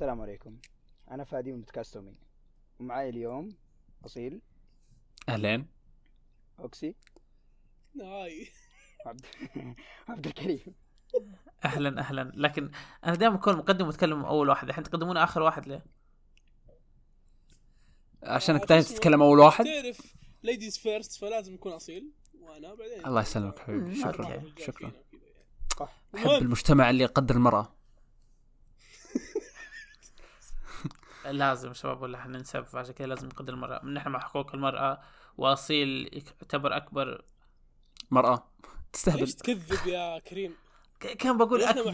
السلام عليكم. أنا فادي من بودكاست تومي. ومعاي اليوم أصيل. أهلين. أوكسي. hi وعبد عبد الكريم. أهلا أهلا. لكن أنا دائما أكون مقدم وأتكلم أول واحد. الحين تقدموني آخر واحد ليه؟ آه، عشانك دائما اسمه؟ تتكلم أول واحد؟ تعرف ladies first فلازم يكون أصيل. وأنا بعدين. الله يسلمك حبيبي. شكرا. شكرا. أحب المجتمع اللي يقدر المرأة. لازم شباب ولا حننسب فعشان كذا لازم نقدر المرأة من نحن مع حقوق المرأة وأصيل يعتبر أكبر مرأة تستهبل ليش تكذب يا كريم؟ كان بقول حقوق-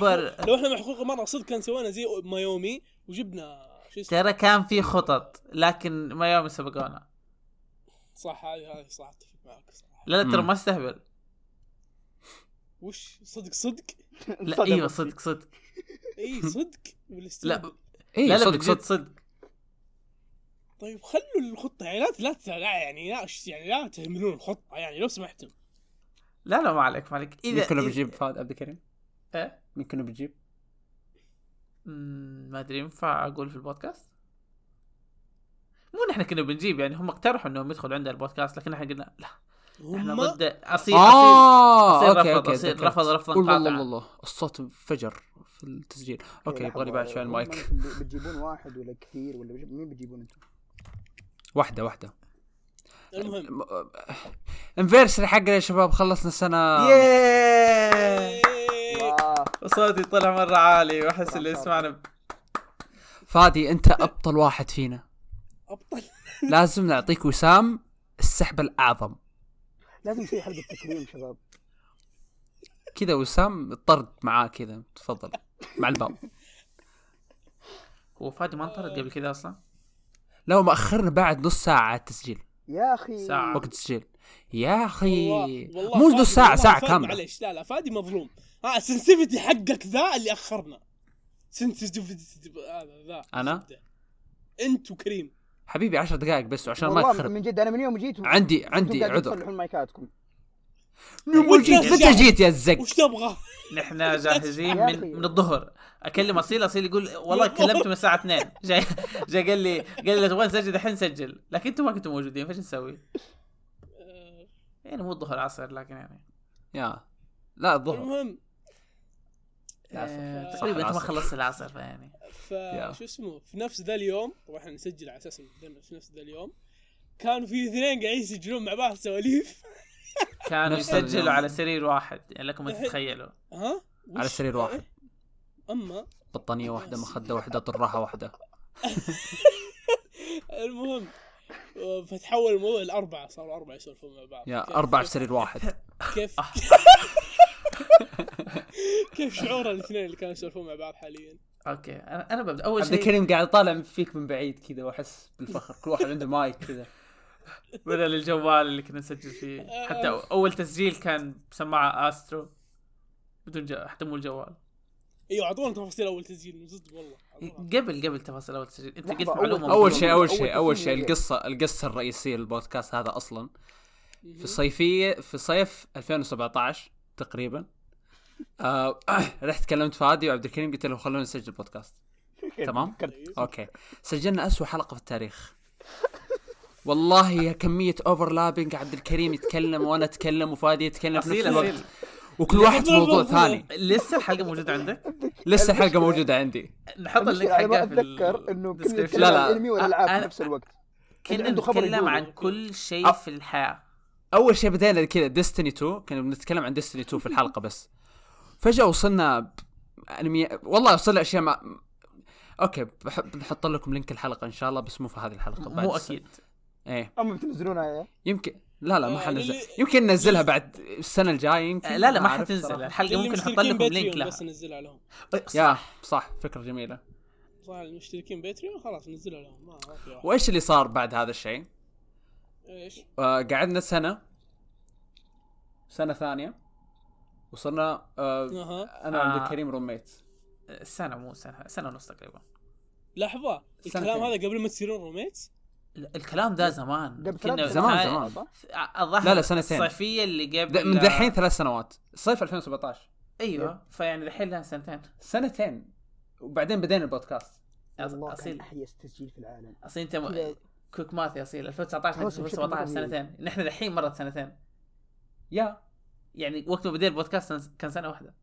لو إحنا مع حقوق المرأة صدق كان سوينا زي مايومي وجبنا شو اسمه ترى كان في خطط لكن ما يوم سبقونا صح هذه هذه صح أتفق معك صراحة لا لا ترى. ما استهبل وش صدق صدق؟ لا صدق إيوه. صدق صدق إي صدق ولا استهبل؟ اي إيه، لا لا صدق صدق صدق طيب خلوا الخطة يعني لا لا يعني لا يعني لا تهملون الخطة يعني لو سمحتم لا لا ما عليك ما عليك مين اذا كنا إذا- بنجيب فهد عبد الكريم؟ إيه؟ مين كنا بنجيب؟ ما أدري ينفع أقول في البودكاست مو نحن كنا بنجيب يعني هم اقترحوا إنهم يدخلوا عندنا البودكاست لكن إحنا قلنا لا إحنا ضد اصيل اصيل آه أصيل okay رفض، أصيل تذكرت. رفض رفضاً والله. الله الله الصوت انفجر في التسجيل. okay إيه، يبغى لي بعد شوي المايك. بتجيبون واحد ولا كثير ولا مين بتجيبون أنتم؟ واحدة واحدة. المهم. anniversary حقنا يا شباب خلصنا السنة. yay! صوتي طلع مرة عالي وأحس اللي يسمعنا فادي أنت أبطل واحد فينا. أبطل؟ لازم نعطيك وسام السحب الأعظم. لازم نسوي حلقه تكريم شباب. كذا وسام طرد معاه كذا. تفضل. مع الباب. هو فادي ما انطرد قبل كذا أصلا؟ لو ما اخرنا بعد نص ساعة على التسجيل. يا أخي. ساعة. وقت التسجيل. يا أخي. مو نص ساعة والله ساعة كاملة. معليش. لا لا فادي مظلوم. ها ال sensitivity حقك ذا اللي أخرنا. sensitivity هذا ذا. أنا؟ أنت وكريم. حبيبي عشر دقائق بس عشان ما والله تخرب. من جد أنا من يوم جيت عندي عندي عذر. تصلحون مايكاتكم. متى جيت يا الزق وش تبغى؟ نحن جاهزين يا من. من الظهر. أكلم أصيل أصيل يقول والله كلمته من الساعة 2 جاي جاي قال لي قال لي تبغى نسجل الحين نسجل لكن أنتم ما كنتم موجودين فايش نسوي؟ يعني مو الظهر عصر لكن يعني. يا. لا الظهر. المهم. آه، تقريبا أنت ما. خلصت العصر فيعني يا. فشو اسمه؟ في نفس ذا اليوم طبعا إحنا نسجل على أساس في نفس ذا اليوم كانوا في اثنين قاعدين يسجلون مع بعض سواليف. كانوا يسجلوا. على سرير واحد يعني لكم ما تتخيلوا. ها؟ على سرير واحد. أما؟ بطانية واحدة مخدة واحدة طراحة واحدة. المهم آه، فتحول الموضوع الأربعة صاروا أربعة يسولفون مع بعض. يا أربعة في سرير واحد. كيف؟ كيف شعور الاثنين اللي كانوا يسولفون مع بعض حاليا؟ okay أنا أنا ببدأ. أول عبد شيء الكريم قاعد طالع فيك من بعيد كذا وأحس بالفخر كل واحد عنده مايك كذا. بدل الجوال اللي كنا نسجل فيه. حتى أول تسجيل كان بسماعة Astro بدون جو... حتى مو الجوال. إيوه أعطونا تفاصيل أول تسجيل من جد والله. أعطونا. قبل قبل تفاصيل أول تسجيل. أنت قلت أول- معلومة أول. شيء أول أول شيء أول شيء؟ القصة القصة الرئيسية للبودكاست هذا أصلا. في الصيفيه في صيف 2017 تقريبا آه رحت كلمت فادي وعبد الكريم قلت لهم خلونا نسجل بودكاست. تمام. okay. سجلنا أسوأ حلقة في التاريخ. والله يا كمية overlapping عبد الكريم يتكلم وأنا أتكلم وفادي يتكلم في نفس الوقت. وكل واحد في موضوع. ثاني. لسه الحلقة موجودة عندك؟ لسه الحلقة موجودة عندي. نحط ال link حقها في أتذكر إنه كنا لا، لا. الانمي والالعاب أنا- في نفس الوقت. كنا عنده خبر نتكلم. عن كل شيء في الحياة. أول شيء بدينا كذا Destiny 2 كنا بنتكلم عن Destiny 2 في الحلقة بس. فجأة وصلنا انمي والله وصلنا أشياء ما okay بح- بنحط لكم link الحلقة إن شاء الله بس مو في هذه الحلقة بعد مو أكيد. إيه اما بتنزلونها يا يمكن لا لا ما آه، حنزل يمكن ننزلها بعد السنة الجاية يمكن آه، لا لا ما حتنزل. الحلقة ممكن أحط لكم link لها بس ننزلها لهم يا صح فكرة جميلة صح المشتركين Patreon خلاص ننزلها لهم ما. وإيش اللي صار بعد هذا الشيء؟ إيش؟ آه قعدنا سنة سنة ثانية وصرنا آه أنا وعبد آه. الكريم roommate سنة مو سنة سنة ونص تقريبا لحظة سنتين. الكلام هذا قبل ما تصيرون roommates؟ ال- الكلام ده زمان. كنا زمان- زمان. صح؟ الظاهر لا، لا، سنتين. الصيفية اللي قبل من دحين ثلاث سنوات. صيف 2017 أيوه فيعني دحين لها سنتين. سنتين. وبعدين بدينا البودكاست. أصيل. احيس تسجيل في العالم. أصيل أنت م... كوك ماث يا أصيل. 2019 حوسه بشكل 2017 مرة سنتين. نحن الحين مرت سنتين. يا. يعني وقت ما بدينا البودكاست كان سنة واحدة.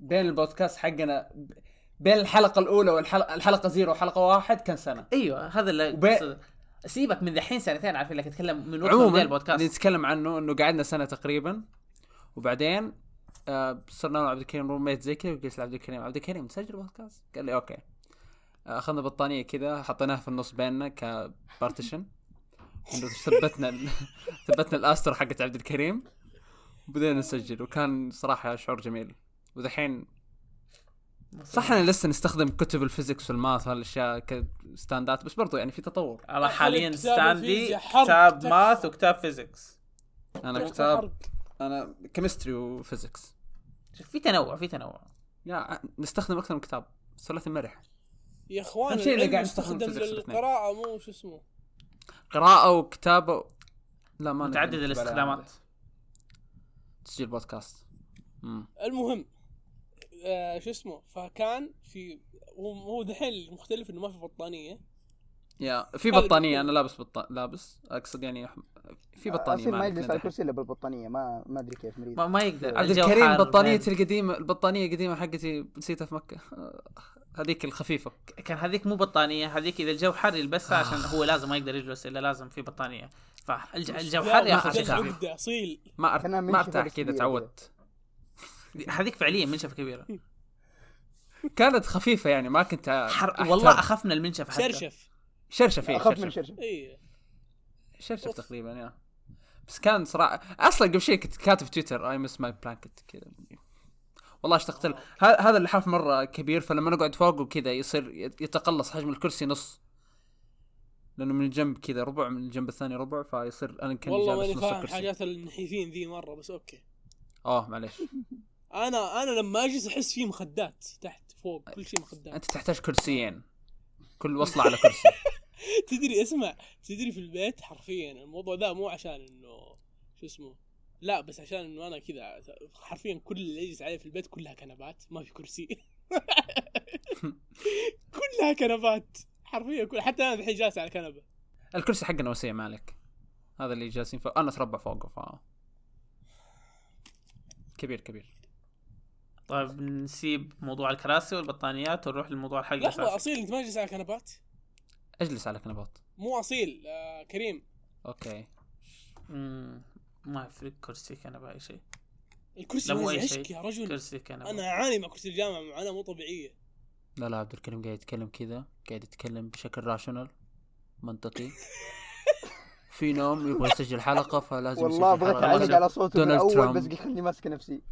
بين البودكاست حقنا ب- بين الحلقة الأولى والحلقة الحلقة زيرو وحلقة واحد كان سنة؟ أيوه هذا اللي وبي-. سيبك من دحين سنتين عارفين لك اتكلم من وقت عموما البودكاست. نتكلم عنه إنه قعدنا سنة تقريبا وبعدين آه صرنا أنا وعبد الكريم roommate زي كذا وقلت لعبد الكريم عبد الكريم تسجل بودكاست؟ قال لي okay. آه، أخذنا بطانية كذا حطيناها في النص بيننا ك partition. ثبتنا ال- ثبتنا ال Astro حقت عبد الكريم وبدينا نسجل وكان صراحة شعور جميل. ودحين صح إحنا لسه نستخدم كتب ال physics وال math والاشياء كستاندات بس برضو يعني في تطور. أنا حاليا كتاب ستاندي كتاب. math وكتاب physics. أنا. كتاب أنا chemistry و physics. في تنوع في تنوع. يا نستخدم أكثر من كتاب. ثلاثي مرح يا اخوان أهم شيء اللي قاعد نستخدم. للقراءة مو شو اسمه. قراءة وكتابة. لا ما متعدد الاستخدامات. تسجيل بودكاست. مم. المهم. آه شو اسمه فكان في هو دحين مختلف إنه ما في بطانية. يا في بيكون- أنا لابس بط... لابس أقصد يعني في بطانية اصيل ما يجلس على. الكرسي إلا بالبطانية ما ما أدري كيف مريض. ما, ما يقدر. عبد الكريم بطانيتي القديمة البطانية القديمة حقتي نسيتها في مكة. آه، هذيك الخفيفة. كان هذيك مو بطانية هذيك إذا الجو حار يلبسها عشان هو لازم ما يقدر يجلس إلا لازم في بطانية. فالجو. خفيف عبدة أصيل. ما ما أرتاح كذا تعودت. هذيك فعليا منشفة كبيرة. كانت خفيفة يعني ما كنت حر... والله اخف من المنشفة حتى. شرشف. شرشف إيه، أخف من شرشف. شرشف. اي شرشف أوف. تقريبا yeah. بس كان صراحة أصلا قبل شيء كنت كاتب في تويتر I miss my blanket كذا. والله اشتقت له. ه- هذا اللحاف مرة كبير فلما نقعد فوقه كذا يصير يت- يتقلص حجم الكرسي نص. لأنه من الجنب كذا ربع من الجنب الثاني ربع فيصير أنا كأني والله جالس ماني فاهم حاجات النحيفين ذي مرة بس okay. آه معليش. أنا أنا لما اجلس احس فيه مخدات تحت فوق كل شيء مخدات. انت تحتاج كرسيين. كل وصلة على كرسي. تدري اسمع تدري في البيت حرفيا الموضوع ذا مو عشان إنه شو اسمه لا بس عشان إنه أنا كذا حرفيا كل اللي يجلس عليه في البيت كلها كنبات ما في كرسي. كلها كنبات حرفيا كل حتى أنا الحين جالس على كنبه الكرسي حقنا وسيع مالك. هذا اللي جالسين فوق. أنا اتربع فوقه ف كبير كبير. طيب نسيب موضوع الكراسي والبطانيات ونروح لموضوع الحلقة لحظه الأساسي. أصيل أنت ما جالس على كنبات اجلس على كنبات مو أصيل آه كريم. okay. مم، ما يفرق كرسي كنبة أي شيء. الكرسي مو أي شيء. يا رجل. كرسي كنبة. أنا أعاني مع كرسي الجامعة معاناه مو طبيعية. لا لا عبد الكريم قاعد يتكلم كذا قاعد يتكلم بشكل rational منطقي. في نوم يبغى يسجل حلقة فلازم والله يسجل بغيت. اعلق على صوته من الأول ترامب. بس قلت خليني ماسك نفسي.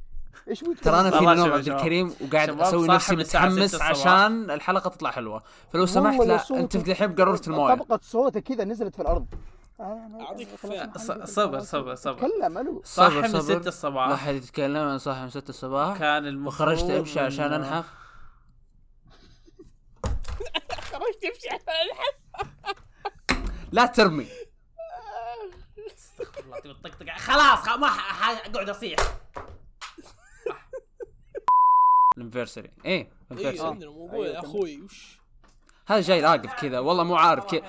إيش ترى أنا في نوم عبد. الكريم وقاعد أسوي نفسي متحمس 6 الصباح. عشان الحلقة تطلع حلوة. فلو سمحت لا أنت في الحين قررت الموية. طبقة صوته كذا نزلت في الأرض. عندي صبر. صبر صبر تكلم ألو. صاحي صبر، من صبر. 6 لا الصباح حد يتكلم أنا صاحي من 6 الصباح. كان المفروض وخرجت أمشي عشان أنحف. خرجت تمشي على الحب لا ترمي. خلاص خ- ما أقعد أصيح. الانفرسري إيه اي الانفرسري عندنا موضوع أيوة، يا كمل. أخوي وش؟ هذا جاي راقف كذا والله مو عارف كذا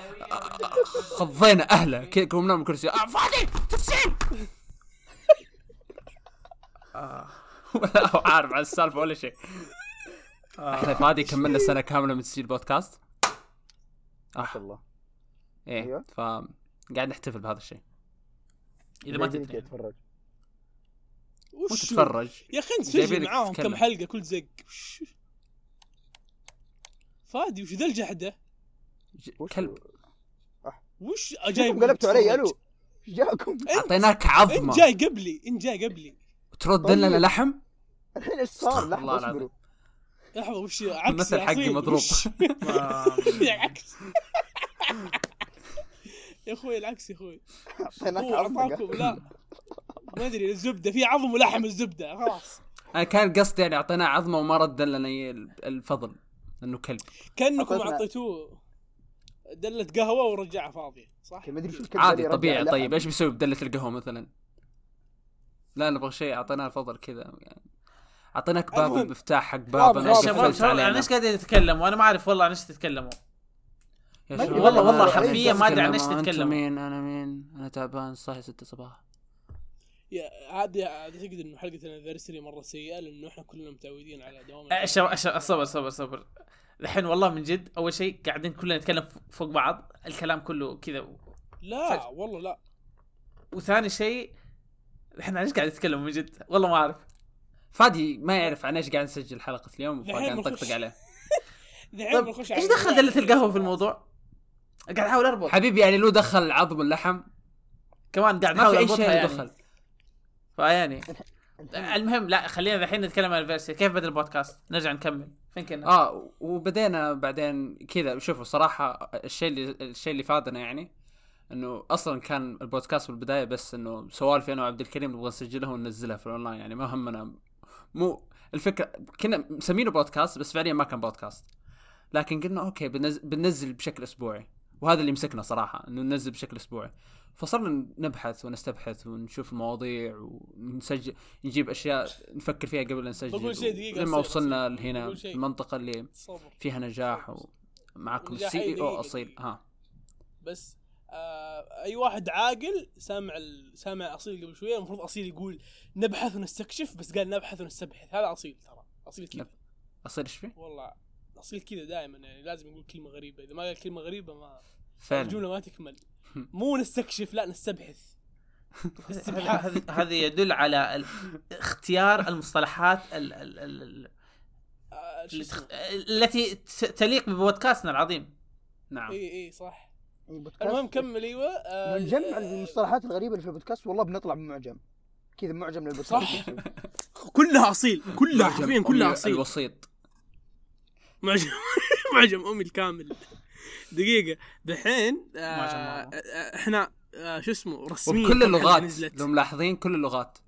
خضينا أهله كذا قمنا من الكرسي آه فادي تسجيل آه. ولا هو عارف عن السالفة ولا شيء. إحنا آه. فادي كملنا سنة كاملة من تسجيل بودكاست ما شاء الله. إيه أيوة. ف قاعد نحتفل بهذا الشيء. إذا ما تدري وش تتفرج. يا أخي أنت جايبينك تسجل معاهم. كم حلقة كل زق. وش؟ فادي وش ذا الجحدة؟ ج- وش كلب وش جايب قلبتوا علي؟ ألو جاكم؟ أعطيناك انت عظمة. جاي قبلي انت جاي قبلي. ترد طيب. لنا لحم الحين إيش صار؟ لحظة. اصبروا. لحظة وش عكس المثل حقي مضروب. آه. عكس. يا أخوي العكس يا أخوي. أعطيناك. أعطاكم. لا. ما أدري الزبدة في عظم ولحم الزبدة خلاص. أنا كان قصدي يعني أعطيناه عظمه وما رد لنا الفضل إنه كلب. كأنكم أعطيتوه دلة قهوة ورجعها فاضية صح؟ ما أدري شو عادي طبيعي. طيب إيش بيسوي بدلة القهوة مثلا؟ لا نبغى شيء أعطيناه الفضل كذا يعني. أعطيناك باب. المفتاح حق بابنا واضح. شباب عن إيش قاعدين تتكلموا أنا ما أعرف والله عن إيش تتكلموا. والله- والله حرفياً ما أدري عن إيش أنتم تتكلموا. مين أنا مين؟ أنا تعبان صاحي 6 صباح. يا عادي اعتقد انه حلقة الانيفرساري مرة سيئة لأنه إحنا كلنا متعودين على دوام أه، شباب شباب صبر صبر صبر. الحين والله من جد أول شيء قاعدين كلنا نتكلم فوق بعض الكلام كله كذا لا فج- والله لا. وثاني شيء الحين عن إيش قاعد يتكلم من جد؟ والله ما أعرف. فادي ما يعرف عن إيش قاعد نسجل حلقة اليوم بنخش. نطقطق عليه. بنخش إيش دخل دلة القهوة في الموضوع؟ قاعد أحاول أربط. حبيبي يعني له دخل عظم اللحم كمان قاعد ما احاول في أي شيء اربطها يعني. دخل. فيعني المهم لا خلينا الحين نتكلم عن الفيرسي كيف بدأ البودكاست؟ نرجع نكمل. فين كنا؟ آه وبدينا بعدين كذا. شوفوا صراحة الشيء اللي الشيء اللي فادنا يعني إنه أصلا كان البودكاست في البداية بس إنه سوالفي أنا وعبد الكريم نبغى نسجلها وننزلها في الأونلاين. يعني ما همنا مو الفكرة كنا مسمينه بودكاست بس فعليا ما كان بودكاست. لكن قلنا okay بننزل بشكل أسبوعي. وهذا اللي مسكنا صراحة إنه ننزل بشكل أسبوعي. فصرنا نبحث ونستبحث ونشوف المواضيع ونسجل نجيب أشياء نفكر فيها قبل لا نسجل بقول شيء دقيقة لما وصلنا. لهنا. المنطقة اللي صبر فيها نجاح ومعكم السي إي أو أصيل. ها بس آه أي واحد عاقل سامع. سامع أصيل قبل شوية المفروض أصيل يقول نبحث ونستكشف بس قال نبحث ونستبحث هذا أصيل ترى أصيل كذا أصيل إيش فيه؟ والله أصيل كذا دائما يعني لازم يقول كلمة غريبة إذا ما قال كلمة غريبة ما فعلا. الجمله ما تكمل. مو نستكشف لا نستبحث. هذه يدل على ال- اختيار المصطلحات ال ال ال ال آه التي ت- تليق ببودكاستنا العظيم. نعم. اي إي صح. المهم كمل أيوه. آه بنجمع آه، المصطلحات الغريبة اللي في البودكاست والله بنطلع بمعجم. كذا معجم للبودكاست. صح. كلها أصيل. كلها حرفيا كلها أصيل. الوسيط. معجم معجم أمي الكامل. دقيقة. دحين آه. آه، إحنا آه شو اسمه رسميا وبكل حلقة اللغات نزلت؟ لو ملاحظين كل اللغات.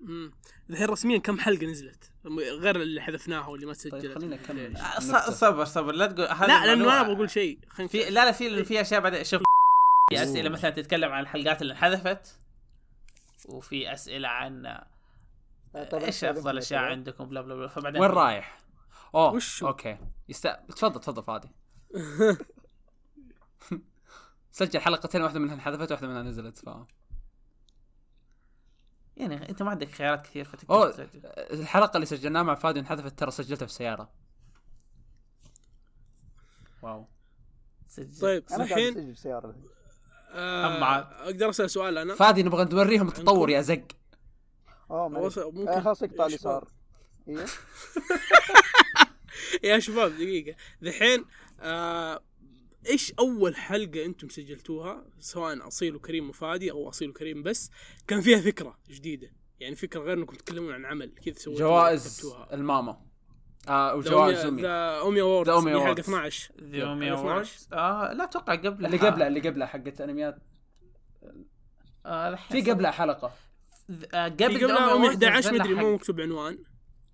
مم. دحين رسميا كم حلقة نزلت؟ غير اللي حذفناها واللي ما طيب تسجلت خلينا نكمل. صبر صبر. لا تقول لا لأنه أنا بقول شيء. في لا لا في في أشياء بعدين. شوف. في أسئلة مثلا تتكلم عن الحلقات اللي انحذفت وفي أسئلة عن طيب، إيش أفضل أشياء. عندكم؟ بلا بلا بلا. فبعدين وين رايح؟ أوه وشو؟ okay. يست... تفضل تفضل فادي. سجل حلقتين واحدة منها انحذفت واحدة منها نزلت ف يعني انت ما عندك خيارات كثير أوه. فتقدر تسجل. الحلقة اللي سجلناها مع فادي انحذفت ترى سجلتها في السياره واو طيب الحين؟ أسجل في السياره الحين. آه. أقدر أسأل سؤال أنا؟ فادي نبغى نوريهم التطور يا زق. آه ممكن. آه، خلاص اقطع يا اليسار أيوه يا شباب دقيقة. دحين آه إيش أول حلقة أنتم سجلتوها؟ سواء أصيل وكريم وفادي أو أصيل وكريم بس كان فيها فكرة جديدة. يعني فكرة غير إنكم تتكلمون عن عمل كذا سويتوها جوائز. الماما. آه وجوائز أمي. The Omi Awards the awards. 12 the 12. awards. آه لا أتوقع قبلها. اللي قبلها اللي قبلها حقت أنميات. آه في قبلها حلقة. آه قبل في قبلها The Omi Omi Awards 11 نزلنا مدري حق- مو مكتوب عنوان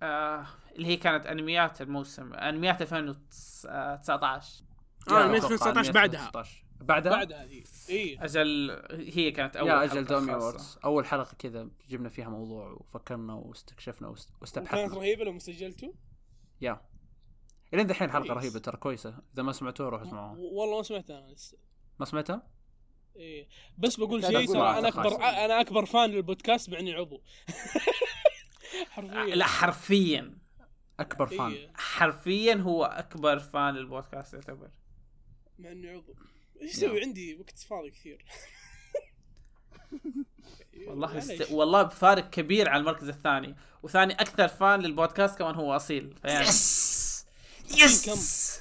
آه اللي هي كانت أنميات الموسم أنميات 2019 آه 2019 بعدها. 2019. بعدها؟ بعدها هي إي. أجل هي كانت أول يا حلقة أجل the Omi. Awards أول حلقة كذا جبنا فيها موضوع وفكرنا واستكشفنا واستبحثنا. رهيبة لما سجلتوا yeah. الين دحين حلقة. رهيبة ترى كويسة. إذا ما سمعتوها روحوا اسمعوها. والله ما سمعتها أنا لسه. ما سمعتها؟ إيه بس بقول شيء ترى أنا أكبر. أنا أكبر fan للبودكاست معني عضو حرفيا. لا حرفيا. أكبر fan. إيه. حرفيا هو أكبر fan للبودكاست يعتبر. مع إني عضو إيش أسوي عندي وقت فاضي كثير والله. است... والله بفارق كبير عن المركز الثاني وثاني أكثر fan للبودكاست كمان هو أصيل فيعني yes yes.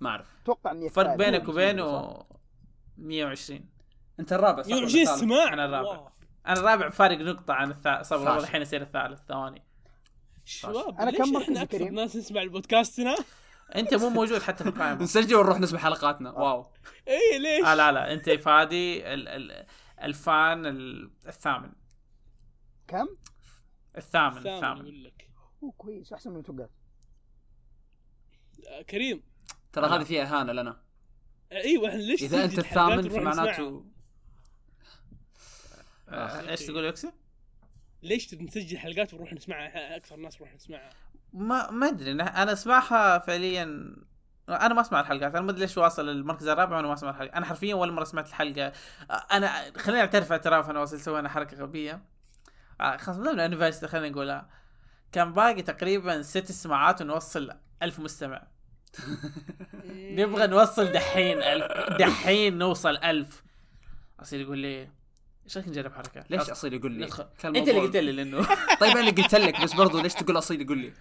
ما أعرف أتوقع إني فرق. بينك؟ وبينه 120 أنت الرابع صح ولا 120 الثالث؟ استماع أنا الرابع. wow. أنا الرابع فارق نقطة عن الثالث صبر. الحين يصير الثالث ثواني شباب أنا ليش كم مركز إحنا أكثر؟ ناس نسمع البودكاستنا انت مو موجود حتى في القائمة. نسجل ونروح نسمع حلقاتنا. واو. اي ليش؟ آه لا لا. انت فادي ال... ال... الفان ال- الثامن. كم؟ الثامن ثامن الثامن. أقول لك. أوه كويس. أحسن من توقعت. آه، كريم. ترى لا. هذه فيها إهانة لنا. آه، أيوه إحنا ليش إذا أنت الثامن؟ فمعناته آه، إيش تقول يا يكسي؟ ليش نسجل حلقات ونروح نسمعها؟ أكثر ناس نروح نسمعها. ما ما أدري أنا- أنا أسمعها فعليا أنا ما أسمع الحلقات أنا ما أدري ليش واصل المركز الرابع وأنا ما أسمع الحلقة. أنا حرفيا اول مرة سمعت الحلقة. أنا خليني أعترف اعتراف أنا واصل سوينا حركة غبية. آه، خلاص من الانيفرسيتي خلينا نقولها. كان باقي تقريبا ست سماعات ونوصل ألف مستمع. نبغى نوصل دحين ألف دحين نوصل ألف. أصير يقول لي إيش رايك نجرب حركة؟ ليش اصيل يقول لي؟ أنت اللي قلت لي لأنه طيب أنا قلت لك بس برضو ليش تقول اصيل يقول لي؟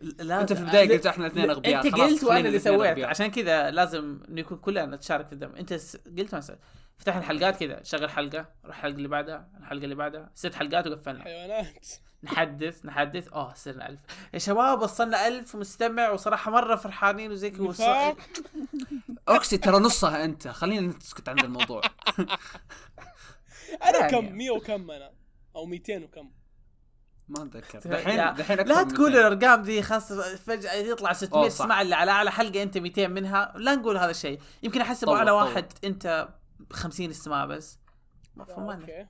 لا أنت في البداية قلت إحنا الاثنين أغبياء. أنت قلت وأنا اللي سويت أغبياء. عشان كذا لازم نكون كلنا نتشارك في الدم. أنت س... قلت مثلا فتحنا الحلقات كذا شغل حلقة روح الحلقة اللي بعدها الحلقة اللي بعدها ست حلقات وقفلنا. حيوانات. نحدث نحدث. أوه صرنا ألف. يا شباب وصلنا ألف مستمع وصراحة مرة فرحانين وزي كذا وص- نفاق. أوكسي ترى نصها أنت. خلينا نسكت عن الموضوع. أنا. كم؟ 100 وكم أنا؟ أو 200 وكم. ما أتذكر دحين دحين لا تقول 200. الأرقام دي خاصه فجأة يطلع 600 أوه، صح. اسمع اللي على اعلى حلقة أنت 200 منها لا نقول هذا الشيء يمكن أحسبه طول- على طول. واحد أنت 50 استماع بس فما okay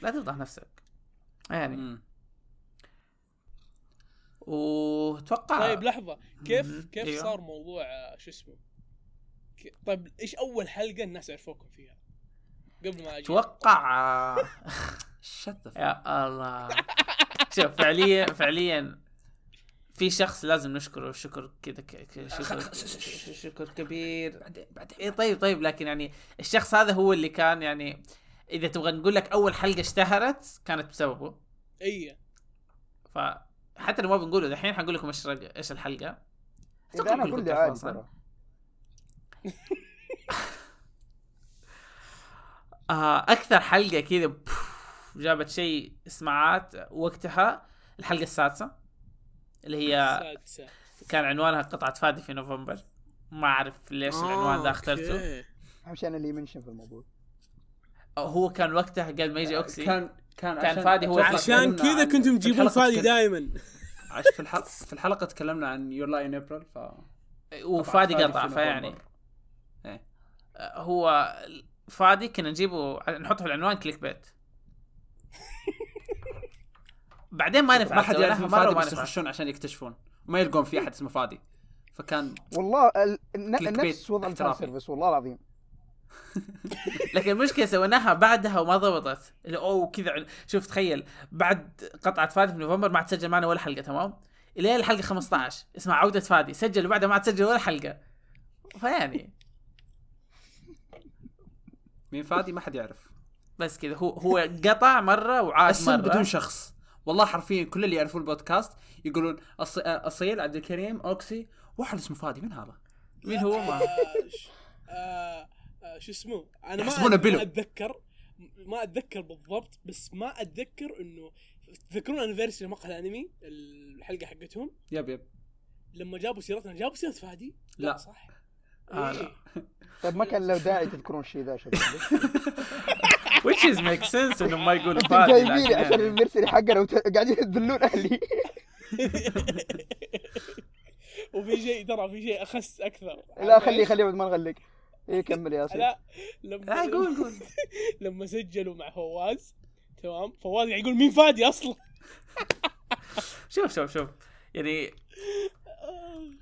لا تفضح نفسك يعني مم. وتوقع طيب لحظة كيف. كيف أيوه. صار موضوع آه، شو اسمه طيب إيش أول حلقة الناس عرفوكم فيها قبل ما أجي. توقع. Shut the يا الله. شوف فعليا فعليا في شخص لازم نشكره. شكر كذا شكر شكر كبير. بعدين بعدين. اي طيب طيب لكن يعني الشخص هذا هو اللي كان يعني إذا تبغى نقول لك أول حلقة اشتهرت كانت بسببه. إي. فحتى لو ما بنقوله. دحين حنقول لكم إيش إيش الحلقة. إذا أنا كل عادي أكثر حلقة كذا جابت شيء إسماعات وقتها الحلقة السادسة اللي هي سادسه كان عنوانها قطعة فادي في نوفمبر. ما أعرف ليش العنوان ذا اخترته okay. اهم شيء أنا اللي mention في الموضوع. هو كان وقتها قبل ما يجي أوكسي كان كان كان عشان- فادي هو عشان كذا كنتم تجيبون فادي دائما عش في الحلقة في الحلقة تكلمنا عن Your Lie in April ف وفادي قطع في فيعني. آه، هو فادي كنا نجيبه نحطه في العنوان click bait. بعدين ما نفع ما حد يعرف فادي بس يخشون عشان يكتشفون. وما يلقون في أحد اسمه فادي. فكان والله ال... ن- click bait نفس وضع ال fan. service والله العظيم. لكن المشكلة سويناها بعدها وما ضبطت. اللي أوه كذا شوف تخيل بعد قطعة فادي في نوفمبر ما عاد سجل معنا ولا حلقة تمام؟ إلى الحلقة 15 اسمها عودة فادي. سجل وبعدها ما عاد سجل ولا حلقة. فيعني. مين فادي ما حد يعرف. بس كذا هو هو قطع مرة وعاد أسم مرة. بدون شخص. والله حرفيا كل اللي يعرفون البودكاست يقولون أص- اصيل عبد الكريم أوكسي واحد اسمه فادي من هذا؟ مين هو؟ ما آه، آه، شو اسمه؟ أنا ما. أتذكر ما أتذكر بالضبط بس ما أتذكر انه تذكرون anniversary مقهى الأنمي؟ الحلقة حقتهم؟ yep yep. لما جابوا سيرتنا جابوا سيرة فادي؟ لا. صح. آه،. لا. طيب ما كان له داعي تذكرون الشيء ذا شباب which is make sense إنه ما يقول فادي جايبيني عشان يعني. المرسلي حقنا وقاعدين تذلون أهلي. وفي شيء ترى في شيء أخس أكثر. لا خليه خليه بعد ما نغلق. إيه كمل يا ياسر لا لما لا قول قول. لما سجلوا مع فواز تمام؟ فواز قاعد يقول مين فادي أصلا؟ شوف شوف شوف. يعني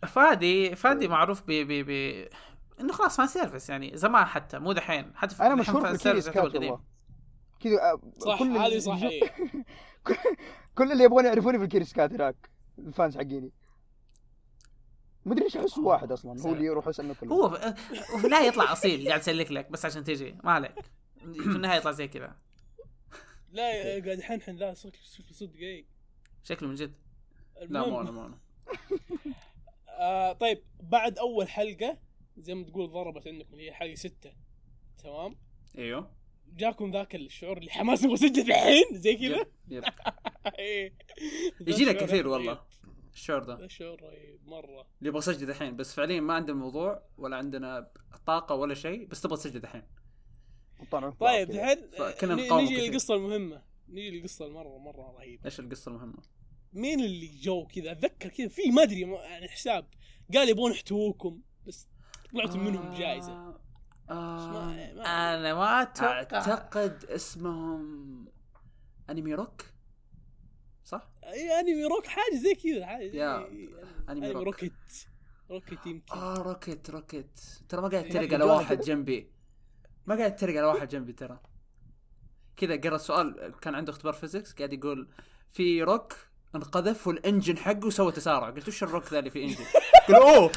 فادي فادي معروف ب ب ب إنه خلاص fan service يعني زمان حتى مو دحين حتى أنا دحين مشهور. والله. كذا آه، صح كل هذه اللي- صح إيه. كل اللي يبغون يعرفوني في الكيري سكات هناك الفانز حقيني. مدري إيش أحس واحد أصلا هو اللي يروح يسالنا كله هو في وفي النهاية يطلع أصيل قاعد يسلك لك بس عشان تجي. ما عليك. في النهاية يطلع زي كذا. لا قاعد يحنحن لا صدق صدق صدق إيه. شكله من جد. لا مو أنا مو أنا. آه طيب بعد أول حلقة زي ما تقول ضربت عندكم اللي هي حلقة ستة. تمام؟ أيوه. جاكم ذاك الشعور اللي حماس نبغى نسجل الحين زي كذا؟ إيه. يجينا كثير والله. الشعور ذا. ذا شعور رهيب مرة. اللي يبغى يسجل الحين بس فعليا ما عندنا موضوع ولا عندنا طاقة ولا شيء بس تبغى تسجل الحين. طبعا طيب الحين فكنا ن- نقاوم نجي كثير. للقصة المهمة. نجي للقصة المرة مرة رهيبة. إيش القصة المهمة؟ مين اللي جو كذا؟ أتذكر كذا في ما أدري يعني حساب. قال يبون يحتووكم بس طلعتوا منهم جائزه آه، آه ما ما أدري. أنا ما أتوقع أعتقد اسمهم أنمي روك صح؟ إي أنمي روك حاجة زي كذا حاجة يا، أنمي Rock. Rocket. Rocket يمكن. آه Rocket Rocket. ترى ما قاعد أخي على واحد. جنبي. ما قاعد اتريق على واحد جنبي ترى. كذا قرأ سؤال كان عنده اختبار physics قاعد يقول في روك انقذف وال engine حقه سوى تسارع. قلت وش الروك ذا اللي في engine؟ قال oh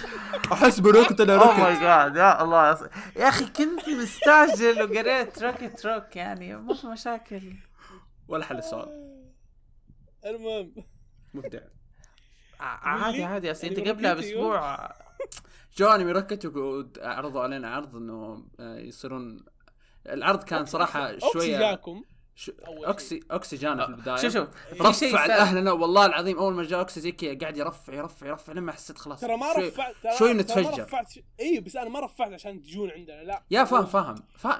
أحس بروكت أنا اوه ماي روكت جاد يا الله. يا, أخي كنت مستعجل وقريت روكيت روك يعني ما في مشاكل. ولا حل السؤال. المهم. مبدع. ع- عادي عادي. أصل أنت أنمي قبلها بأسبوع. جو انمي روكت وعرضوا علينا عرض إنه آه، يصيرون العرض كان صراحة شوية أوكي اوكسي جانا في البداية. شوف شوف رفع. لاهلنا والله العظيم أول ما جاء اوكسي زي كذا قاعد يرفع يرفع يرفع لما حسيت خلاص ترى ما رفعت شوي ترى ما نتفجر. رفعت إي بس أنا ما رفعت عشان تجون عندنا لا. يا فاهم فاهم.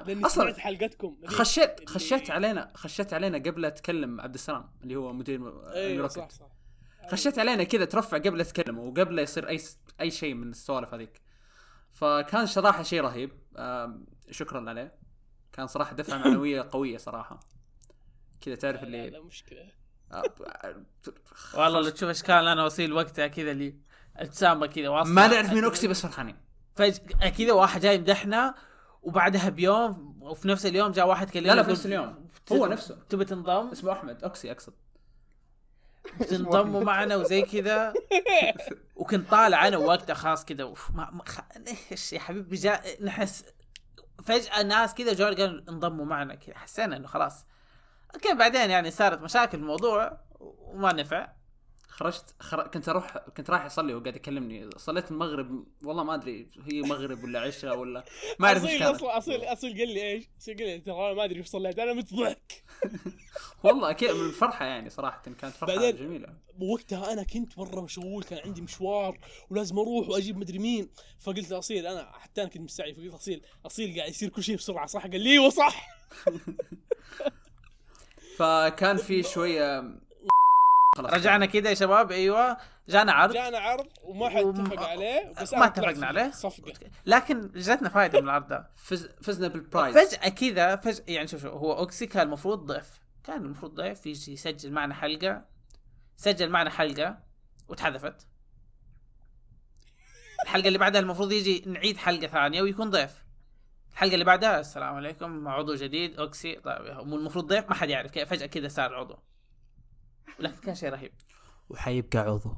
أصلا سمعت حلقتكم. خشيت خشيت علينا خشيت علينا قبل اتكلم عبد السلام اللي هو مدير أيوه صح صح. خشيت علينا كذا ترفع قبل اتكلم وقبل يصير أي. أي شيء من السوالف هذيك. فكان صراحة شيء رهيب. شكرا عليه. كان صراحة دفعة معنوية قوية صراحة. كذا تعرف اللي لا مشكلة. آه، آه، والله لو تشوف إشكال أنا وصيل وقتها كذا اللي ابتسامه كذا واصلة. ما نعرف مين أوكسي بس فرحانين. فجأة كذا واحد جاي يمدحنا وبعدها بيوم وفي نفس اليوم جاء واحد كلمنا لا لا في نفس اليوم. هو نفسه. تبي تنضم؟ اسمه أحمد أوكسي أقصد. تنضموا معنا وزي كذا. وكنت طالع أنا وقتها خلاص كذا أوف ما, ما خ... إيش يا حبيبي جاء نحس فجأة ناس كذا جو قالوا انضموا معنا كذا حسينا إنه خلاص. okay بعدين يعني صارت مشاكل في الموضوع وما نفع. خرجت خر... كنت أروح كنت رايح أصلي وقاعد يكلمني. صليت المغرب والله ما أدري هي مغرب ولا عشاء ولا ما أعرف إيش أصيل أصيل أصيل قال لي إيش؟ أصيل قال لي ترى أنا ما أدري إيش صليت أنا متضحك. والله كذا من الفرحه يعني صراحة كانت فرحة بعدين- جميلة. وقتها أنا كنت مرة مشغول كان عندي مشوار ولازم أروح وأجيب مدري مين. فقلت لاصيل أنا حتى أنا كنت مستعجل فقلت أصيل أصيل قاعد يصير كل شيء بسرعة صح؟ قال لي أيوه صح. فكان في شوية خلاص رجعنا كذا يا شباب أيوه. جانا عرض. جانا عرض وما حد وم- اتفق عليه بس ما اتفقنا عليه. صفقة. لكن جاتنا فائده من العرض ده. فز... فزنا بال prize فجأة كذا فجأة يعني شوف شوف هو أوكسي كان المفروض ضيف كان المفروض ضيف يجي يسجل معنا حلقة. سجل معنا حلقة وتحذفت. الحلقة اللي بعدها المفروض يجي نعيد حلقة ثانية ويكون ضيف الحلقة اللي بعدها السلام عليكم. عضو جديد أوكسي. طيب المفروض ضيف ما حد يعرف. كيف؟ فجأة كذا صار عضو. لكن كان شيء رهيب. وحيبقى عضو.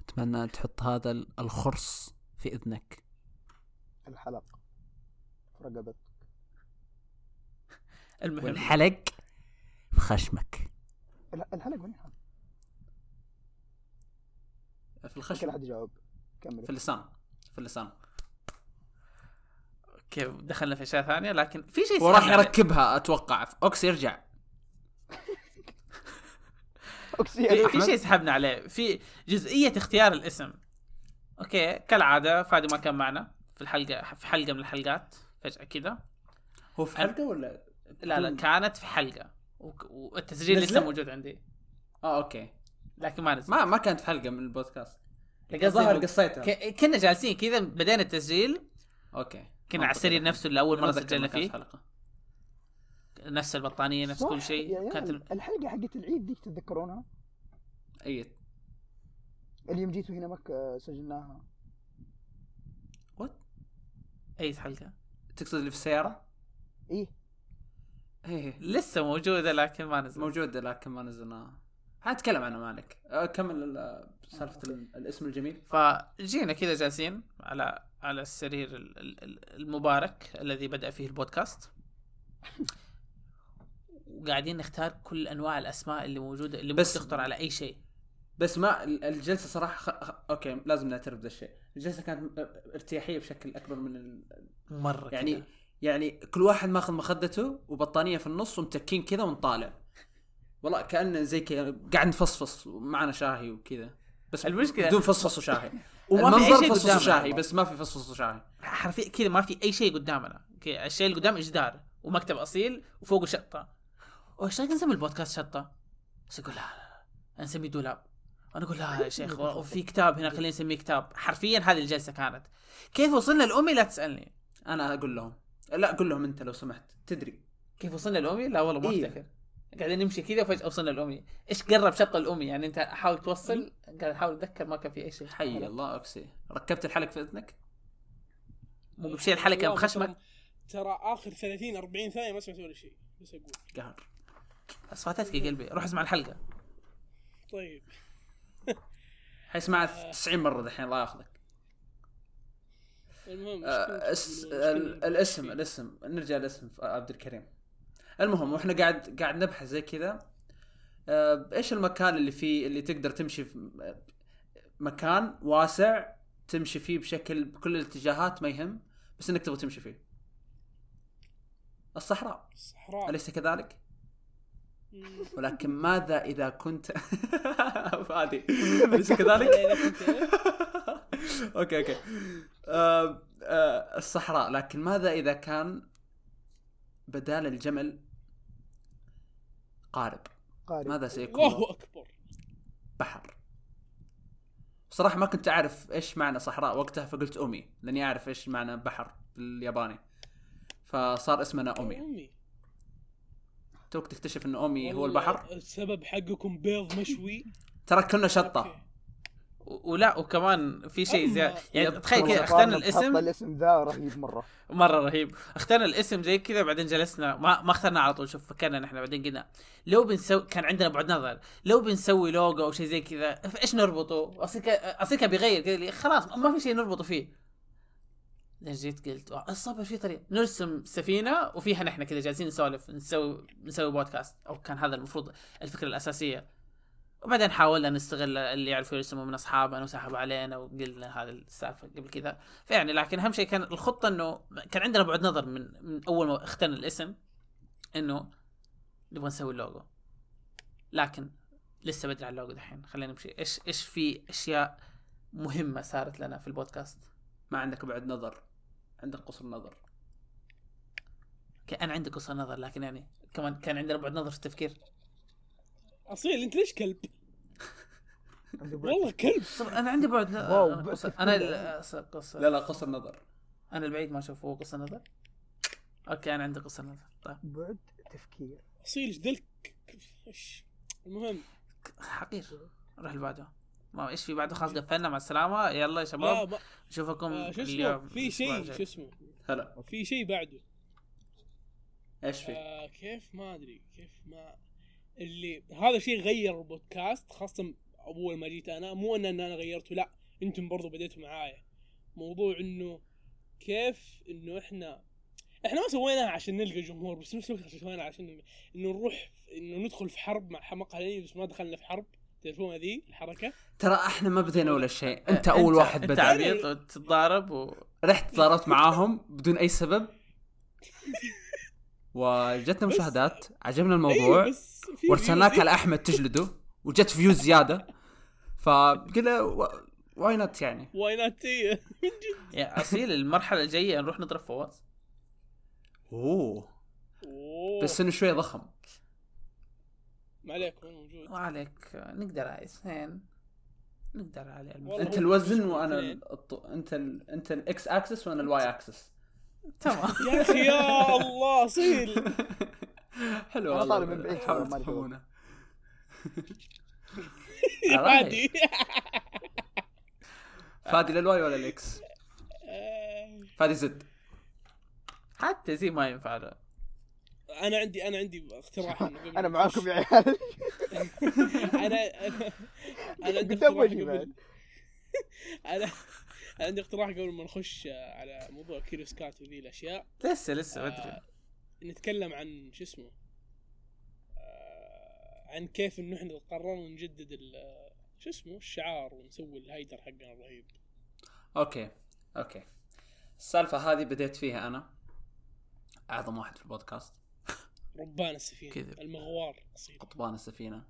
أتمنى تحط هذا ال- الخرص في إذنك. الحلق. في رقبتك. المهم. والحلق في خشمك. ال- الحلق وين؟ في كل الخشم احد يجاوب. كمل. في اللسان. في اللسان. كيف دخلنا في أشياء ثانية لكن في شيء وراح. يركبها أتوقع. اوكسي يرجع. اوكسي في, في؟ شيء سحبنا عليه. في جزئية اختيار الاسم. okay كالعادة فادي ما كان معنا في الحلقة في حلقة من الحلقات فجأة كذا هو في حلقة ولا لا لا كانت في حلقة. والتسجيل لسه؟ موجود عندي. آه okay. لكن ما نزل ما ما كانت في حلقة من البودكاست. الظاهر قصيتها. ك- كنا جالسين كذا بدينا التسجيل. okay. كنا على السرير نفسه اللي أول مرة سجلنا فيه. حلقة. نفس البطانية نفس كل شيء. يا كانت الحلقة حقت العيد ديك تتذكرونها؟ اي اللي يوم جيتوا هنا مكة سجلناها. what أي حلقة؟ تقصد اللي في السيارة؟ إيه. إيه لسه موجودة لكن ما نزل موجودة لكن ما نزلناها. حنتكلم عنها مالك. كمل ال- سالفة ال- الاسم الجميل. فجينا كذا جالسين على على السرير ال- ال- ال- المبارك الذي بدأ فيه البودكاست. وقاعدين نختار كل أنواع الأسماء اللي موجوده اللي بس- تخطر على أي شيء. بس ما ال- الجلسة صراحة خ... خ... أوكي لازم نعترف بهذا الشيء. الجلسة كانت ارتياحية بشكل أكبر من ال... مرة يعني كذا. يعني كل واحد ماخذ مخدته وبطانية في النص ومتكين كذا ونطالع. والله كأنه زي كذا قاعد نفصفص ومعنا شاهي وكذا. بس المشكلة- بدون فصفص وشاهي. وما في المنظر شيء قدامنا. وشاهي بس ما في فصفص وشاهي حرفيا كذا ما في أي شيء قدامنا. الشيء اللي قدام جدار ومكتب أصيل وفوقه شطة. إيش رايك نسمي البودكاست شطة؟ بس يقول لا لا نسميه دولاب. أنا أقول لا يا شيخ وفي كتاب هنا خلينا نسميه كتاب. حرفيا هذه الجلسة كانت. كيف وصلنا لامي لا تسألني. أنا أقول لهم. لا قول لهم أنت لو سمحت تدري. كيف وصلنا الأمي؟ لا والله ما إيه. أفتكر. قاعدين نمشي كذا وفجأة وصلنا الامي إيش قرب شط الأمي؟ يعني أنت حاول توصل قاعد احاول أتذكر ما كان في أي شيء. حي الله اكسي ركبت الحلق في إذنك؟ مو بشيء الحلقة بخشمك ترى- آخر 30 40 ثانية ما سمعت ولا شيء. بس أقول. قهر. بس فاتتك يا قلبي. روح اسمع الحلقة. طيب. حيسمعها 90 مرة دحين الله ياخذك. المهم آه، الاسم الاسم. نرجع للاسم ف- عبد الكريم. المهم وإحنا قاعد قاعد نبحث زي كذا. آه، إيش المكان اللي فيه اللي تقدر تمشي في مكان واسع تمشي فيه بشكل بكل الاتجاهات ما يهم بس إنك تبغى تمشي فيه. الصحراء. الصحراء. أليس كذلك. ولكن ماذا إذا كنت فادي أليس كذلك؟ إيه؟ okay okay. آه آه الصحراء. لكن ماذا إذا كان بدال الجمل قارب. قارب. ماذا سيكون؟ الله أكبر. بحر. صراحة ما كنت أعرف إيش معنى صحراء وقتها فقلت うみ لأني أعرف إيش معنى بحر بالياباني فصار اسمنا أومي. امي توك تكتشف إن أومي هو البحر؟ السبب حقكم بيض مشوي. ترى كنا شطة. ولا وكمان في شيء زي أما- يعني تخيل كذا اخترنا الاسم. الاسم ذا رهيب مرة. مرة رهيب. اخترنا الاسم زي كذا بعدين جلسنا ما, ما اخترنا على طول. شوف فكرنا نحن بعدين قلنا لو بنسوي كان عندنا بعد نظر لو بنسوي لوجو أو شيء زي كذا إيش نربطه؟ كان أصل كان بيغير كذا خلاص ما في شيء نربطه فيه. جيت قلت "آه، الصبر في طريق. نرسم سفينة وفيها نحن كذا جالسين نسولف نسوي نسوي بودكاست أو كان هذا المفروض الفكرة الأساسية. وبعدين حاولنا نستغل اللي يعرفوا يرسموا من أصحابنا وسحبوا علينا وقلنا هذا السالفة قبل كذا. فيعني لكن أهم شيء كان الخطة إنه كان عندنا بعد نظر من, من أول ما اخترنا الاسم إنه نبغى نسوي اللوجو لكن لسه بدري على اللوجو دحين. خلينا نمشي. إيش إيش في أشياء مهمة صارت لنا في البودكاست؟ ما عندك بعد نظر. عندك قصر نظر. ك- أنا عندي قصر نظر لكن يعني كمان كان عندنا بعد نظر في التفكير. أصيل أنت ليش كلب؟ عندي بعد. والله كلب. أنا عندي بعد و، قصر. أنا قصر. لا لا قصر نظر. أنا البعيد ما أشوف هو قصر نظر. okay أنا عندي قصر نظر. طيب. بعد تفكير. اصيل إيش ذلك المهم. حقير نروح اللي بعده ما إيش في بعده؟ خلاص قفلنا مع السلامة. يلا يا شباب. نشوفكم آه شو اسمه؟ اليوم. في شيء. شو اسمه؟ هلا. في شيء بعده. إيش في؟ آه كيف؟ ما أدري. كيف ما اللي هذا شيء غير البودكاست خاصة اول ما جيت أنا مو إن أنا غيرته لا أنتم برضو بديتوا معايا. موضوع إنه كيف إنه إحنا إحنا ما سويناها عشان نلقى جمهور بس نفس الوقت سويناها عشان إنه نروح إنه ندخل في حرب مع مقهى الانمي بس ما دخلنا في حرب. تعرفون ذي الحركة؟ ترى إحنا ما بدينا ولا شيء. أنت أول واحد أنت بدأ. عبيط وتتضارب و... رحت ضربت معاهم بدون أي سبب. وجتنا مشاهدات عجبنا أيوة الموضوع وارسلناك. على أحمد تجلده وجت views زيادة. فقلنا why not يعني؟ why not يا أصيل المرحلة الجاية نروح نضرب فواز. أوه. بس إنه شوي ضخم. ما عليك وين موجود؟ ما عليك. نقدر على اثنين. نقدر على أنت هو الوزن وأنا. الط... أنت ال... أنت الاكس اكسس وأنا ال Y axis تمام. يا أخي يا الله أصيل. حلو والله. طالع من بعيد ما عادي فادي. لل Y ولا ال X؟ آه، فادي زد. حتى زي ما ينفع. له أنا عندي أنا عندي اقتراح. أنا معاكم يا عيال. أنا أنا أنا عندي اقتراح قبل أنا أنا عندي اقتراح قبل ما نخش على موضوع كيريوس كات وذي الأشياء. لسه لسه بدري آه، نتكلم عن شو اسمه؟ عن كيف إنه إحنا قررنا نجدد ال- شو اسمه؟ الشعار ونسوي ال header حقنا الرهيب. okay. okay. السالفة هذه بديت فيها أنا. أعظم واحد في البودكاست. ربان السفينة. كذب. المغوار اصيل قبطان السفينة.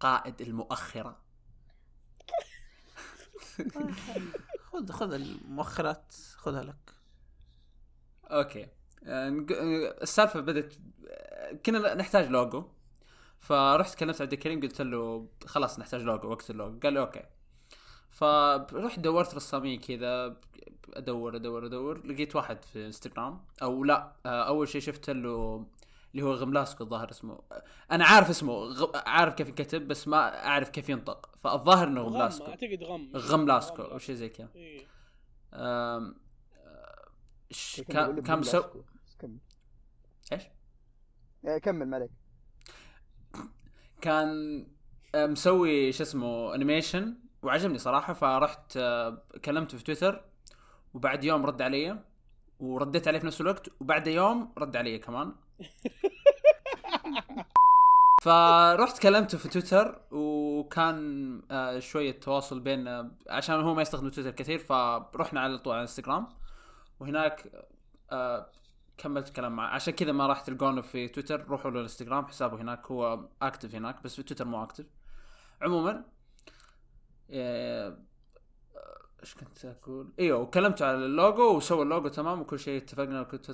قائد المؤخرة. خذ خذ المؤخرات خذها لك. okay. آه، آه، السالفة بدت آه، كنا نحتاج لوجو. فرحت كلمت عبد الكريم قلت له خلاص نحتاج لوجو وقت اللوجو. قال لي okay. فرحت دورت رسامين كذا أدور أدور أدور. لقيت واحد في إنستغرام أو لا أول شيء شفت له اللي هو غملاسكو الظاهر اسمه. أنا عارف اسمه غ... عارف كيف ينكتب بس ما أعرف كيف ينطق. فالظاهر إنه غم غملاسكو أعتقد غم. غملاسكو أو شيء زي كذا. إيه. آم، آه، ش- كمل كان مسوي إيش؟ كمل ما عليك كان آه، مسوي شو اسمه animation وعجبني صراحة فرحت آه، كلمته في تويتر وبعد يوم رد علي ورديت عليه في نفس الوقت وبعد يوم رد علي كمان. فرحت كلمته في تويتر وكان آه، شوية تواصل بيننا عشان هو ما يستخدم تويتر كثير فرحنا على طول على انستغرام وهناك كملت كلام معه. عشان كذا ما راح تلقونه في تويتر. روحوا له الانستغرام حسابه هناك. هو active هناك بس في تويتر مو active عموما آه، إيش كنت أقول؟ إيوه وكلمته على اللوجو وسوى اللوجو تمام وكل شيء اتفقنا وكنت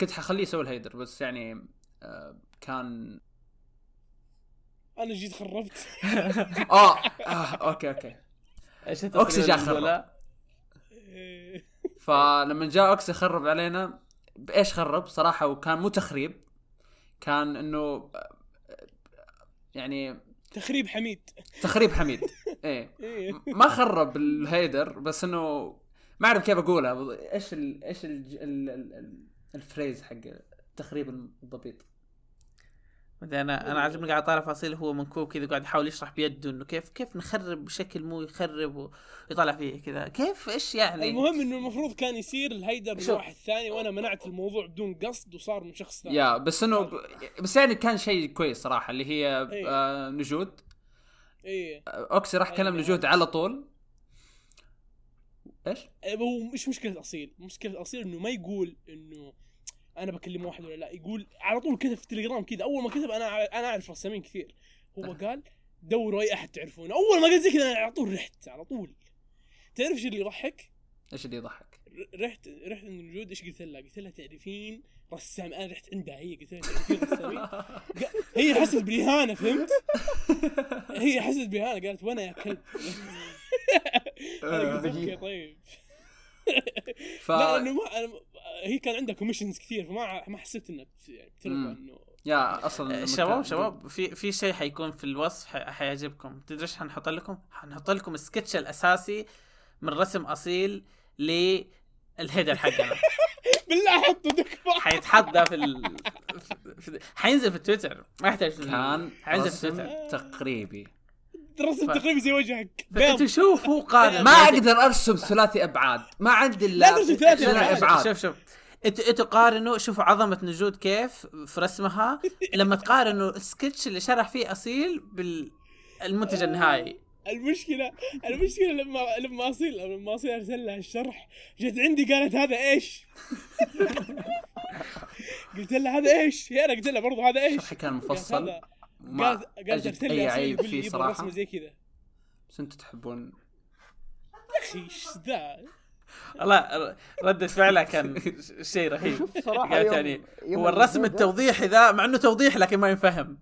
كنت حخليه يسوي ال header بس يعني آه، كان أنا جيت خربت. آه, آه okay okay. إيش أوكسي جاء خرب. إيه. فلما جاء أوكسي خرب علينا بإيش خرب صراحة وكان مو تخريب كان إنه يعني تخريب حميد. تخريب حميد. إيه. إيه. ما خرب ال header بس إنه ما أعرف كيف أقولها. إيش ال إيش ال ال ال ال phrase حق التخريب بالضبط؟ بعدين أنا أنا عجبني قاعد طالع فأصيل هو منكوب كذا قاعد يحاول يشرح بيده إنه كيف كيف نخرب بشكل مو يخرب ويطلع فيه كذا كيف إيش يعني المهم إنه المفروض كان يصير الهيدر من شوف. واحد ثاني وأنا منعت الموضوع بدون قصد وصار من شخص ثاني يا بس إنه ب- بس يعني كان شيء كويس صراحة اللي هي إيه. آه نجود إيه أوكسي راح كلم أيوة. نجود على طول إيش؟ إيه، هو مش مشكلة أصيل مشكلة أصيل إنه ما يقول إنه أنا بكلم واحد ولا لا يقول على طول كذا في التليجرام كذا أول ما كتب أنا أنا أعرف رسامين كثير هو قال دوروا أي أحد تعرفونه أول ما قال زي كذا أنا على طول رحت على طول تعرف إيش اللي يضحك؟ إيش اللي يضحك؟ رحت رحت عند نجود إيش قلت لها؟ قلت لها تعرفين رسام أنا رحت عندها هي قلت لها تعرفين رسامين؟ هي حست بالإهانة فهمت؟ هي حست بالإهانة قالت وأنا يا كلب أنا قلت okay طيب ف لا لأنه ما أنا هي كان عندها commissions كثير فما ما حسيت انها بت- يعني. إنه يا أصلا لما شباب شباب في في شيء حيكون في الوصف حيعجبكم. تدري إيش حنحط لكم؟ حنحط لكم السكتش الأساسي من رسم أصيل للهيدر حقنا. بالله حطوا تكفى حيتحط ده في ال... في... حينزل في التويتر ما يحتاج كان حينزل في رسم التويتر تقريبي. رسم ف- تقريبا زي وجهك. انت شوف هو قارن ما أقدر ارسم ثلاثي ابعاد. ما عندي الا لا ترسم ثلاثي ابعاد. شوف شوف. أنتوا أنتوا قارنوا شوفوا عظمة نجود كيف في رسمها. لما تقارنوا السكتش اللي شرح فيه أصيل بالمنتج النهائي. المشكلة المشكلة لما لما أصيل لما أصيل أرسل لها الشرح جت عندي قالت هذا إيش؟ قلت لها هذا إيش؟ هي أنا قلت لها برضو هذا إيش؟ شرحي كان مفصل. هذا- ما قالت قالت أجد ارسل لي اي عيب فيه صراحة. رسمة زي كذا. يا بس أنتم تحبون. أخي إيش ذا؟ والله ردة فعلها كان شيء رهيب. شوف صراحة يعني يوم هو الرسم التوضيحي ذا مع إنه توضيح لكن ما ينفهم.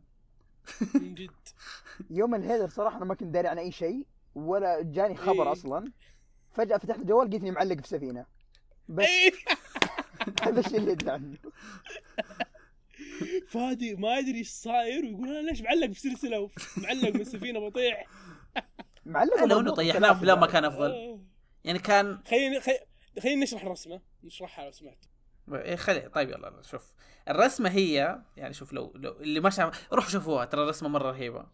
من جد. يوم الهيدر صراحة أنا ما كنت داري عن أي شيء ولا جاني خبر إيه. أصلا. فجأة فتحت الجوال لقيتني معلق في سفينة. بس. إيه. هذا الشيء اللي ادري عنه فادي ما يدري إيش صاير ويقول أنا ليش معلق في سلسلة؟ معلق من سفينه بطيح. معلق لو انه طيحناه بلا ما. كان أفضل. يعني كان خليني خي- خليني نشرح الرسمة. نشرحها لو سمحت. إيه خلي طيب يلا يلا، شوف. الرسمة هي يعني شوف لو لو اللي ما شاف روحوا شوفوها ترى الرسمة مرة رهيبة.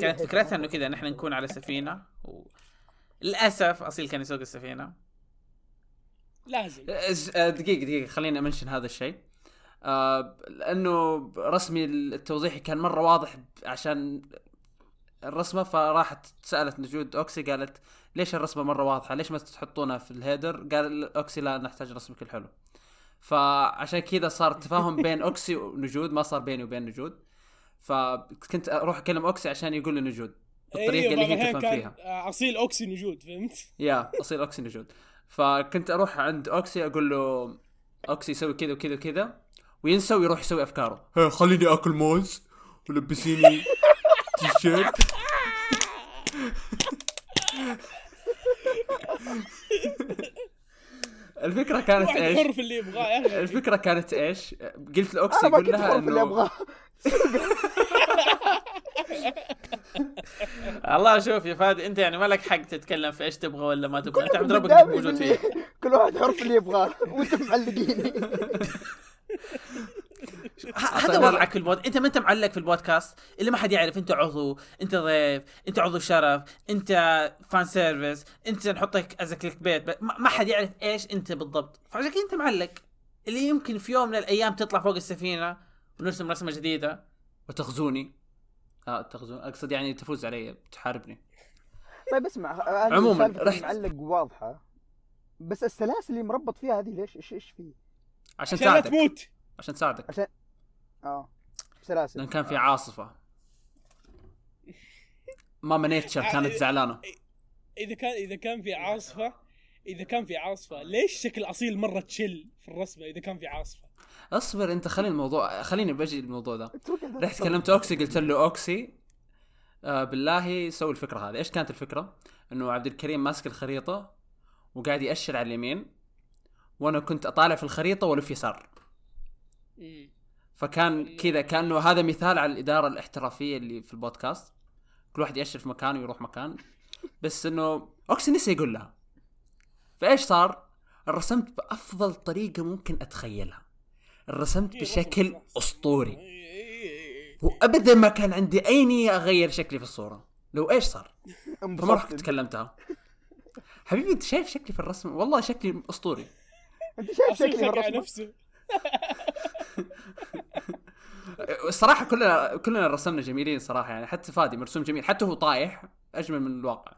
كانت فكرتها إنه كذا نحن نكون على سفينة و... للأسف أصيل كان يسوق السفينة. لازم. آه، دقيقة دقيقة خليني أمنشن هذا الشيء. آه لأنه رسمي التوضيحي كان مرة واضح عشان الرسمة فراحت سألت نجود أوكسي قالت ليش الرسمة مرة واضحة؟ ليش ما تحطونها في ال header؟ قال أوكسي لا نحتاج رسمك الحلو. فعشان كذا صار تفاهم بين أوكسي ونجود ما صار بيني وبين نجود. فكنت أروح أكلم أوكسي عشان يقول لي نجود بالطريقة أيوة، اللي هي تفهم فيها. أصيل أوكسي نجود فهمت؟ يا اصيل أوكسي نجود فكنت أروح عند أوكسي أقول له أوكسي يسوي كذا وكذا وكذا وينسى ويروح يسوي أفكاره. "ها، خليني آكل موز. ولبسيني تي شيرت الفكرة كانت إيش؟ حر في اللي يبغاه يا أخي. الفكرة كانت إيش؟ قلت لأوكسي يقول لها اللي إنه ابغاه الله شوف يا فادي أنت يعني ما لك حق تتكلم في إيش تبغى ولا ما تبغى؟ أنت عبد ربك موجود فيه. كل واحد حر في اللي يبغاه وأنتم معلقيني. هذا وضعك في البود أنت ما أنت معلق في البودكاست؟ اللي ما حد يعرف أنت عضو أنت ضيف أنت عضو شرف أنت fan service أنت نحطك as clickbait ما ما حد يعرف إيش أنت بالضبط. فعشان كذا أنت معلق. اللي يمكن في يوم من الأيام تطلع فوق السفينة ونرسم رسمة جديدة وتغزوني. تغزون أقصد يعني تفوز علي تحاربني. طيب اسمع عموماً، رحت- المعلق واضحة. بس السلاسل اللي مربط فيها هذه ليش إيش إيش فيه؟ عشان عشان لا تساعدك تموت. عشان تساعدك عشان آه. سلاسل. لأن كان في عاصفة. ماما نيتشر كانت زعلانة. إذا كان إذا كان في عاصفه إذا كان في عاصفة ليش شكل أصيل مرة تشل في الرسمة إذا كان في عاصفة؟ اصبر انت خلي الموضوع خليني بجي الموضوع ده. رحت كلمت اوكسي قلت له أوكسي آه بالله سوي الفكرة هذه. إيش كانت الفكرة؟ إنه عبد الكريم ماسك الخريطة وقاعد يأشر على اليمين وأنا كنت أطالع في الخريطة وألف يسار. فكان كذا كأنه هذا مثال على الإدارة الاحترافية اللي في البودكاست. كل واحد يأشر في مكان ويروح مكان. بس إنه أوكسي نسي يقول لها. فإيش صار؟ رسمت بأفضل طريقة ممكن أتخيلها. رسمت بشكل أسطوري. وابدا ما كان عندي أي نية أغير شكلي في الصورة. لو إيش صار؟ فما رحت انبسطت كلمتها حبيبي أنت شايف شكلي في الرسم؟ والله شكلي أسطوري. أنت شايف شكلي فقع بالرسمة؟ نفسه. الصراحه كلنا كلنا رسمنا جميلين صراحة يعني حتى فادي مرسوم جميل حتى هو طايح أجمل من الواقع.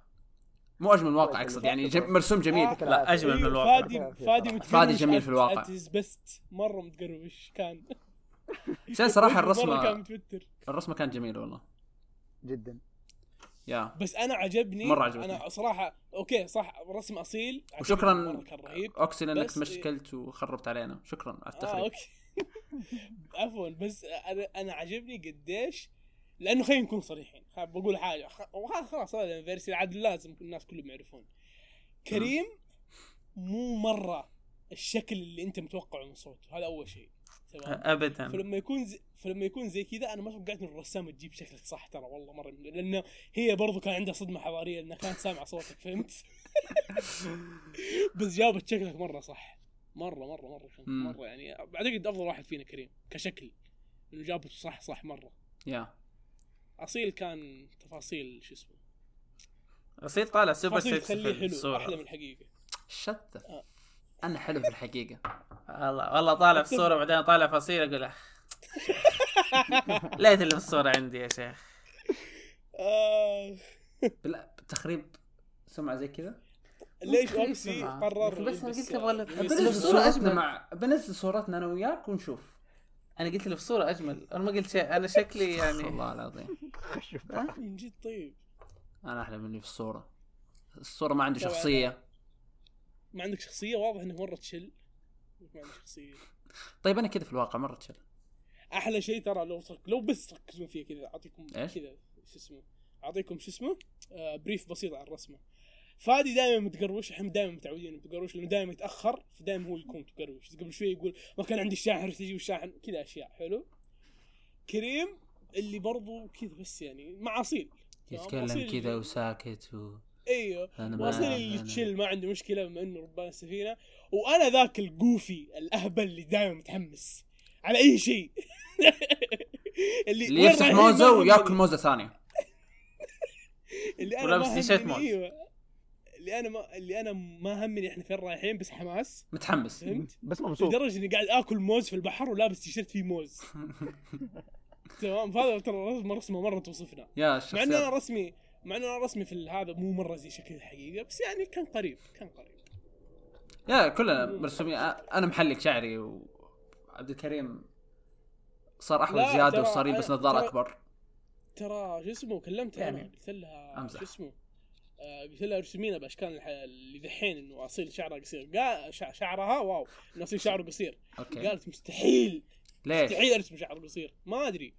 مو أجمل من الواقع أقصد يعني جم مرسوم جميل. آه. لا أجمل من الواقع. فادي فادي فادي جميل في الواقع. بيست مرة متقروش كان؟ عشان صراحة مرة كان الرسمه متوتر الرسمة كانت جميلة والله. جدا. يا. بس أنا عجبني مرة عجبتني. أنا صراحة أوكي صح رسم أصيل عجبني وشكرا مرة كان رهيب. أوكسي لأنك بس- تمشكلت وخربت علينا. شكرا على آه التخريب. أوكي. عفوا بس أنا أنا عجبني قديش لأنه خلينا نكون صريحين. بقول حاجة. خلاص هذا الفيرسي عاد لازم الناس كلهم يعرفون. كريم مو مرة الشكل اللي انت متوقعه من صوته. هذا أول شيء. تمام؟ ابدا. فلما يكون زي فلما يكون زي كذا أنا ما توقعت ان الرسامة تجيب شكلك صح ترى والله مرة. لأنه هي برضو كان عندها صدمة حضارية انها كانت سامعة صوتك فهمت؟ بس جابت شكلك مرة صح. مرة مرة مرة. مرة يعني. أعتقد أفضل واحد فينا كريم كشكل. إنه جابته صح صح مرة. يا. أصيل كان تفاصيل شو اسمه؟ اصير طالع سوبر في تخليه حلو الصورة. أحلى من الحقيقة. شت آه. أنا حلو في الحقيقة. والله والله طالع في الصورة بعدين طالع فصيل أقول أخ. ليت اللي في الصورة عندي يا شيخ. آه. تخريب سمعة زي كذا؟ ليش اوكسي. قرر بس يلبس- قلت يلبس- بنزل صورتنا. مع بنزل صورتنا أنا وياك ونشوف. أنا قلت اللي في الصورة أجمل. أنا ما قلت شيء. أنا شكلي يعني والله العظيم. من جد طيب. أنا أحلى مني في الصورة. الصورة ما عنده. شخصية. ما عندك شخصية؟ واضح إنك مرة تشل ما عندك شخصية. طيب أنا كذا في الواقع مرة تشل أحلى شيء ترى لو لو بس تركزون فيه كذا أعطيكم؟ كذا شو اسمه؟ أعطيكم شو اسمه؟ آه بريف بسيط عن الرسمة. فادي دائما متقروش إحنا دائما متعودين متقروش لأنه دائما يتأخر فدائما هو يكون متقروش قبل شوي يقول ما كان عندي الشاحن رحت أجيب الشاحن. كذا أشياء حلو؟ كريم اللي برضو كذا بس يعني مع اصيل؟ يتكلم كذا وساكت و... إيوه. واصيل اللي تشيل ما عنده مشكلة بما إنه ربان السفينه وأنا ذاك الجوفي الأهبل اللي دائما متحمس على أي شيء. اللي اللي يفتح موزة وياكل. موزة. ثانية. اللي أنا ولابس ما تيشيرت موز. إيوه. اللي أنا ما اللي أنا ما همني إحنا فين رايحين بس حماس. متحمس. فهمت؟ بس مبسوط. لدرجة إني قاعد آكل موز في البحر ولابس تيشيرت فيه موز. تمام؟ فهذا ترى رسمه رسمة مرة توصفنا. يا مع إنه أنا رسمي مع إنه أنا رسمي في هذا مو مرة زي شكل الحقيقة بس يعني كان قريب كان قريب. يا كلنا مرسومين. أنا محلق شعري وعبد الكريم صار احول لا، زيادة وصار يلبس نظارة ترى- أكبر. ترى شو اسمه كلمتها يعني. قلت لها. شو اسمه؟ قلت لها ارسمينا باشكال اللي دحين إنه أصيل شعرها قصير. قال شع- شعرها؟ واو. إنه أصيل شعره قصير. أوكي. قالت مستحيل. ليش؟ مستحيل أرسم شعر قصير. ما أدري.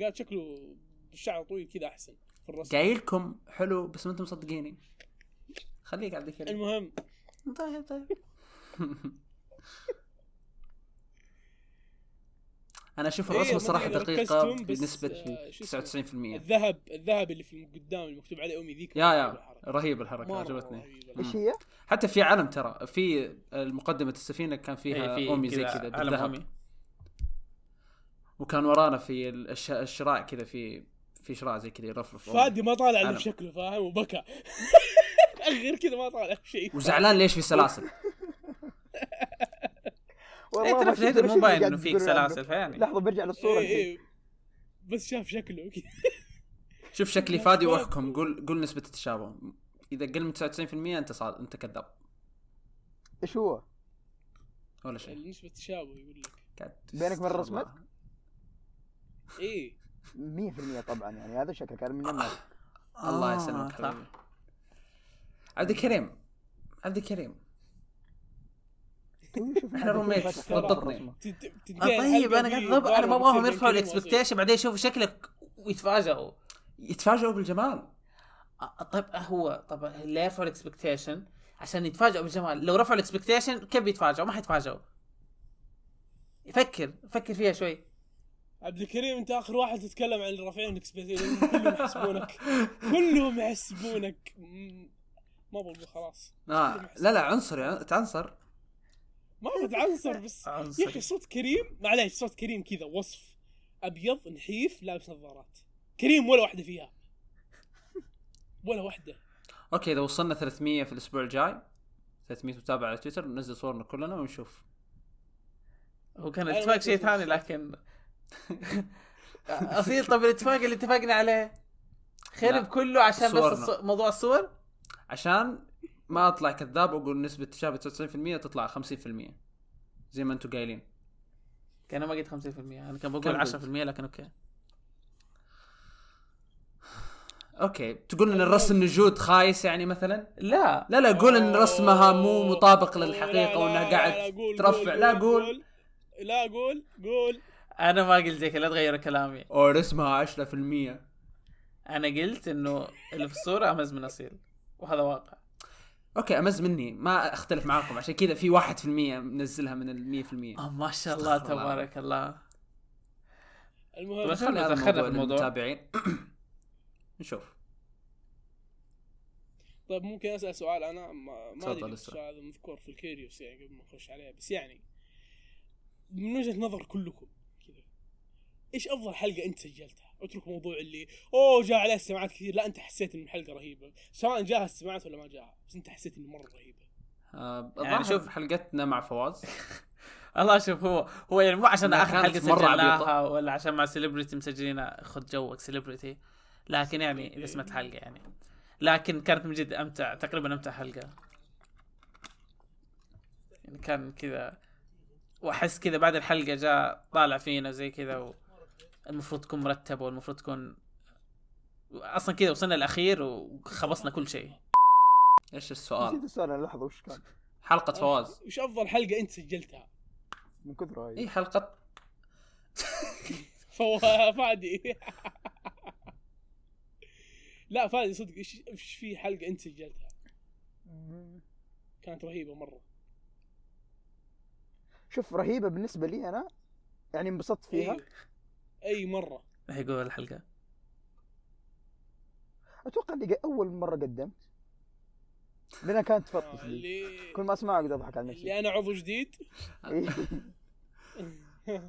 قالت شكله بالشعر طويل كذا أحسن في الرسم. قايلكم حلو بس ما أنتم مصدقيني. خليك عبد الكريم. المهم. طيب طيب. أنا أشوف إيه، الرسمه صراحة دقيقة بنسبة آه، شو اسمه؟ 99% الذهب الذهب اللي في قدام المكتوب عليه أمي ذيك يا رهيبة يا. رهيب الحركة عجبتني. إيش هي؟ حتى في علم ترى في مقدمه السفينة كان فيها إيه، في أمي زي كذا علم بالذهب. وكان ورانا في الش- الشراع كذا في في شراع زي كذا يرفرف. فادي ما طالع إلا علم. في شكله فاهم وبكى غير كذا ما طالع شيء وزعلان ليش في سلاسل والله إيه، ترى في وش مو باين إنه فيك. سلاسل فيعني لحظة برجع للصورة إيه. إيه. بس شاف شكله شوف شكلي فادي وأحكم قول قول نسبة التشابه إذا قل من 99% أنت صاد أنت كذاب إيش هو؟ ولا شيء نسبة تشابه يقول لك بينك وبين الرسمة؟ إيه 100% طبعا يعني هذا شكلك هذا من الناس الله آه، يسلمك صح. حبيبي عبد الكريم عبد الكريم شوف إحنا روميت، فاتح ضبطني. آه، طيب أنا قاعد ضب... أنا ما ابغاهم يرفعوا ال expectation بعدين يشوفوا شكلك ويتفاجئوا يتفاجئوا بالجمال. آه، طيب هو طب اللي يرفعوا ال expectation عشان يتفاجئوا بالجمال. لو رفعوا ال expectation كيف بيتفاجئوا؟ ما حيتفاجئوا. فكر فكر فيها شوي. عبد الكريم أنت آخر واحد تتكلم عن اللي رافعين expectation كلهم يحسبونك. كلهم يحسبونك. ما بقول خلاص. آه. لا لا عنصري عن- تعنصر ما بتعنصر بس عنصري. يا أخي صوت كريم معليش صوت كريم كذا وصف أبيض نحيف لابس نظارات كريم ولا واحدة فيها ولا واحدة أوكي إذا وصلنا 300 في الأسبوع الجاي 300 متابع على تويتر ننزل صورنا كلنا ونشوف هو كان ما شيء ثاني. لكن أصيل طب الاتفاق اللي اتفقنا عليه خرب. كله عشان بس صورنا. الص... موضوع الصور عشان ما أطلع كذاب وأقول نسبة تشابه 99% تطلع 50% زي ما أنتم قايلين. كان ما قلت 50% أنا كان بقول قلت؟ 10% لكن okay. okay. تقول إن الرسم نجود خايس يعني مثلا؟ لا. لا لا قول إن رسمها مو. مطابق للحقيقة وإنها قاعد ترفع. لا قول لا قول قول. أنا ما قلت زي كذا لا تغير كلامي. أو رسمها 10% أنا قلت إنه اللي في الصورة أمز من أصيل وهذا واقع. okay أمز مني ما أختلف معاكم عشان كذا في 1% منزلها من ال 100% آه ما شاء الله. تبارك الله المهم بس خلي هذا دخلنا في الموضوع. للمتابعين نشوف طيب ممكن أسأل سؤال أنا ما, أدري. السؤال هذا مذكور في ال curious يعني قبل ما نخش عليه بس يعني من وجهة نظر كلكم كذا إيش أفضل حلقة أنت سجلتها؟ اترك موضوع اللي أوه جاء عليها استماعات كثير. لا انت حسيت ان الحلقة رهيبة. سواء جاها استماعات ولا ما جاها بس انت حسيت إنه مرة رهيبة. آه يعني شوف- حلقتنا مع فواز. الله شوف هو هو يعني مو عشان آخر حلقة سجلناها. ولا عشان مع celebrity مسجلينها خذ جوك celebrity لكن يعني إذا سمعت الحلقة يعني. لكن كانت من جد أمتع تقريبا أمتع حلقة. يعني كان كذا وأحس كذا بعد الحلقة جاء طالع فينا زي كذا المفروض تكون مرتبه والمفروض تكون أصلا كذا وصلنا الأخير وخبصنا كل شيء. إيش نسيت السؤال السؤال أنا لحظة وش كان؟ حلقة فواز. إيش أفضل حلقة أنت سجلتها؟ من كثر هاي. اي حلقة. فو فادي لا فادي صدق إيش إيش في حلقة أنت سجلتها؟ كانت رهيبة مرة. شوف رهيبة بالنسبة لي أنا يعني انبسطت فيها. أي, مرة. يقول الحلقة. أتوقع إني أول مرة قدمت. لأنها كانت تفطس آه، لي. اللي كل ما اسمعها اقعد أضحك على نفسي. اللي أنا عضو جديد.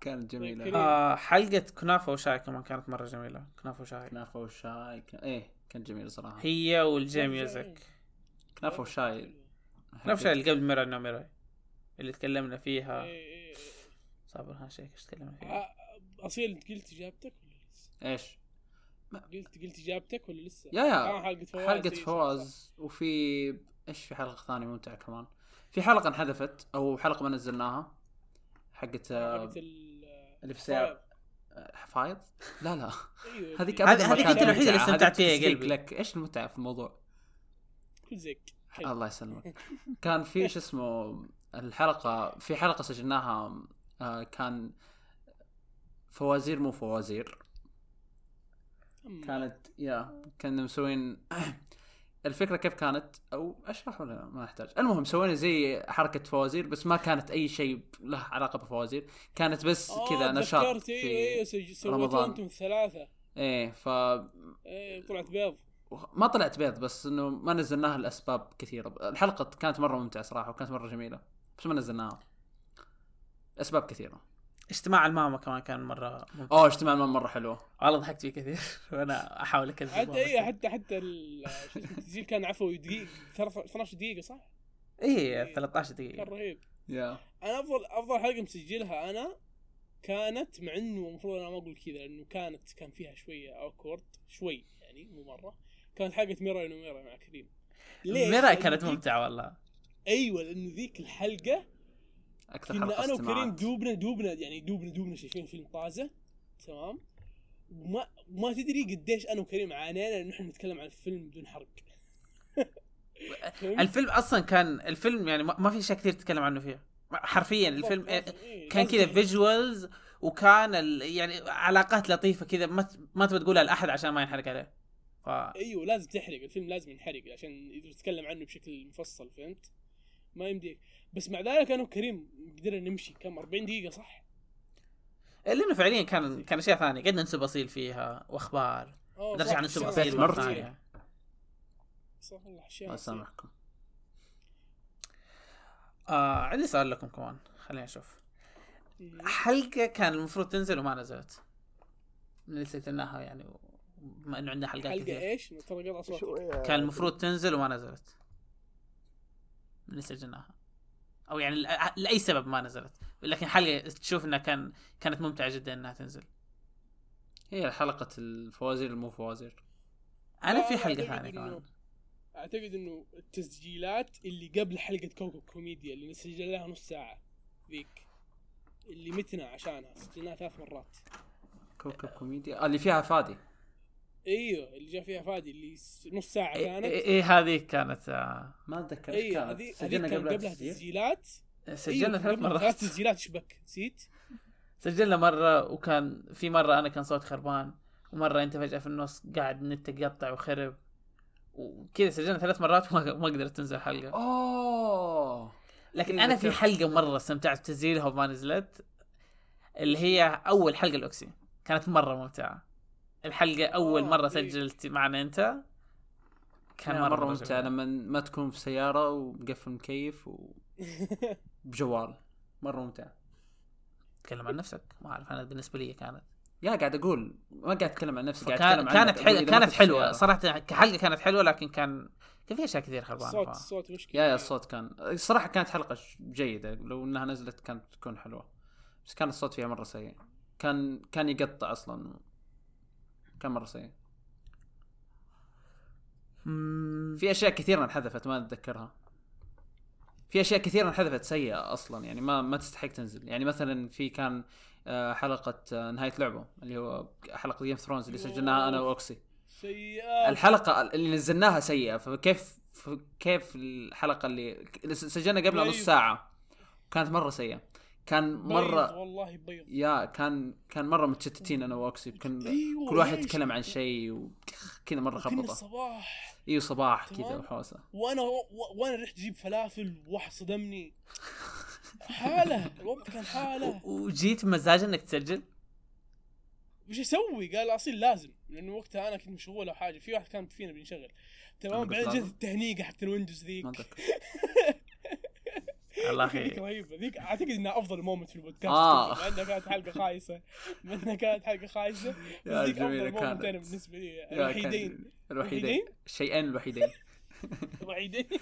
كانت جميلة. آه حلقة كنافة وشاي كمان كانت مرة جميلة. كنافة وشاي. كنافة وشاي. ك... إيه كانت جميلة صراحة. هي وال J music كنافة وشاي. كنافة وشاي اللي قبل Mirai no Mirai اللي تكلمنا فيها. إيه، إيه. صابر ها شيك إيش تكلمنا فيها آه، اصيل انت قلت اجابتك ولا لسه؟ إيش قلت قلت اجابتك ولا لسه؟ يا يا آه، حلقة فواز حلقة إيه،. فواز وفي إيش في حلقة ثانية ممتعة كمان في حلقة انحذفت أو حلقة ما نزلناها حقت آه، ال اللي في سيارة فايض لا لا هذيك ما هذيك كانت أنت الوحيدة اللي ممتعة. استمتعت فيها يا قلبي. لك إيش الممتع في الموضوع كل زيك. الله يسلمك كان في شو اسمه الحلقة في حلقة سجلناها آه، كان فوازير مو فوازير. كانت يا كنا مسوين الفكرة كيف كانت؟ أو أشرح ولا ما أحتاج؟ المهم سوينا زي حركة فوازير بس ما كانت أي شيء له علاقة بفوازير. كانت بس كذا نشاط آه، تذكرت أيوه أيوه في سج- سويتوا رمضان. أنتم الثلاثه إيه ف إيه طلعت بيض. ما طلعت بيض بس إنه ما نزلناها لأسباب كثيرة. الحلقة كانت مرة ممتعة صراحة وكانت مرة جميلة بس ما نزلناها. اسباب كثيرة. اجتماع الماما كمان كان مرة ممتع. اوه اجتماع المام مرة حلوة والله ضحكت فيه كثير. وأنا أحاول اكذب حتى كثير. حتى حتى التسجيل كان عفوي دقيقة. 12 دقيقة صح؟ إيه 13 كان دقيقة. رهيب. يا أنا افضل أفضل حلقة مسجلها أنا كانت مع إنه المفروض أنا ما أقول كذا لأنه كانت كان فيها شوية اوكورد شوي يعني مو مرة. كانت حلقة ميرا وميرا مع كريم. ليش؟ ميرا كانت ممتعة والله. أيوه لأنه ذيك الحلقة أكثر كنا أنا وكريم دوبنا دوبنا يعني دوبنا دوبنا شايفين فيلم طازة تمام وما ما تدري قديش أنا وكريم عانينا انه إحنا نتكلم عن الفيلم بدون حرق؟ الفيلم أصلا كان الفيلم يعني ما في اشياء كثير تتكلم عنه فيه حرفيا الفيلم لازم- إيه، كان لازم كذا. فيجوالز وكان. يعني علاقات لطيفة كذا ما ما تبغى تقولها لأحد عشان ما ينحرق عليه ف أيوه لازم تحرق الفيلم لازم ينحرق عشان تتكلم عنه بشكل مفصل فهمت؟ ما يمديك. بس مع ذلك أنا وكريم قدرنا نمشي كم 40 دقيقة صح؟ لأنه فعليا كان كان أشياء ثانية. قد ننسب أصيل فيها وأخبار. نرجع صح، اصيل صح، مرة صح. ثانية صح والله الله اشياء يسامحكم. آه عندي سؤال لكم كمان. خلينا نشوف مم. حلقة كان المفروض تنزل وما نزلت. من اللي سجلناها يعني بما إنه عندنا حلقات حلقة كثير. إيش؟ ترى قطع صوت كان المفروض تنزل وما نزلت. من اللي سجلناها. أو يعني لأ- لأي سبب ما نزلت. لكن حلقة تشوف إنها كان كانت ممتعة جدا إنها تنزل. هي حلقة الفوازير المو فوازير. أنا في حلقة أعتقد ثانية إنه- كمان. أعتقد إنه التسجيلات اللي قبل حلقة كوكب كوميديا اللي نسجل لها نص ساعة ذيك اللي متنا عشانها سجلناها ثلاث مرات. كوكب كوميديا. آه، اللي فيها فادي. إيوه اللي جاء فيها فادي اللي نص ساعة إيه كانت. إيه- إيه هذه كانت آه ما أتذكر إيش إيوه كانت. هذه سجلنا كان قبلها قبلها تسجيل تسجيلات. سجلنا ثلاث مرات. ثلاث تسجيلات إيش بك؟ نسيت؟ سجلنا مرة وكان في مرة أنا كان صوت خربان ومرة أنت فجأة في النص قاعد نت يقطع وخرب. وكذا سجلنا ثلاث مرات وما ما قدرت تنزل حلقة. أوه. لكن إيه، أنا في. حلقة مرة استمتعت بتسجيلها وما نزلت اللي هي أول حلقة الاوكسي كانت مرة ممتعة. الحلقة أول آه، مرة إيه. سجلت معنا أنت. كان مرة, مرة ممتع. لما ما تكون في سيارة ومقفل مكيف وبجوال مرة ممتع. تكلم عن نفسك. ما أعرف أنا بالنسبة لي كانت. يا قاعد أقول ما قاعد أتكلم عن نفسي قاعد أتكلم عنك. كانت ما كانت حلوة. صراحة كحلقة كانت حلوة لكن كان كان في أشياء كثير خربانة. الصوت الصوت مشكلة. يا يا الصوت كان الصراحه كانت حلقة جيدة. لو إنها نزلت كانت تكون حلوة. بس كان الصوت فيها مرة سيء. كان كان يقطع أصلا. كان مرة سيء في أشياء كثيره انحذفت ما أتذكرها. في أشياء كثيره انحذفت سيئة أصلا يعني ما ما تستحق تنزل. يعني مثلا في كان آه، حلقة آه، نهاية لعبة اللي هو حلقة Game Thrones اللي سجلناها أنا وأوكسي. سيئات الحلقة اللي نزلناها سيئة فكيف كيف الحلقة اللي سجلنا قبلها نص بيض. ساعة؟ كانت مرة سيئة. كان بيض مره والله بيض. يا كان كان مرة متشتتين أنا وأوكسي. كان أيوة، كل واحد؟ يتكلم عن شيء وكذا مرة خبطة. الصباح إيوه صباح كذا. وحوسة. وأنا و... وأنا رحت أجيب فلافل وواحد صدمني. حالة الوضع كان حالة. وجيت بمزاج إنك تسجل؟ وش أسوي؟ قال أصيل لازم لأنه وقتها أنا كنت مشغول أو حاجة. في واحد كان فينا بنشغل تمام بعدين جت. التهنيقة حقت ال Windows ذيك. الله ذيك أخي رهيبه ذيك أعتقد إنها أفضل moment في البودكاست آه. كله، مع إنها كانت حلقة خايسة مع إنها كانت حلقة خايسة بس يا ذيك أفضل moment. أنا بالنسبة لي. الوحيدين. الوحيدين؟ الشيئين الوحيدين. الوحيدين.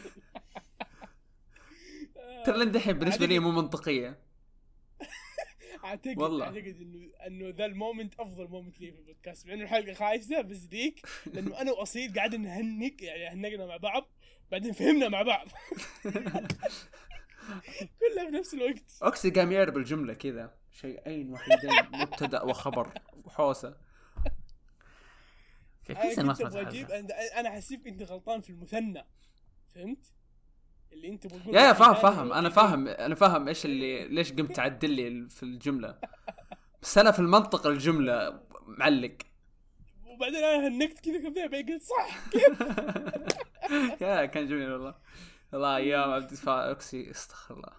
ترى لين دحين بالنسبة لي مو منطقية. اعتقد والله. أعتقد انه إنه ذا ال moment أفضل moment لي في البودكاست مع إنه الحلقة خايسة بس ذيك لأنه أنا واصيل قاعدين نهنق يعني هنقنا مع بعض بعدين فهمنا مع بعض. كلها في نفس الوقت. اوكسي قام يعرب الجمله كذا شيئين وحيدين مبتدأ وخبر وحوسة. في أنا كنت أجيب أنا حسيت انت غلطان في المثنى. فهمت؟ اللي أنت بتقول يا يا فاهم فاهم. أنا. فاهم أنا فاهم إيش اللي ليش قمت تعدل لي في الجملة. بس أنا في المنطق الجملة معلق. وبعدين أنا هنكت كذا كذا قلت صح. كيف؟ يا كان جميل والله. والله أيام عبد الفا أوكسي استغفر الله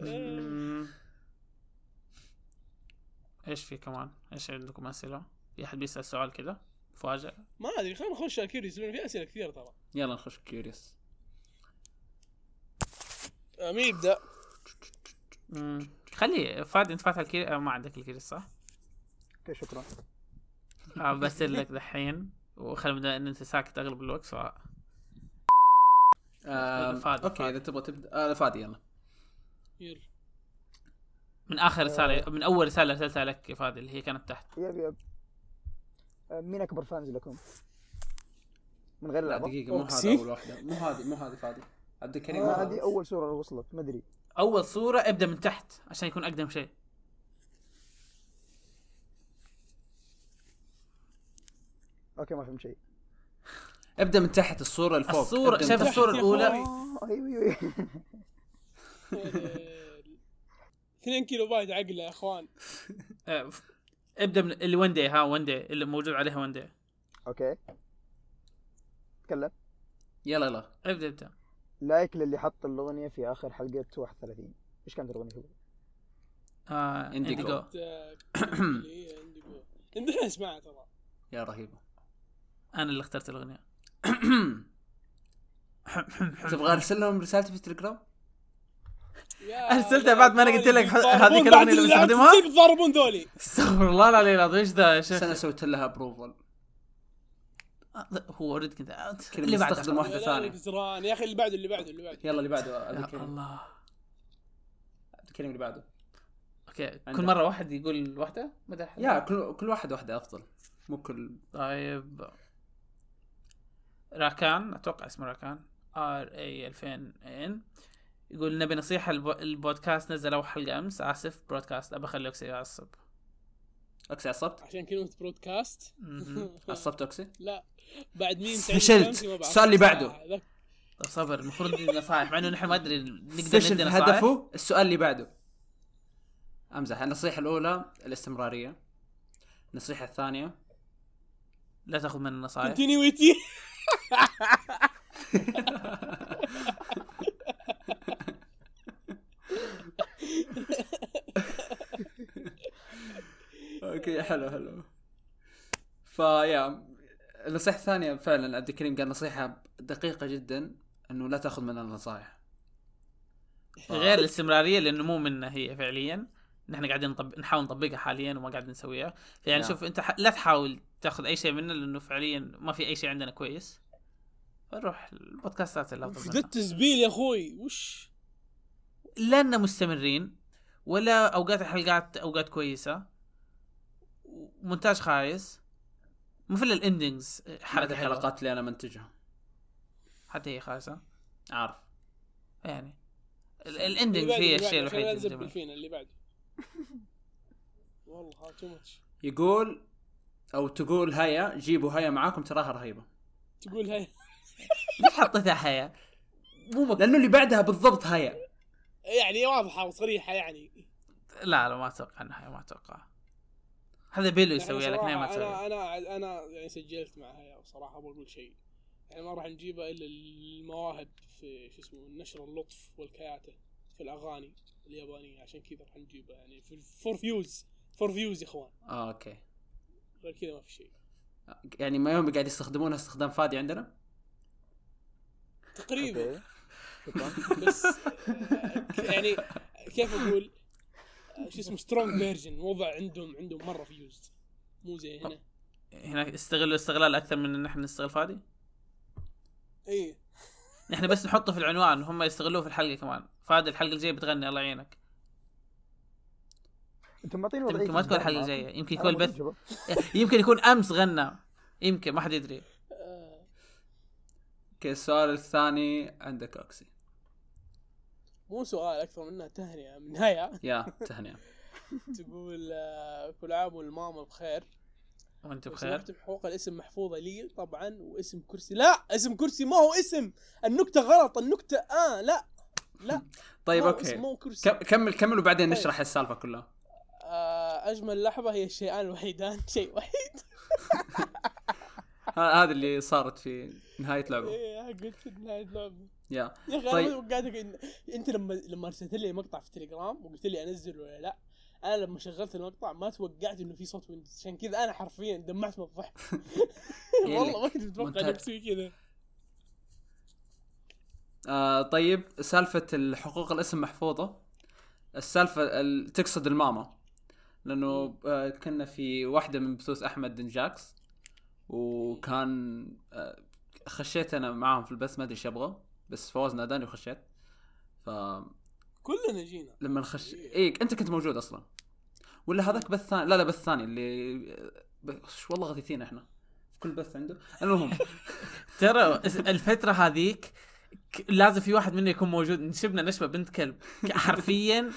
مم. إيش في كمان؟ إيش عندكم أسئلة؟ في أحد بيسأل سؤال كذا؟ مفاجئ ما أدري خلينا نخش على Curious في أسئلة كثيرة ترى يلا نخش Curious آه، مين يبدأ؟ مم. خلي فادي أنت فاتح الكيري آه، ما عندك الكيري صح؟ okay شكرا آه برسل لك دحين وخلي بدأ إن أنت ساكت أغلب الوقت ف فادي، okay. إذا تبغى تبدأ. آه فادي يلا. يلا. من آخر رسالة من أول رسالة ارسلتها لك يا فادي اللي هي كانت تحت. yep yep. آه، مين أكبر fans لكم؟ من غير لا دقيقة مو. هذا أول واحدة. مو هذه مو هذه فادي عبد الكريم آه، هذه. أول صورة وصلت ما أدري. أول صورة ابدأ من تحت عشان يكون أقدم شيء. okay ما فهمت شيء. ابدأ من تحت الصورة الفوق الصورة- ابدأ من شايف؟ أخوي. آه أيوه أيوه 2 كيلو بايت عقله يا أخوان. آه، ابدأ من اللي one day ها one day اللي موجود عليها one day okay. تكلم. يلا يلا. ابدأ ابدأ. like للي حط الأغنية في آخر حلقة 31 إيش كانت الأغنية؟ هو؟ Indigo. Indigo عندكم عندنا اسمعها ترى. يا رهيبة. أنا اللي اخترت الاغنية. تبغى ارسل لهم رسالتي في التليجرام؟ يا أرسلتها بعد ما أنا قلت لك هذيك بعد الأغنية اللي بستخدمها؟ بيتضاربون ذولي. استغفر الله العلي العظيم إيش ذا يا بس أنا شيخ سويت لها ابروفل هو اوريدي كنت كذا اللي بعده. لا، زران. يا أخي اللي بعده اللي بعده اللي بعده. يلا اللي بعده عبد يا الكريم الله. عبد الكريم اللي بعده. okay. كل مرة واحد يقول واحدة؟ يا كل كل واحد واحدة أفضل. مو كل. طيب. راكان أتوقع اسمه راكان RE 2000 N. يقول نبي نصيحة الب... البودكاست نزل أول حلقة أمس. آسف broadcast أبى أخلي أوكسي يعصب. أوكسي عصبت؟ عشان كلمه broadcast. عصبت أوكسي؟ لا. بعد مين فشلت. السؤال اللي بعده. طيب صبر المفروض ندي نصائح مع إنه نحن ما أدري نقدر فشل ندي في نصائح هدفه. السؤال اللي بعده. أمزح. النصيحة الأولى الاستمرارية. النصيحة الثانية. لا تأخذ من النصائح continuity okay حلو حلو. فيا النصيحه الثانية فعلا. عبد الكريم قال نصيحة دقيقة جدا إنه لا تأخذ من النصائح. غير الاستمرارية لأنه مو منا هي فعليا. نحن قاعدين نطب... نحاول نطبقها حاليا وما قاعدين نسويها. يعني نعم. شوف أنت ح... لا تحاول تاخذ أي شيء منا لأنه فعليا ما في أي شيء عندنا كويس. فنروح البودكاستات اللي وش أفضل ذا منها. التزبيل يا أخوي وش؟ لنا مستمرين ولا أوقات الحلقات أوقات كويسة. مونتاج خايس. في الاندنجز حركه حلقات الحلقات اللي أنا منتجها. حتى هي خايسة. عارف. يعني ال- اللي الاندنجز بعده، هي اللي الشيء بعده، الوحيد الجميل فينا اللي بعده. والله تو ماتش يقول أو تقول هيا جيبوا هيا معاكم تراها رهيبة. تقول هاي ليش حطيتها حياه؟ مو. لأنه اللي بعدها بالضبط هيا. يعني واضحة وصريحه يعني. لا لا ما أتوقع إنها ما أتوقع. هذا بيلو يعني يسويها لكن هي ما تسويها. أنا أنا أنا يعني سجلت مع هيا وصراحة بقول شيء. يعني ما راح نجيبها إلا المواهب في شو اسمه نشر اللطف والكياتة في الأغاني اليابانية. عشان كذا راح نجيبها يعني في for views for views يا إخوان. آه okay. غير كذا ما في شيء. يعني ما يوم قاعد يستخدمونها استخدام فادي عندنا؟ تقريبا. بس آه، يعني كيف أقول؟ آه، شو اسمه strong version وضع عندهم عندهم مرة views مو زي هنا. هناك استغلوا استغلال أكثر من إن نحن نستغل فادي اي نحن بس نحطه في العنوان هم يستغلوه في الحلقة كمان. فادي الحلقة الجاية بتغني الله يعينك. أنتم معطيني يمكن وضعيه ما تكون. الحلقة الجايه يمكن يكون البث. يمكن يكون أمس غنى. يمكن ما حد يدري. آه، okay السؤال الثاني عندك أوكسي. مو سؤال أكثر منها تهنئة من هيا يا تهنئة. تقول آه، كل عام والماما بخير. وأنت بخير. حقوق الاسم محفوظة لي طبعا واسم كرسي. لا اسم كرسي ما هو اسم. النكتة غلط النكتة آه لا لا. طيب okay. كمل كمل وبعدين طيب. نشرح السالفة كلها. أجمل لحظة هي الشيئان الوحيدان شيء وحيد. هذا اللي صارت في نهاية لعبة. إيه قلت نهاية اللعبه يا. يا أخي طيب. أنت لما لما ارسلت لي مقطع في التليجرام وقلت لي أنزل ولا لا أنا لما شغلت المقطع ما توقعت إنه في صوت ويندوز. عشان كذا أنا حرفيا دمعت من الضحك. والله ما كنت متوقع تسوي كذا. آه طيب سالفة الحقوق الاسم محفوظة. السالفة ال- تقصد الماما. لأنه آه كنا في واحدة من بثوث أحمد نينجاكس وكان آه خشيت أنا معاهم في البث ما أدري إيش يبغى بس فواز ناداني وخشيت. ف كلنا جينا. لما نخش اي أنت كنت موجود أصلا. ولا هذاك بث ثاني لا لا بث ثاني اللي ب- ش- والله غثيثين إحنا. في كل بث عنده. المهم ترى الفترة هذيك لازم في واحد منا يكون موجود. نشبنا نشبة بنت كلب. حرفيا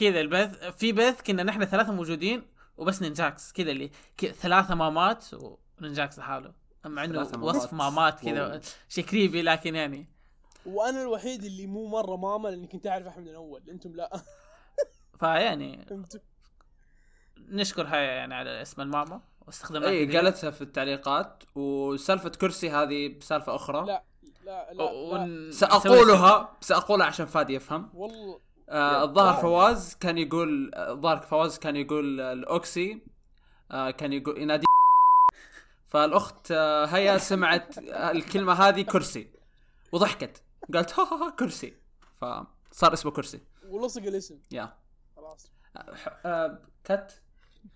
كذا البث في بث كنا نحن ثلاثة موجودين وبس نينجاكس كذا اللي كذا ثلاثة مامات ونينجاكس لحاله مع انه. وصف مامات كذا. شيء creepy لكن يعني وأنا الوحيد اللي مو مرة ماما لأني كنت أعرف أحمد من اول أنتم لا فيعني أنتم نشكرها يعني على اسم الماما واستخدمناها اي. قالتها في التعليقات وسالفة كرسي هذه بسالفة أخرى لا لا لا, لا. ون- سأقولها سأقولها عشان فادي يفهم والله آه الظاهر فواز كان يقول الظاهر فواز كان يقول الاوكسي آه كان يقول ينادي. فالأخت آه هيا سمعت آه، الكلمة هذه كرسي. وضحكت. قالت ها ها ها كرسي. فصار اسمه كرسي. ولصق الاسم. يا خلاص. cut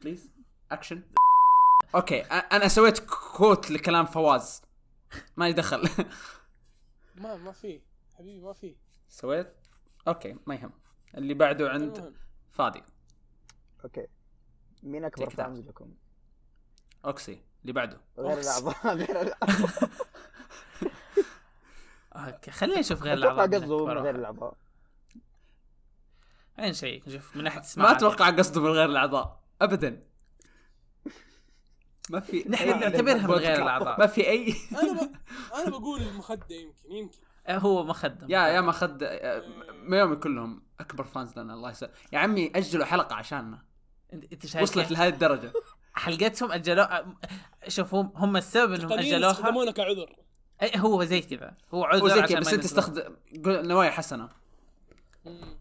please action أوكي أنا سويت كوت لكلام فواز. ما يدخل ما ما في. حبيبي ما في. سويت؟ أوكي ما يهم. اللي بعده عند فادي أوكي. مين أكبر. فانز لكم؟ أوكسي. اللي بعده. غير. الأعضاء غير الأعضاء. أوكي خلينا نشوف غير أتوقع الأعضاء. قصده من من غير الأعضاء. عين شيء نشوف من ناحية ما أتوقع قصده من غير الأعضاء. ابدا. ما في نحن نعتبرها من غير. الأعضاء. ما في أي أنا ب... أنا بقول المخدة يمكن يمكن. هو مخدم. يا يا ما خد ميومي كلهم أكبر فانز لنا الله يسلمك. يا عمي أجلوا حلقة عشاننا. انت شايف وصلت؟ لهذه الدرجة. حلقتهم اجلوها شوف هم هم السبب إنهم أجلوها. استخدمونا كعذر. أي هو زي كذا. هو عذر عشان كذا ما بس أنت قول- نوايا حسنة.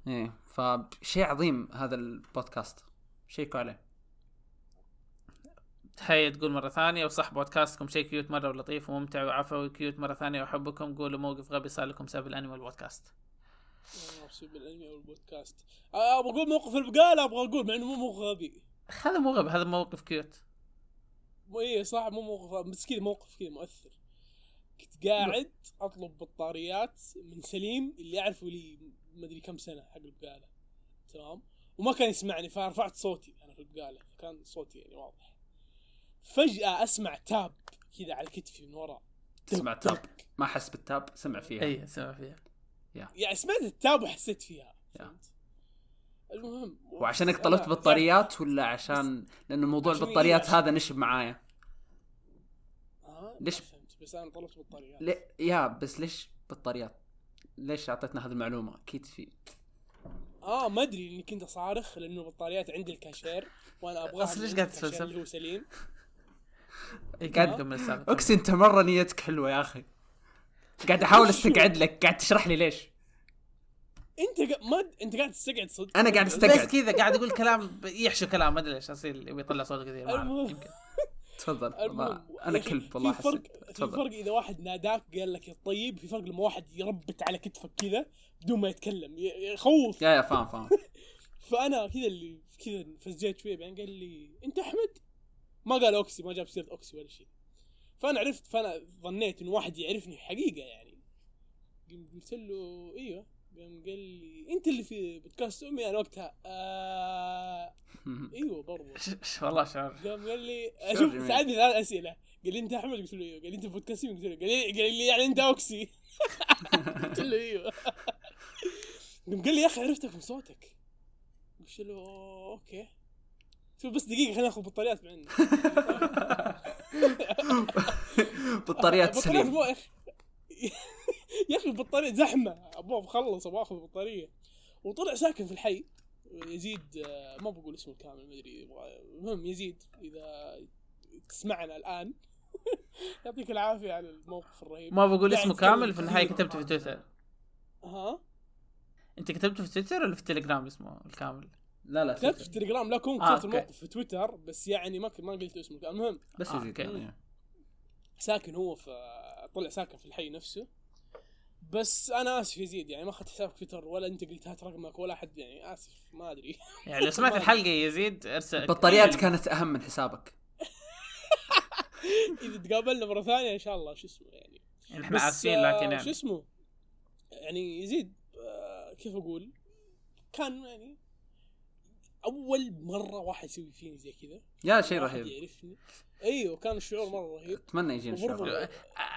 إيه فشيء عظيم هذا البودكاست. شيكوا عليه تحية تقول مرة ثانية وصح بودكاستكم شيء cute مرة ولطيف وممتع وعفوي cute مرة ثانية وأحبكم قولوا موقف غبي صار لكم بسبب الأنمي والبودكاست بسبب الانمي أو البودكاست آه، أبغى أقول موقف البقاله أبغى أقول مع إنه مو موقف غبي. هذا مو غبي هذا موقف cute إيه صح مو موقف بس كذا موقف كذا مؤثر. كنت قاعد أطلب بطاريات من سليم اللي اعرفه لي ما أدري كم سنة حق البقالة. تمام؟ وما كان يسمعني فرفعت صوتي أنا في البقالة كان صوتي يعني واضح. فجأة أسمع تاب كذا على كتفي من ورا. تسمع تاب. ما حس بالتاب سمع فيها. أي سمع فيها. يعني سمعت التاب وحسيت فيها. يا. فهمت؟ المهم وعشانك طلبت بطاريات ولا عشان؟ لأنه موضوع البطاريات؟ هذا نشب معايا. آه ليش؟ بس أنا طلبت بطاريات. ليه يا بس ليش بطاريات؟ ليش أعطيتنا هذه المعلومة؟ أكيد في. آه ما أدري اني كنت أصارخ لأنه البطاريات عند الكاشير وأنا أبغاها أصل من ليش قاعد؟ اللي هو سليم. قاعد- نكمل السالفة اقسم أنت مرة نيتك حلوة يا أخي. قاعد أحاول أستقعد لك. قاعد تشرح لي ليش؟ أنت قا... ما أنت قاعد تستقعد صدق. أنا قاعد بس استقعد. كذا قاعد يقول كلام يحشو كلام ما أدري ليش أصير يطلع صوت كثير. يمكن. تفضل. أنا كلب والله في فرق في فرق إذا واحد ناداك قال لك يا طيب في فرق لما واحد يربت على كتفك كذا بدون ما يتكلم يخوف يا يا فاهم فاهم. فأنا كذا اللي كذا فزيت شوية بعدين قال لي أنت أحمد؟ ما قال أوكسي ما جاب سيرة أوكسي ولا شيء. فأنا عرفت فأنا ظنيت انه واحد يعرفني حقيقة يعني. قلت له أيوه. قام قال لي أنت اللي في بودكاست أمي. أنا وقتها آه. أيوه ش- والله شعور قام قال لي شعور شوف جميل. سالني ثلاث اسئله قال لي أنت أحمد؟ قلت له أيوه. قال لي أنت في بودكاست أمي؟ قلت له قال لي قال لي يعني أنت أوكسي. قلت له أيوه. قام قال لي يا أخي عرفتك من صوتك قلت له okay. له بس دقيقة خلينا ناخذ بطاريات من عندك بطاريات سليم يا أخي. البطارية زحمة. أبغى اخلص أبغى آخذ بطارية. وطلع ساكن في الحي. يزيد آه، ما بقول اسمه الكامل ما أدري. يبغى- المهم يزيد إذا تسمعنا الآن. يعطيك العافية على الموقف الرهيب. ما بقول اسمه تتكلم كامل في النهايه. كتبته في تويتر. ها؟ أنت كتبته في تويتر ولا في التليجرام اسمه الكامل؟ لا لا كتبت في تليجرام لا آه، كتبت أوكي. الموقف في تويتر بس يعني ما ما قلت اسمه المهم بس آه،. يعني. ساكن هو في طلع ساكن في الحي نفسه. بس أنا آسف يزيد يعني ما أخذت حسابك تويتر ولا أنت قلت هات رقمك ولا أحد يعني آسف ما أدري. يعني لو سمعت الحلقة يزيد ارسل البطاريات كانت أهم من حسابك. إذا تقابلنا مرة ثانية إن شاء الله شو اسمه يعني. يعني إحنا بس، اسفين آه، لكن شو يعني. اسمه؟ يعني يزيد آه، كيف أقول؟ كان يعني أول مرة واحد يسوي فيني زي كذا. يا شيء رهيب. يعرفني. أيوه كان الشعور مرة رهيب. أتمنى وبرضو- الشعور.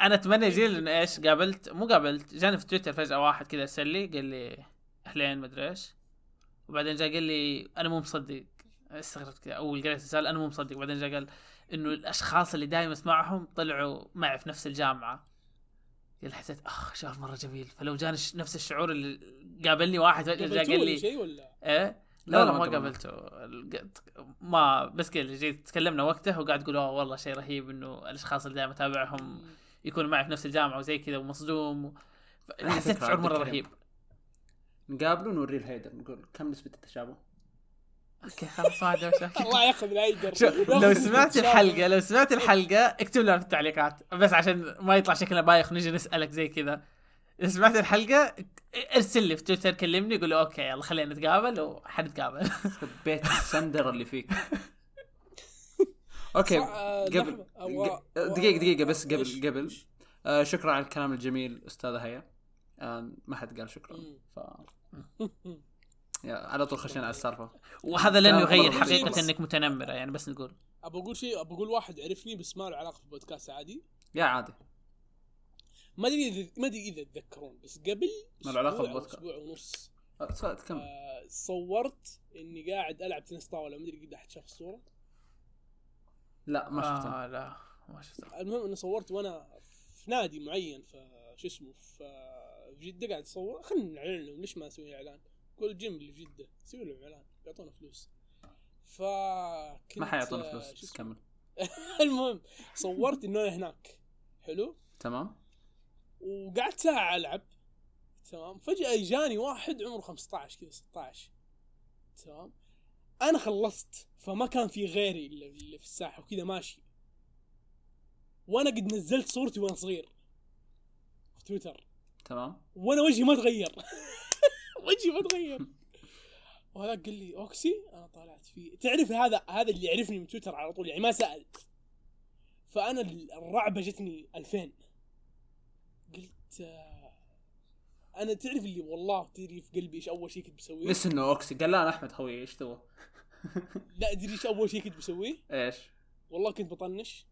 أنا أتمنى يجي لنا إيش قابلت مو قابلت جاني في تويتر فجأة واحد كذا ارسل لي قال لي أهلين مدري إيش. وبعدين جاء قال لي أنا مو مصدق. استغربت كذا. أول قريت الرساله أنا مو مصدق. بعدين جاء قال إنه الأشخاص اللي دائما أسمعهم طلعوا معي في نفس الجامعة. قال حسيت اخ شعور مرة جميل. فلو جاني نفس الشعور اللي قابلني واحد فجأة جاء قال لي شيء ولا؟ إيه؟ لا، لا ما. قابلته. ما بس كذا جيت تكلمنا وقته وقاعد تقول أوه والله شيء رهيب إنه الأشخاص اللي دائما أتابعهم يكونوا معي في نفس الجامعة وزي كذا ومصدوم. و... حسيت فكرة، شعور مرة. رهيب. نقابله ونوريه ال header نقول كم نسبة التشابه؟ okay خلاص ما عندي مشاكل الله ياخذ ال header. لو سمعت الحلقة لو سمعت الحلقة اكتب لنا في التعليقات. بس عشان ما يطلع شكلنا بايخ ونجي نسألك زي كذا. إذا سمعت الحلقة ارسل لي في تويتر كلمني قول لي okay يلا خلينا نتقابل وحنتقابل. بيت السندر اللي فيك. أوكي آه، قبل دقيقة دقيقة بس قبل قبل. آه شكرا على الكلام الجميل أستاذة هيا. آه ما حد قال شكرا. ف يا على طول خشينا على السالفة. وهذا لن يغير حقيقة بس. إنك متنمرة يعني بس نقول. ابى أقول شيء ابى أقول واحد عرفني بس ما له علاقة في البودكاست عادي؟ يا عادي. ما أدري اذا ما أدري إذا تتذكرون بس قبل ما له أو بالبودكاست. أسبوع ونص آه، سؤال كم آه صورت إني قاعد ألعب تنس طاولة ما أدري قد أحد شاف الصورة. لا ما شفته آه لا ما شفته المهم إني صورت وأنا في نادي معين في شو اسمه في جدة قاعد أصور. خلينا نعلن لهم ليش ما نسوي إعلان. قول الجيم اللي في جدة سوي لهم إعلان يعطونا فلوس. ف ما حيعطونا آه، فلوس بس؟ كمل المهم صورت إنه أنا هناك. حلو؟ تمام. وقعدت ساعة ألعب تمام؟ فجأة اجاني واحد عمره 15 كذا 16 تمام؟ أنا خلصت فما كان في غيري اللي في الساحة وكذا ماشي. وأنا قد نزلت صورتي وأنا صغير في تويتر. تمام. وأنا وجهي ما تغير. وجهي ما تغير. وهذاك قال لي أوكسي؟ أنا طلعت فيه. تعرف هذا هذا اللي يعرفني من تويتر على طول يعني ما سال فأنا الرعبة جتني 2000 قلت آه، أنا تعرف اللي والله تدري في قلبي إيش أول شيء كنت بسويه؟ بس إنه أوكسي. قال لا أنا أحمد خوي إيش تبغى؟ لا ادري إيش أول شيء كنت بسويه؟ إيش؟ والله كنت بطنش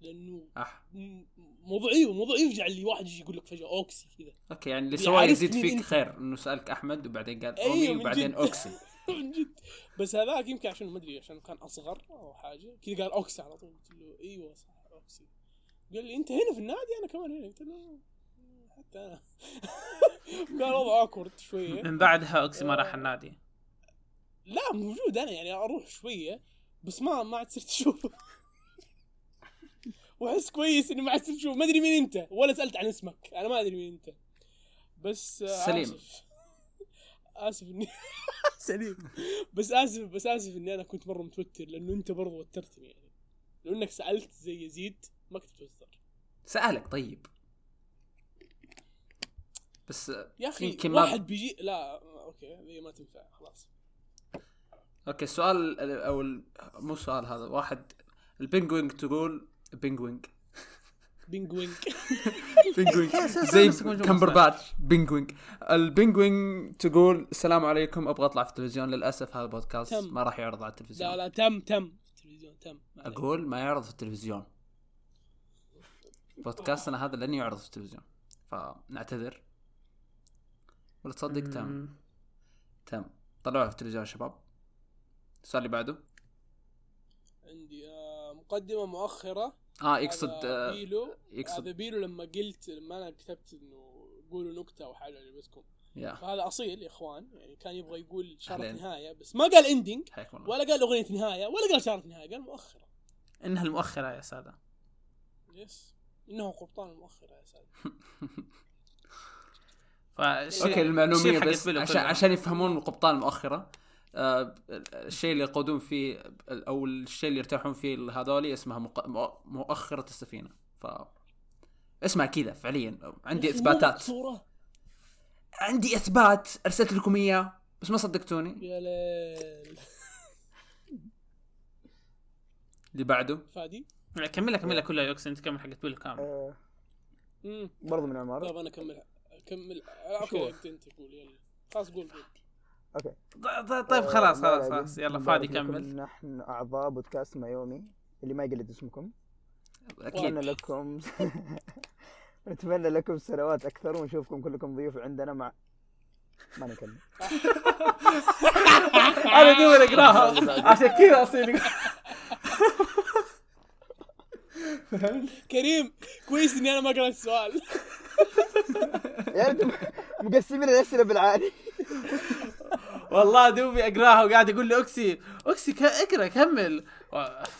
لأنه أح. م- موضوع أيوه موضوع يفجع اللي واحد يجي يقول لك فجأة أوكسي كذا. okay يعني اللي اللي سواه يزيد فيك أنت. خير إنه سألك أحمد وبعدين قال أيوة، اومي من وبعدين. أوكسي. من جد. بس هذاك يمكن عشان ما أدري عشان كان أصغر أو حاجة كذا قال أوكسي على طول. قلت له أيوه صح أوكسي. قال لي أنت هنا في النادي؟ أنا كمان هنا. قلت له حتى أنا كان وضع awkward شوية. من بعدها اوكسي ما راح النادي. لا موجود أنا يعني أروح شوية بس ما ما عاد صرت اشوفه وأحس كويس إني ما عاد صرت اشوفه ما أدري مين أنت ولا سألت عن اسمك. أنا ما أدري مين أنت. بس آه، سليم. آسف اسف اني سليم. بس آسف بس آسف إني أنا كنت مرة متوتر لأنه أنت برضو وترتني يعني. لو إنك سألت زي يزيد ما كنت توتر سألك طيب. بس يا أخي يمكن ما- واحد بيجي لا أوكي هذه ما تنفع خلاص. أوكي السؤال ال- أو ال- مو السؤال هذا واحد البينجوينج تقول بينجوينج بينجوينج بينجوينج زي جملة كمبرباتش بينجوينج البينجوينج تقول السلام عليكم أبغى أطلع في التلفزيون. للأسف هذا البودكاست. ما راح يعرض على التلفزيون. لا لا تم تم. التلفزيون تم. أقول ما يعرض في التلفزيون. بودكاستنا هذا لن يعرض في التلفزيون. فنعتذر. ولا تصدق؟ تم. تم طلعوها في التلفزيون شباب. السؤال اللي بعده. عندي آه، مقدمة مؤخرة. آه يقصد آه بيلو. يقصد هذا بيلو لما قلت لما أنا كتبت إنه قولوا نكتة أو حاجة عجبتكم يا. فهذا أصيل يا إخوان. يعني كان يبغى يقول شارة. نهاية بس ما قال اندنج حياكم الله. ولا قال أغنية نهاية ولا قال شارة نهاية قال مؤخرة. إنها المؤخرة يا سادة. yes إنه قبطان مؤخر يا سعد فالشيء- okay المعلومية بس عشان. عشان يفهمون القبطان المؤخره آه الشيء اللي يقودون فيه أو الشيء اللي يرتاحون فيه هذولي اسمها مق... مؤ- مؤخرة السفينة. ف اسمها كذا فعليا. عندي إثباتات. صورة عندي إثبات. أرسلت لكم إياه بس ما صدقتوني. يا ليل. اللي بعده. فادي؟ كملها كملها كلها يوكس انت كمل حقت بيلو كامل. آه، برضو من عمارة. طيب أنا اكمل اكمل أوكي شو؟ انت أنت قول يلا. خلاص قول قول. أوكي. ط- ط- طيب خلاص آه، لا، خلاص لا، خلاص. يلا فادي لكم كمل. نحن أعضاء بودكاست مايومي اللي ما يقلد اسمكم. أكيد. نتمنى لكم نتمنى لكم سنوات أكثر ونشوفكم كلكم ضيوف عندنا مع ما نكمل. أنا دوبي أقراها. عشان كذا أصير كريم كويس إني أنا ما قرأت السؤال. يعني أنتم مقسمين الأسئلة بالعادي. والله دوبي أقراها وقاعد يقول لي أوكسي أوكسي ك- اقرأ كمل.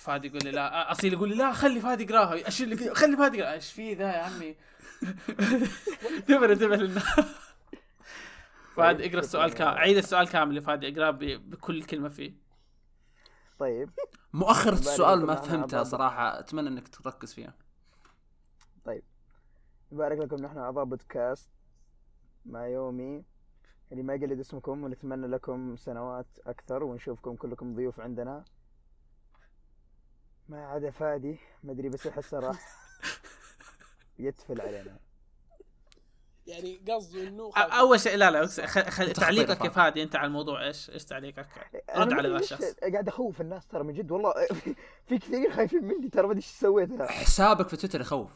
فادي يقول لي لا. أصيل يقول لي لا خلي فادي يقراها. أصيل لي خلي فادي يقراها إيش في ذا يا عمي؟ انتبه انتبه لنا. فادي اقرأ السؤال كامل عيد السؤال كامل لفادي اقراه ب- بكل كلمة فيه. طيب. مؤخرة السؤال ما فهمتها صراحة أتمنى إنك تركز فيها. يبارك لكم نحن أعضاء بودكاست مع يومي اللي ما يقلد اسمكم ونتمنى لكم سنوات أكثر ونشوفكم كلكم ضيوف عندنا. ما عدا فادي ما أدري بس احسه راح يتفل علينا. يعني قصده إنه أول شيء لا لا أوكسي، خ- خ- تخطيط تعليقك يا فادي. أنت على الموضوع إيش إيش تعليقك؟ رد ما على أدري الشخص قاعد أخوف الناس ترى من جد والله في كثير خايفين مني ترى ما أدري إيش سويت. أنا حسابك في تويتر يخوف.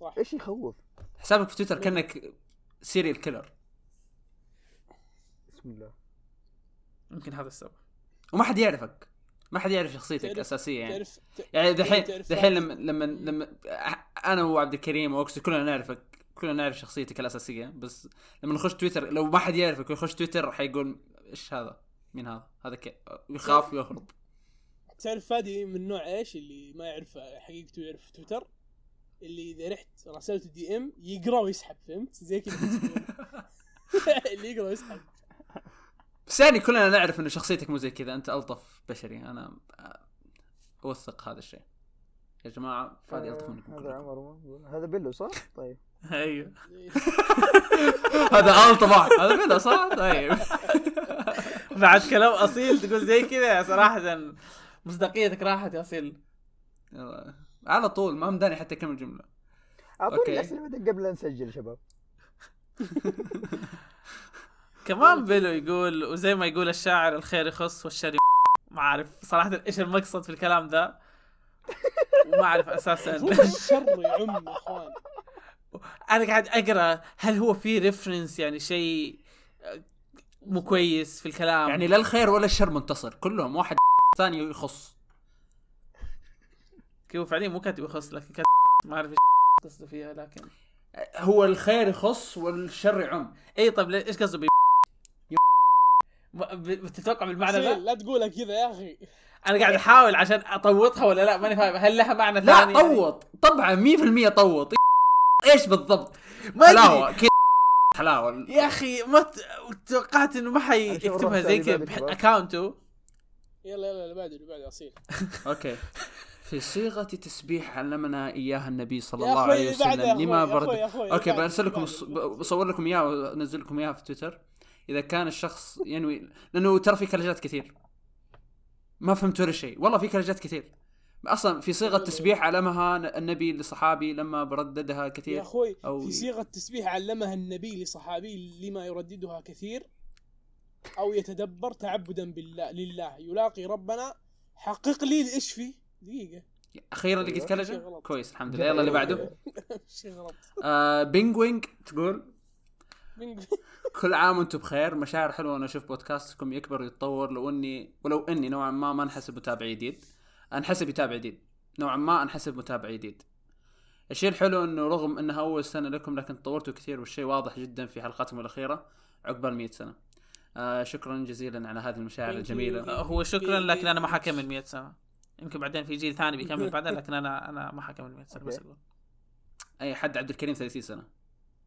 صح. إيش يخوف؟ حسابك في تويتر كأنك serial killer بسم الله. يمكن هذا السبب. وما حد يعرفك. ما حد يعرف شخصيتك تعرف- الاساسيه يعني تعرف يعني دحين تعرف دحين فادي. لما لما لما أنا وعبد الكريم وأوكسي كلنا نعرفك كلنا نعرف شخصيتك الأساسية. بس لما نخش تويتر لو ما حد يعرفك ويخش تويتر حيقول إيش هذا؟ مين هذا؟ هذا كي يخاف ويهرب تعرف فادي من نوع إيش اللي ما يعرف حقيقته يعرف تويتر؟ اللي إذا رحت راسلته DM يقرأ ويسحب فهمت؟ زي كذا. اللي يقرأ ويسحب. بس يعني كلنا نعرف انه شخصيتك مو زي كذا أنت ألطف بشري. أنا أوثق هذا الشيء. يا جماعة فادي ألطف منكم هذا. عمر هذا بيلو صح؟ طيب. أيوه. هذا ألطف واحد. هذا بلا صح؟ طيب. بعد كلام أصيل تقول زي كذا صراحة مصداقيتك راحت يا أصيل. على طول ما مداني حتى كم جملة. أعطوني. الأسئلة قبل لا نسجل شباب. كمان بيلو يقول وزي ما يقول الشاعر الخير يخص والشر ما أعرف صراحة إيش المقصد في الكلام ذا وما أعرف أساسا. الشر يعم يا إخوان. أنا قاعد أقرأ هل هو في ريفرنس يعني شيء مو كويس في الكلام؟ يعني لا الخير ولا الشر منتصر كلهم واحد ثاني يخص. هو فعليا مو كاتب يخص لكن كاتب ما أعرف إيش قصده فيها لكن هو الخير يخص والشر يعم. اي طيب ليه- إيش قصده؟ ب ما- ب- بتتوقع بالمعنى ذا؟ لا تقولها كذا يا أخي. أنا قاعد أحاول عشان أطوطها ولا لا ماني فاهم. هل لها معنى لا ثاني؟ يعني؟ طوط. طبعا 100% طوط. إيش بالضبط؟ ما حلاوة كذا. حلاوة. يا أخي ما ت- توقعت إنه ما حيكتبها الرقصة زي كذا. باكاونته يلا يلا اللي بعده اللي بعده اصيل أوكي. في صيغة تسبيح علمنا إياها النبي صلى يا الله عليه يا وسلم لما أخوي، يا برد. أخوي، يا أوكي برسل لكم. بصور لكم اياه وأنزل لكم إياها في تويتر. إذا كان الشخص ينوي لأنه ترى في كلجات كثير. ما فهمت ولا شيء. والله في كلجات كثير. أصلا في صيغة تسبيح علمها النبي لصحابي لما برددها يا كثير أخوي أو- في صيغة تسبيح علمها النبي لصحابي لما يرددها كثير أو يتدبر تعبدا بالله لله. يلاقي ربنا حقق لي إيش فيه؟ دقيقة. أخيرا لقيت شيء كلجه. كويس الحمد لله. يلا اللي بعده. شيء غلط. آه بينجوينج تقول بينج- كل عام وأنتم بخير. مشاعر حلوة أنا أشوف بودكاستكم يكبر ويتطور. لو اني ولو إني نوعا ما ما انحسب متابع جديد. أنحسب يتابع جديد. نوعا ما أنحسب متابع جديد. الشيء الحلو إنه رغم إنها أول سنة لكم لكن تطورتوا كثير والشيء واضح جدا في حلقاتكم الأخيرة عقبال 100 سنة. آه شكرا جزيلا على هذه المشاعر. الجميلة. هو شكرا لكن أنا ما حكمل 100 سنة. يمكن بعدين في جيل ثاني بيكمل بعدين لكن أنا أنا ما حكمل 100 سنة بس. أقول. أي حد عبد الكريم 30 سنة.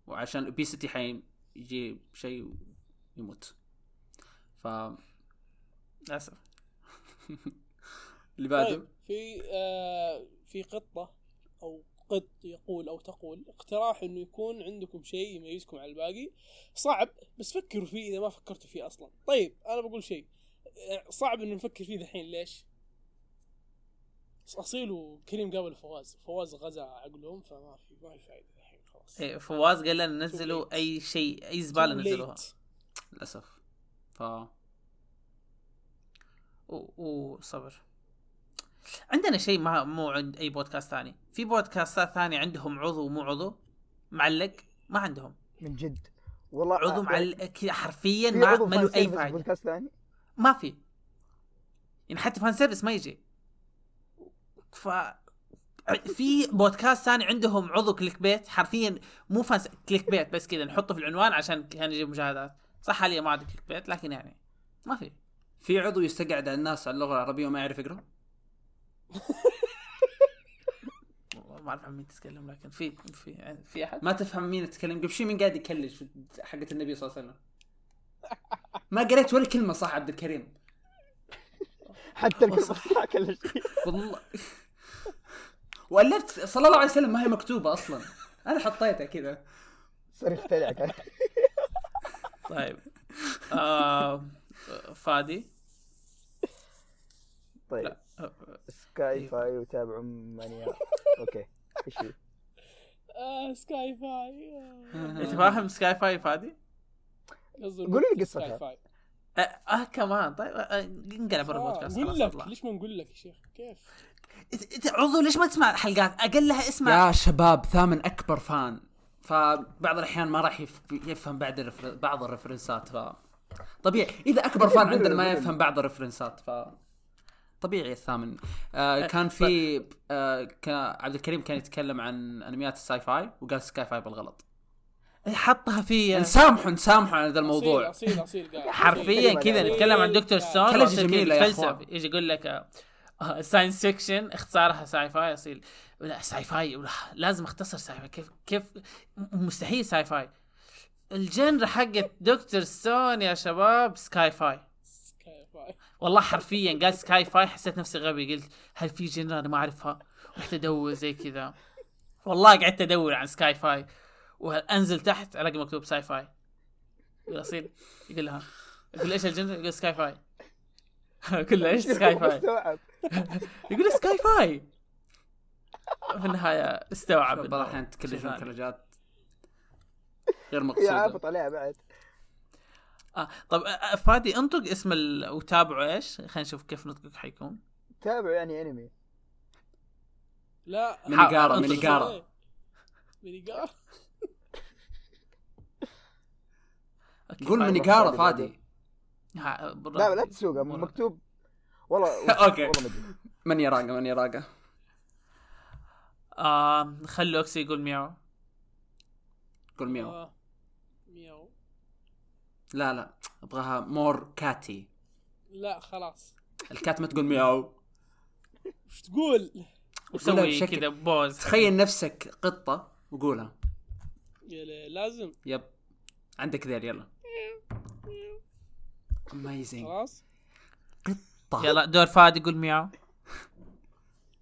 وعشان اوبيستي حيجي شيء يموت ف للأسف. اللي بعده؟ طيب في آه في قطة أو قط يقول أو تقول اقتراح إنه يكون عندكم شيء يميزكم عن الباقي. صعب بس فكروا فيه إذا ما فكرتوا فيه أصلا. طيب أنا بقول شيء. آه، صعب إنه نفكر فيه دحين ليش؟ أصيل وكريم قابل فواز فواز غزا عقلهم فما في ما في فائدة الحين خلاص. إيه، فواز قال لنا نزلوا. أي شيء أي زبالة نزلوها. للأسف. ف وصبر عندنا شيء ما مو عند أي بودكاست ثاني. في بودكاستات ثانية عندهم عضو ومو عضو؟ معلق؟ ما عندهم. من جد. والله عضو معلق كذا حرفيا في ما ما له أي فائده بودكاست ثاني؟ ما في. يعني حتى fan service ما يجي. ف في بودكاست ثاني عندهم عضو clickbait حرفيا مو fan s- clickbait بس كذا نحطه في العنوان عشان كان يجيب مشاهدات. صح حاليا ما عندي clickbait لكن يعني ما في. في عضو يستقعد على الناس على اللغة العربية وما يعرف يقرأ؟ ما أعرف عن مين تتكلم لكن في في في أحد؟ ما تفهم مين يتكلم. قبل شوي مين قاعد يكلش حقة النبي صلى الله عليه وسلم؟ ما قريت ولا كلمة صح عبد الكريم؟ حتى الكلمة صح كل شيء والله. وألفت صلى الله عليه وسلم ما هي مكتوبة أصلا. أنا حطيتها كذا. صار يخترع كان. طيب. آه فادي؟ طيب. لا. آه، sky-fi وتابعوا مانيا. okay. إيش في؟ آه sky-fi أنت فاهم sky-fi فادي؟ قولوا لي قصتها. sky-fi آه, آه كمان. طيب آه انقلع برا آه، البودكاست قول خلاص لك ليش ما نقول لك يا شيخ؟ كيف؟ عضو ليش ما تسمع الحلقات؟ اقلها اسمع. يا شباب ثامن أكبر fan. فبعض الأحيان ما راح يف- يفهم بعد ال refer... بعض الريفرنسات ف طبيعي. إذا أكبر fan عندنا ما يفهم بعض الريفرنسات ف طبيعي الثامن آه كان في آه عبد الكريم كان يتكلم عن أنميات ال sci-fi وقال sky-fi بالغلط حطها في نسامحه نسامحه على ذا الموضوع. أصيل أصيل أصيل قاعد. حرفيا كذا أصيل. نتكلم عن دكتور ستون كلجة وأصير كذا جميلة يا. يجي يقول لك science fiction اختصارها sci-fi أصيل. لا sci-fi ولا- لازم أختصر sci-fi كيف كيف؟ مستحيل sci-fi ال genre حقت دكتور ستون يا شباب sky-fi sky-fi والله حرفيا قال sky-fi حسيت نفسي غبي. قلت هل في genre أنا ما أعرفها؟ رحت أدور زي كذا. والله قعدت أدور عن sky-fi وأنزل تحت الاقي مكتوب sci-fi يقول اصيل يقول لها يقول إيش ال genre يقول sky-fi أقول له إيش sky-fi يقول sky-fi في النهاية استوعب بعض إنه الاحيان شيء تكلفون ثاني. كلجات غير يا مقصودة. عابط عليها بعد. آه طب آه، فادي انطق اسم ال... وتابعوا إيش؟ خلينا نشوف كيف نطقك حيكون. تابعوا يعني انمي لا. مينيجارا مينيجارا. مينيجارا قول. مينيجارا فادي. لا لا تسوقها مرة. مكتوب. والله أدري. من يراقه من يراقه آه خلوا أوكسي يقول مياو. قول ميو آه. مياو. لا لا. أبغاها more catty لا خلاص. ال cat ما تقول مياو. وش تقول؟ وسوي كذا pose. تخيل نفسك قطة وقولها. يا لازم. yep. عندك ذيل يلا. amazing خلاص؟ قطة. يلا دور فادي يقول مياو.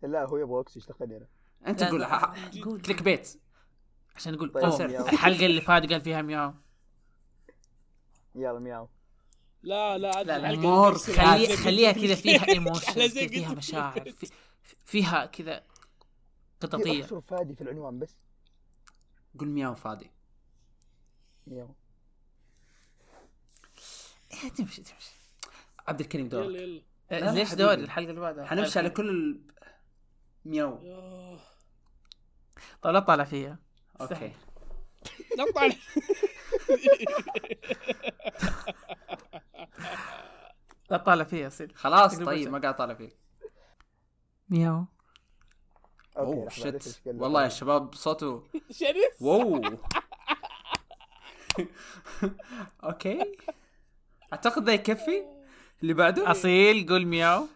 لا هو يبغى اوكسي اشتغل هنا. أنت لا، قول. قول. clickbait. عشان نقول طيب،. الحلقة اللي فادي قال فيها مياو. يلا مياو. لا لا لا، لا، الحلقة more. اللي خلي خليها كذا في- فيها emotion فيها مشاعر في- في فيها كذا قططية. احشر فادي في العنوان بس. قول مياو فادي مياو. تمشي تمشي. عبد الكريم يلا دورك يلا. آه، لا، ليش. دور الحلقة اللي بعدها؟ حنمشي على كل ال... طيب لا تطالع فيها. okay. نطلع لا تطالع. فيها يصير خلاص طيب. ما قاعد طالع فيك مياو. oh shit. والله يا شباب صوته شرس. wow. okay. أعتقد ذا يكفي؟ اللي بعده؟ أصيل قول مياو.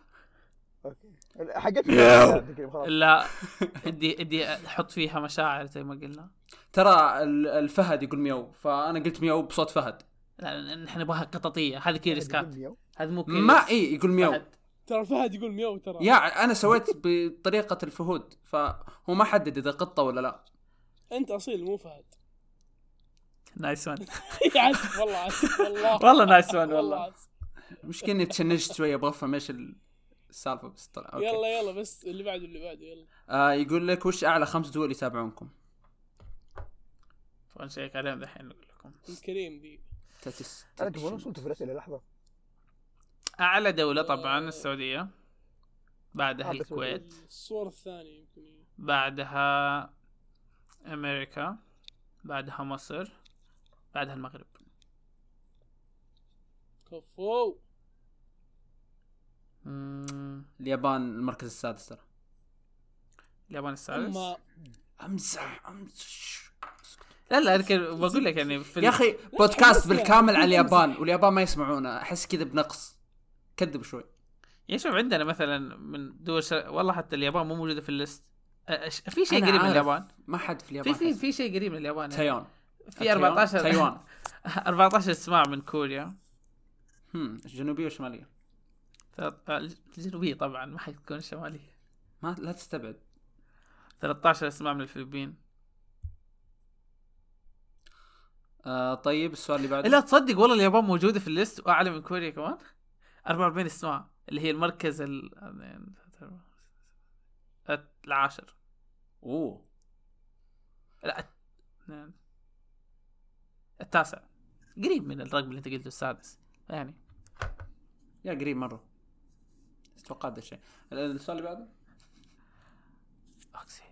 okay. حقت خلاص. لا ادي ادي أحط فيها مشاعر زي ما قلنا. ترى ال- الفهد يقول ميو فأنا قلت ميو بصوت فهد. لا نحن نبغاها قططيه هذه cursed cat هذا مو cursed ما إي يقول فهد. ترى الفهد يقول ميو ترى. يا أنا سويت بطريقة الفهود فهو ما حدد إذا قطة ولا لا. أنت أصيل مو فهد. nice one عسف والله عسف والله. والله nice one والله. مشكلة إني تشنجت شوية أبغى أفهم إيش السالفة بس طلع. okay. يلا يلا بس اللي بعده اللي بعده يلا. آه يقول لك وش أعلى خمس دول يتابعونكم؟ طبعا check عليهم دحين نقول لكم. الكريم the stats أنا تبغون وصلت في الاسئله لحظة. أعلى دولة طبعا السعودية بعدها آه، الكويت. الصورة الثانية يمكن. بعدها أمريكا بعدها مصر. بعدها المغرب كفو. اليابان المركز السادس ترى. اليابان السادس. أما أمزح أمزح. لا لا لكن بقول لك يعني في يا أخي بودكاست بالكامل على في اليابان واليابان ما يسمعونا أحس كذا بنقص. كذب شوي. يا شوف عندنا مثلا من دول شر... والله حتى اليابان مو موجودة في الليست. في شيء قريب من اليابان؟ ما حد في في اليابان في حس. في شيء قريب من اليابان. يعني. تايوان في تايوان؟ 14 تايوان. 14 استماع من كوريا. هم جنوبيه وشماليه آه، الجنوبية طبعا ما حتكون الشماليه ما لا تستبعد. 13 استماع من الفلبين. آه طيب السؤال اللي بعده. لا تصدق والله اليابان موجودة في ال list وأعلى من كوريا كمان. 44 استماع اللي هي المركز ال العاشر أوه. لا. التاسع. قريب من الرقم اللي انت قلته السادس يعني. يا قريب مرة. توقعت ذا الشيء. السؤال اللي بعده؟ اوكسي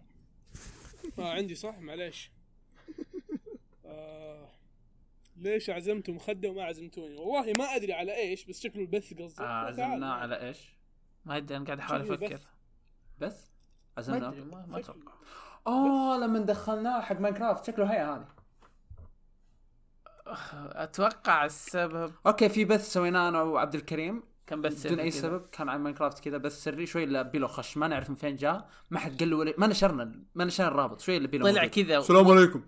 آه عندي صح؟ معليش. آه ليش عزمتوا مخدة وما عزمتوني؟ والله ما أدري على إيش بس شكله البث قصدك آه، فتعال. عزمنا على إيش؟ ما أدري أنا قاعد أحاول أفكر. بث. بس ما عزمنا ادري ما, ما أتوقع. أوه لما دخلناه حق Minecraft شكله هي هذه. أتوقع السبب okay في بث سويناه أنا وعبد الكريم. كان بس بدون أي كذا. سبب. كان عن Minecraft كذا بث سري شوي إلا بيلو خش. ما نعرف من فين جاء. ما حد قال له ولا ما نشرنا ما نشرنا الرابط شوي إلا بيلو طلع. كذا. السلام عليكم.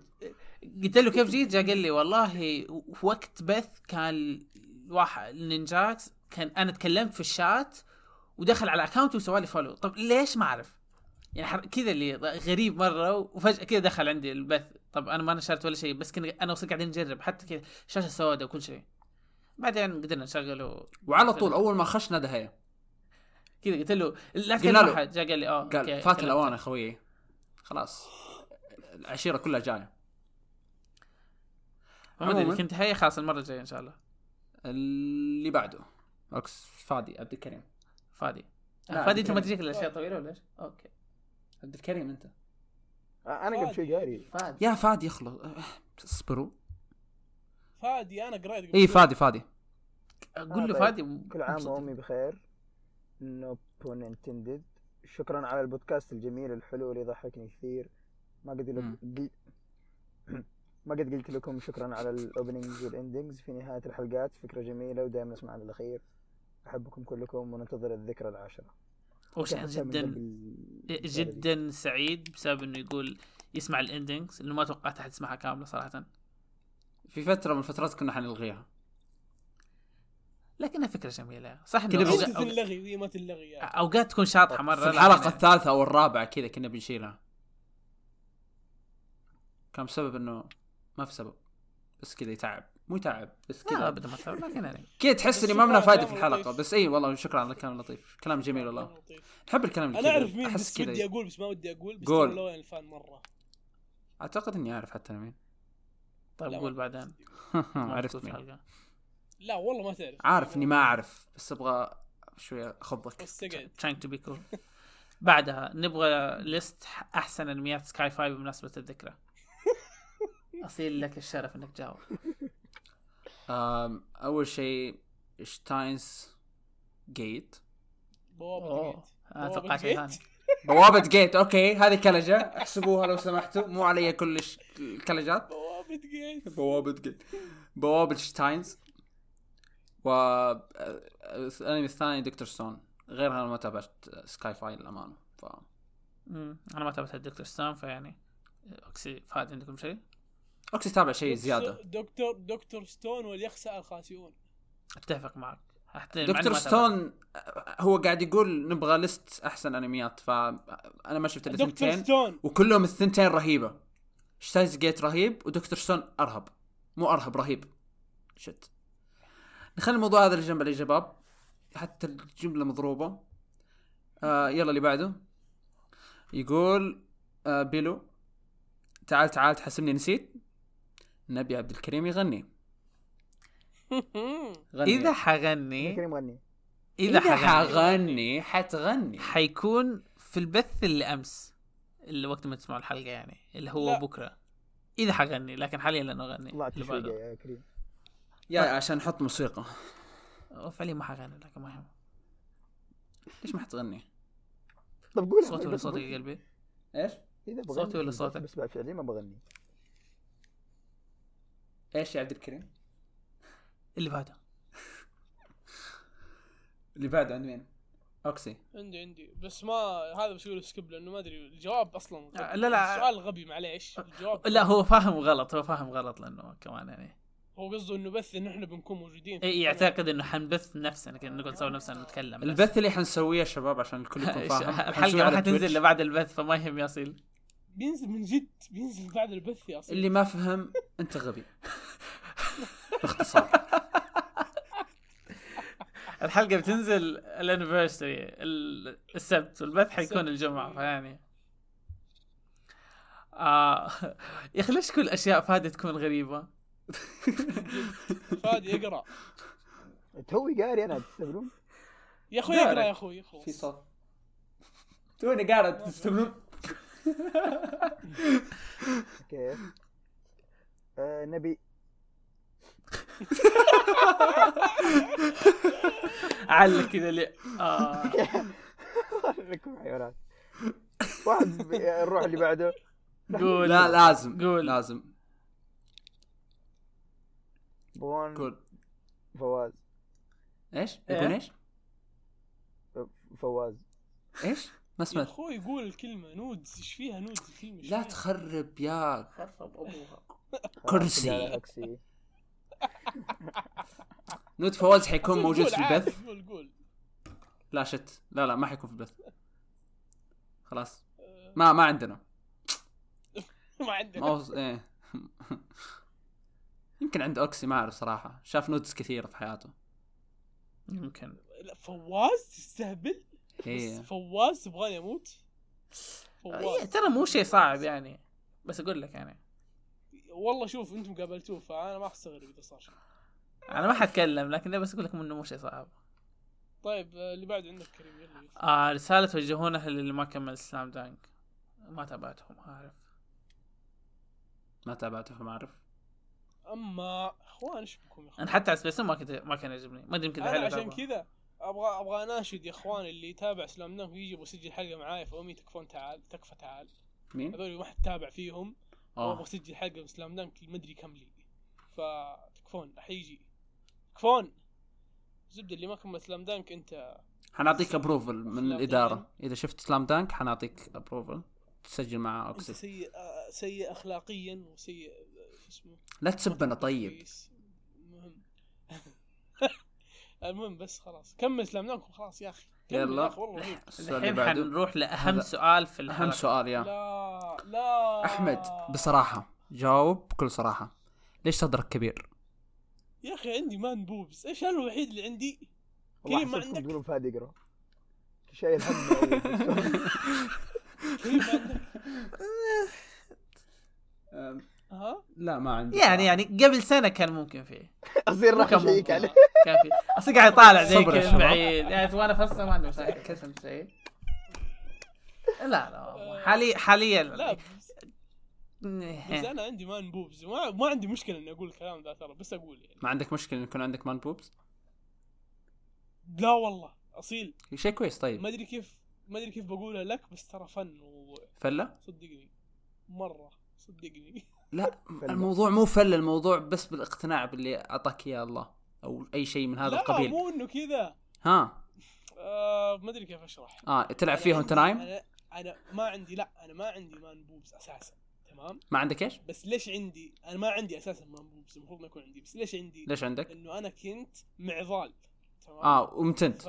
قلت له كيف جيت؟ جاء قال لي والله وقت بث كان واحد النينجات كان أنا تكلمت في الشات ودخل على account ي وسوى لي follow طب ليش ما أعرف؟ يعني. كذا اللي غريب مرة وفجأة كذا دخل عندي البث. طب أنا ما نشرت ولا شيء بس كنا أنا وأصيل قاعدين نجرب حتى كذا شاشة سوداء وكل شيء. بعدين قدرنا نشغله. وعلى طول أول ما خش نادى هي. كذا قلت له لا تكلم. أحد جاء قال لي آه قال فات. الاوان يا خويي خلاص. العشيرة كلها جاية. ما أدري كنت هي خلاص المرة الجاية إن شاء الله. اللي بعده. اوكس فادي عبد الكريم. فادي. فادي أنت ما. تجيك الأشياء طويلة ولا إيش؟ okay. عبد الكريم أنت. أنا قبل شوي قاري فادي. يا فادي يخلص اصبروا. فادي أنا قريت إي. فادي فادي. أقول له طيب. فادي كل عام وأمي بخير. no pun intended شكرا على البودكاست الجميل الحلو اللي ضحكني كثير. ما قد. قل... ما قد قلت لكم شكرا على ال openings وال endings في نهاية الحلقات. فكرة جميلة ودائما نسمع على الاخير أحبكم كلكم وننتظر الذكرى العاشرة. من جدا جدا سعيد بسبب إنه يقول يسمع ال endings انه ما توقعت أحد يسمعها كاملة صراحة. في فترة من الفترات كنا حنلغيها. لكنها فكرة جميلة. صح إنه كذا أوقات, تلغي وهي ما تلغي يعني. أوقات تكون شاطحة مرة في الحلقة الثالثة أو الرابعة كذا كنا بنشيلها. كان بسبب إنه ما في سبب بس كذا يتعب. مو يتعب بس لا كذا. أبدا ما تعرف لكن يعني. كذا تحس إني ما منها فايدة في الحلقة. بس إي والله شكرا على الكلام اللطيف كلام جميل والله. لطيف. نحب الكلام اللي أنا أعرف مين أحس بس ودي أقول بس ما ودي أقول بس قول. الفان مرة. أعتقد إني أعرف حتى أنا مين. طيب لا، قول بعدين. عرفت مين. لا والله ما تعرف. عارف إني ما أعرف بس أبغى شوية أخضك. بس تقعد. Trying to be cool. بعدها نبغى list أحسن أنميات sci-fi بمناسبة الذكرى. أصيل لك الشرف إنك تجاوب. أول شيء شتاينز جيت بوابة أوه جيت. بوابة أتوقع شيء جيت. ثاني. بوابة جيت okay هذه كلجة. احسبوها لو سمحتوا. مو علي كل الش- الكلجات بوابة جيت بوابة جيت بوابة شتاينز. و آه، الانمي الثاني دكتور ستون. غير أنا ما تابعت sci-fi للأمانة. ف. أنا ما تابعت الدكتور ستون فيعني اوكسي فهد عندكم شيء؟ أوكسي تابع شيء زيادة. دكتور دكتور ستون واليخسأ الخاسئون. أتفق معك. إني دكتور. ستون هو قاعد يقول نبغى list أحسن أنميات فانا ما شفت دكتور الثنتين ستون. وكلهم الثنتين رهيبة. شتاينز جيت رهيب ودكتور ستون أرهب. مو أرهب رهيب. shit نخلي الموضوع هذا لجنب يا شباب حتى الجملة مضروبة. آه يلا اللي بعده. يقول آه بيلو تعال تعال تحسبني نسيت. نبي عبد الكريم يغني. غني. إذا حغني غني. إذا إذا حغني. حتغني. حيكون في البث اللي أمس اللي وقت ما تسمعوا الحلقة يعني اللي هو لا. بكرة. إذا حغني لكن حاليا لأنه شوي بعده. يا كريم. يا عشان نحط موسيقى. فعليا ما حغني لكن ما يهم. ليش ما حتغني؟ طب قول صوتي ولا صوتك يا قلبي؟ إيش؟ إذا بغني. صوتي ولا صوتك؟ بس بعد فعليا ما بغني. إيش يا عبد الكريم؟ اللي بعده اللي بعده عند مين؟ أوكسي عندي عندي بس ما هذا بسوي له skip لأنه ما أدري الجواب أصلا غبي. آه، لا، لا. السؤال غبي معليش الجواب لا هو فاهم غلط هو فاهم غلط لأنه كمان يعني هو قصده إنه بث انه إحنا بنكون موجودين إيه، يعتقد إنه حنبث نفسنا كذا نقعد نسوي نفسنا نتكلم. البث اللي حنسويه يا شباب عشان الكل يكون فاهم الحلقة ما حتنزل. الا بعد البث فما يهم يصل بينزل من جد بينزل بعد البث يا أصلا اللي ما فهم أنت غبي. باختصار. الحلقة بتنزل الانيفرساري السبت والبث حيكون. الجمعة فيعني آه يا أخي ليش كل الاشياء فادي تكون غريبة؟ فادي اقرا توي قاري أنا تستهبلون يا أخوي. اقرا يا أخوي في صوت. توني قاعد تستمرون كيف آه نبي. علق كذا اللي آه. لكم حيوانات واحد نروح اللي بعده. قول. لا لازم. قول. لازم. بون. قول. فواز. إيش؟ إيه؟ يقول إيش؟ فواز. إيش؟ ما يا سمعت. أخوي قول الكلمة نودز إيش فيها نودز؟ الكلمة لا فيها؟ تخرب يا خرب أبوها. كرسي. nudes فواز حيكون موجود في البث قول قول. لا شت لا لا ما حيكون في البث خلاص. ما ما عندنا. ما عندنا. ما هو إيه. يمكن عند اوكسي ما أعرف صراحة. شاف nudes كثيره في حياته. يمكن. لا فواز تستهبل بس فواز تبغاني أموت إيه، فواز ترى مو شيء صعب يعني. بس أقول لك يعني. والله شوف أنتم قابلتوه فأنا ما أستغرب إذا صار شيء. أنا ما حتكلم لكن بس أقول لكم إنه مو شيء صعب. طيب آه، اللي بعد عندك كريم يلا. آه رسالة توجهونها للي ما كمل سلام دانك. ما تابعتهم عارف. ما تابعته فما اعرف أما أخوان إيش بكم أنا حتى على سبيس ما كنت ما كان يعجبني. ما أدري يمكن عشان. كذا. أبغى أبغى أناشد يا اخوان اللي يتابع سلام دانك ويجي يسجل حلقة معايا في أمي تكفون تعال تكفى تعال. مين؟ هذول ما حد تابع فيهم. آه. اسجل حلقة من Slam Dunk ما أدري كم لي. فتكفون حيجي تكفون! زبدة اللي ما كمل Slam Dunk أنت. حنعطيك approval من الإدارة. إذا شفت Slam Dunk حنعطيك approval تسجل مع اوكسي سيء آه، سيء اخلاقيا وسيء آه، شو اسمه؟ لا تسبنا طيب. المهم بس خلاص كمل Slam Dunk خلاص يا أخي. يلا. والله. الحين حنروح لأهم سؤال في أهم الحلقة سؤال يا. لا لا. أحمد بصراحة جاوب بكل صراحة. ليش صدرك كبير؟ يا أخي عندي مان بوبس. إيش أنا الوحيد اللي عندي؟ والله كريم ما عندك؟ تقولون فهد يقرأ. شايل هم كريم ما عندك؟ ها لا ما عندي يعني يعني قبل سنة كان ممكن فيه. أصير راح اشيك. عليه. كان فيه أصيل قاعد يطالع زي كذا. بعيد. يعني وأنا فصل ما عندي مشاكل كيف انت شيء. لا لا حاليا حاليا. لا بس, إيه. أنا عندي man boobs ما, ما عندي مشكلة إني أقول الكلام ذا ترى بس أقول يعني. ما عندك مشكلة إن يكون عندك man boobs؟ لا والله أصيل. شيء كويس طيب. ما أدري كيف ما أدري كيف بقولها لك بس ترى فن فلة؟ وصدقني مرة صدقني. لا فلة. الموضوع مو فل الموضوع بس بالاقتناع باللي أعطاك إياه الله أو أي شيء من هذا لا القبيل. مو إنه كذا. ها؟ آه ما أدري كيف أشرح. آه تلعب أنا فيها وأنت نايم؟ أنا أنا ما عندي لا أنا ما عندي man boobs أساسا تمام؟ ما عندك إيش؟ بس ليش عندي؟ أنا ما عندي أساسا man boobs المفروض ما يكون عندي بس ليش عندي؟ ليش عندك؟ انه أنا كنت معضل تمام؟ آه ومتنت. ف...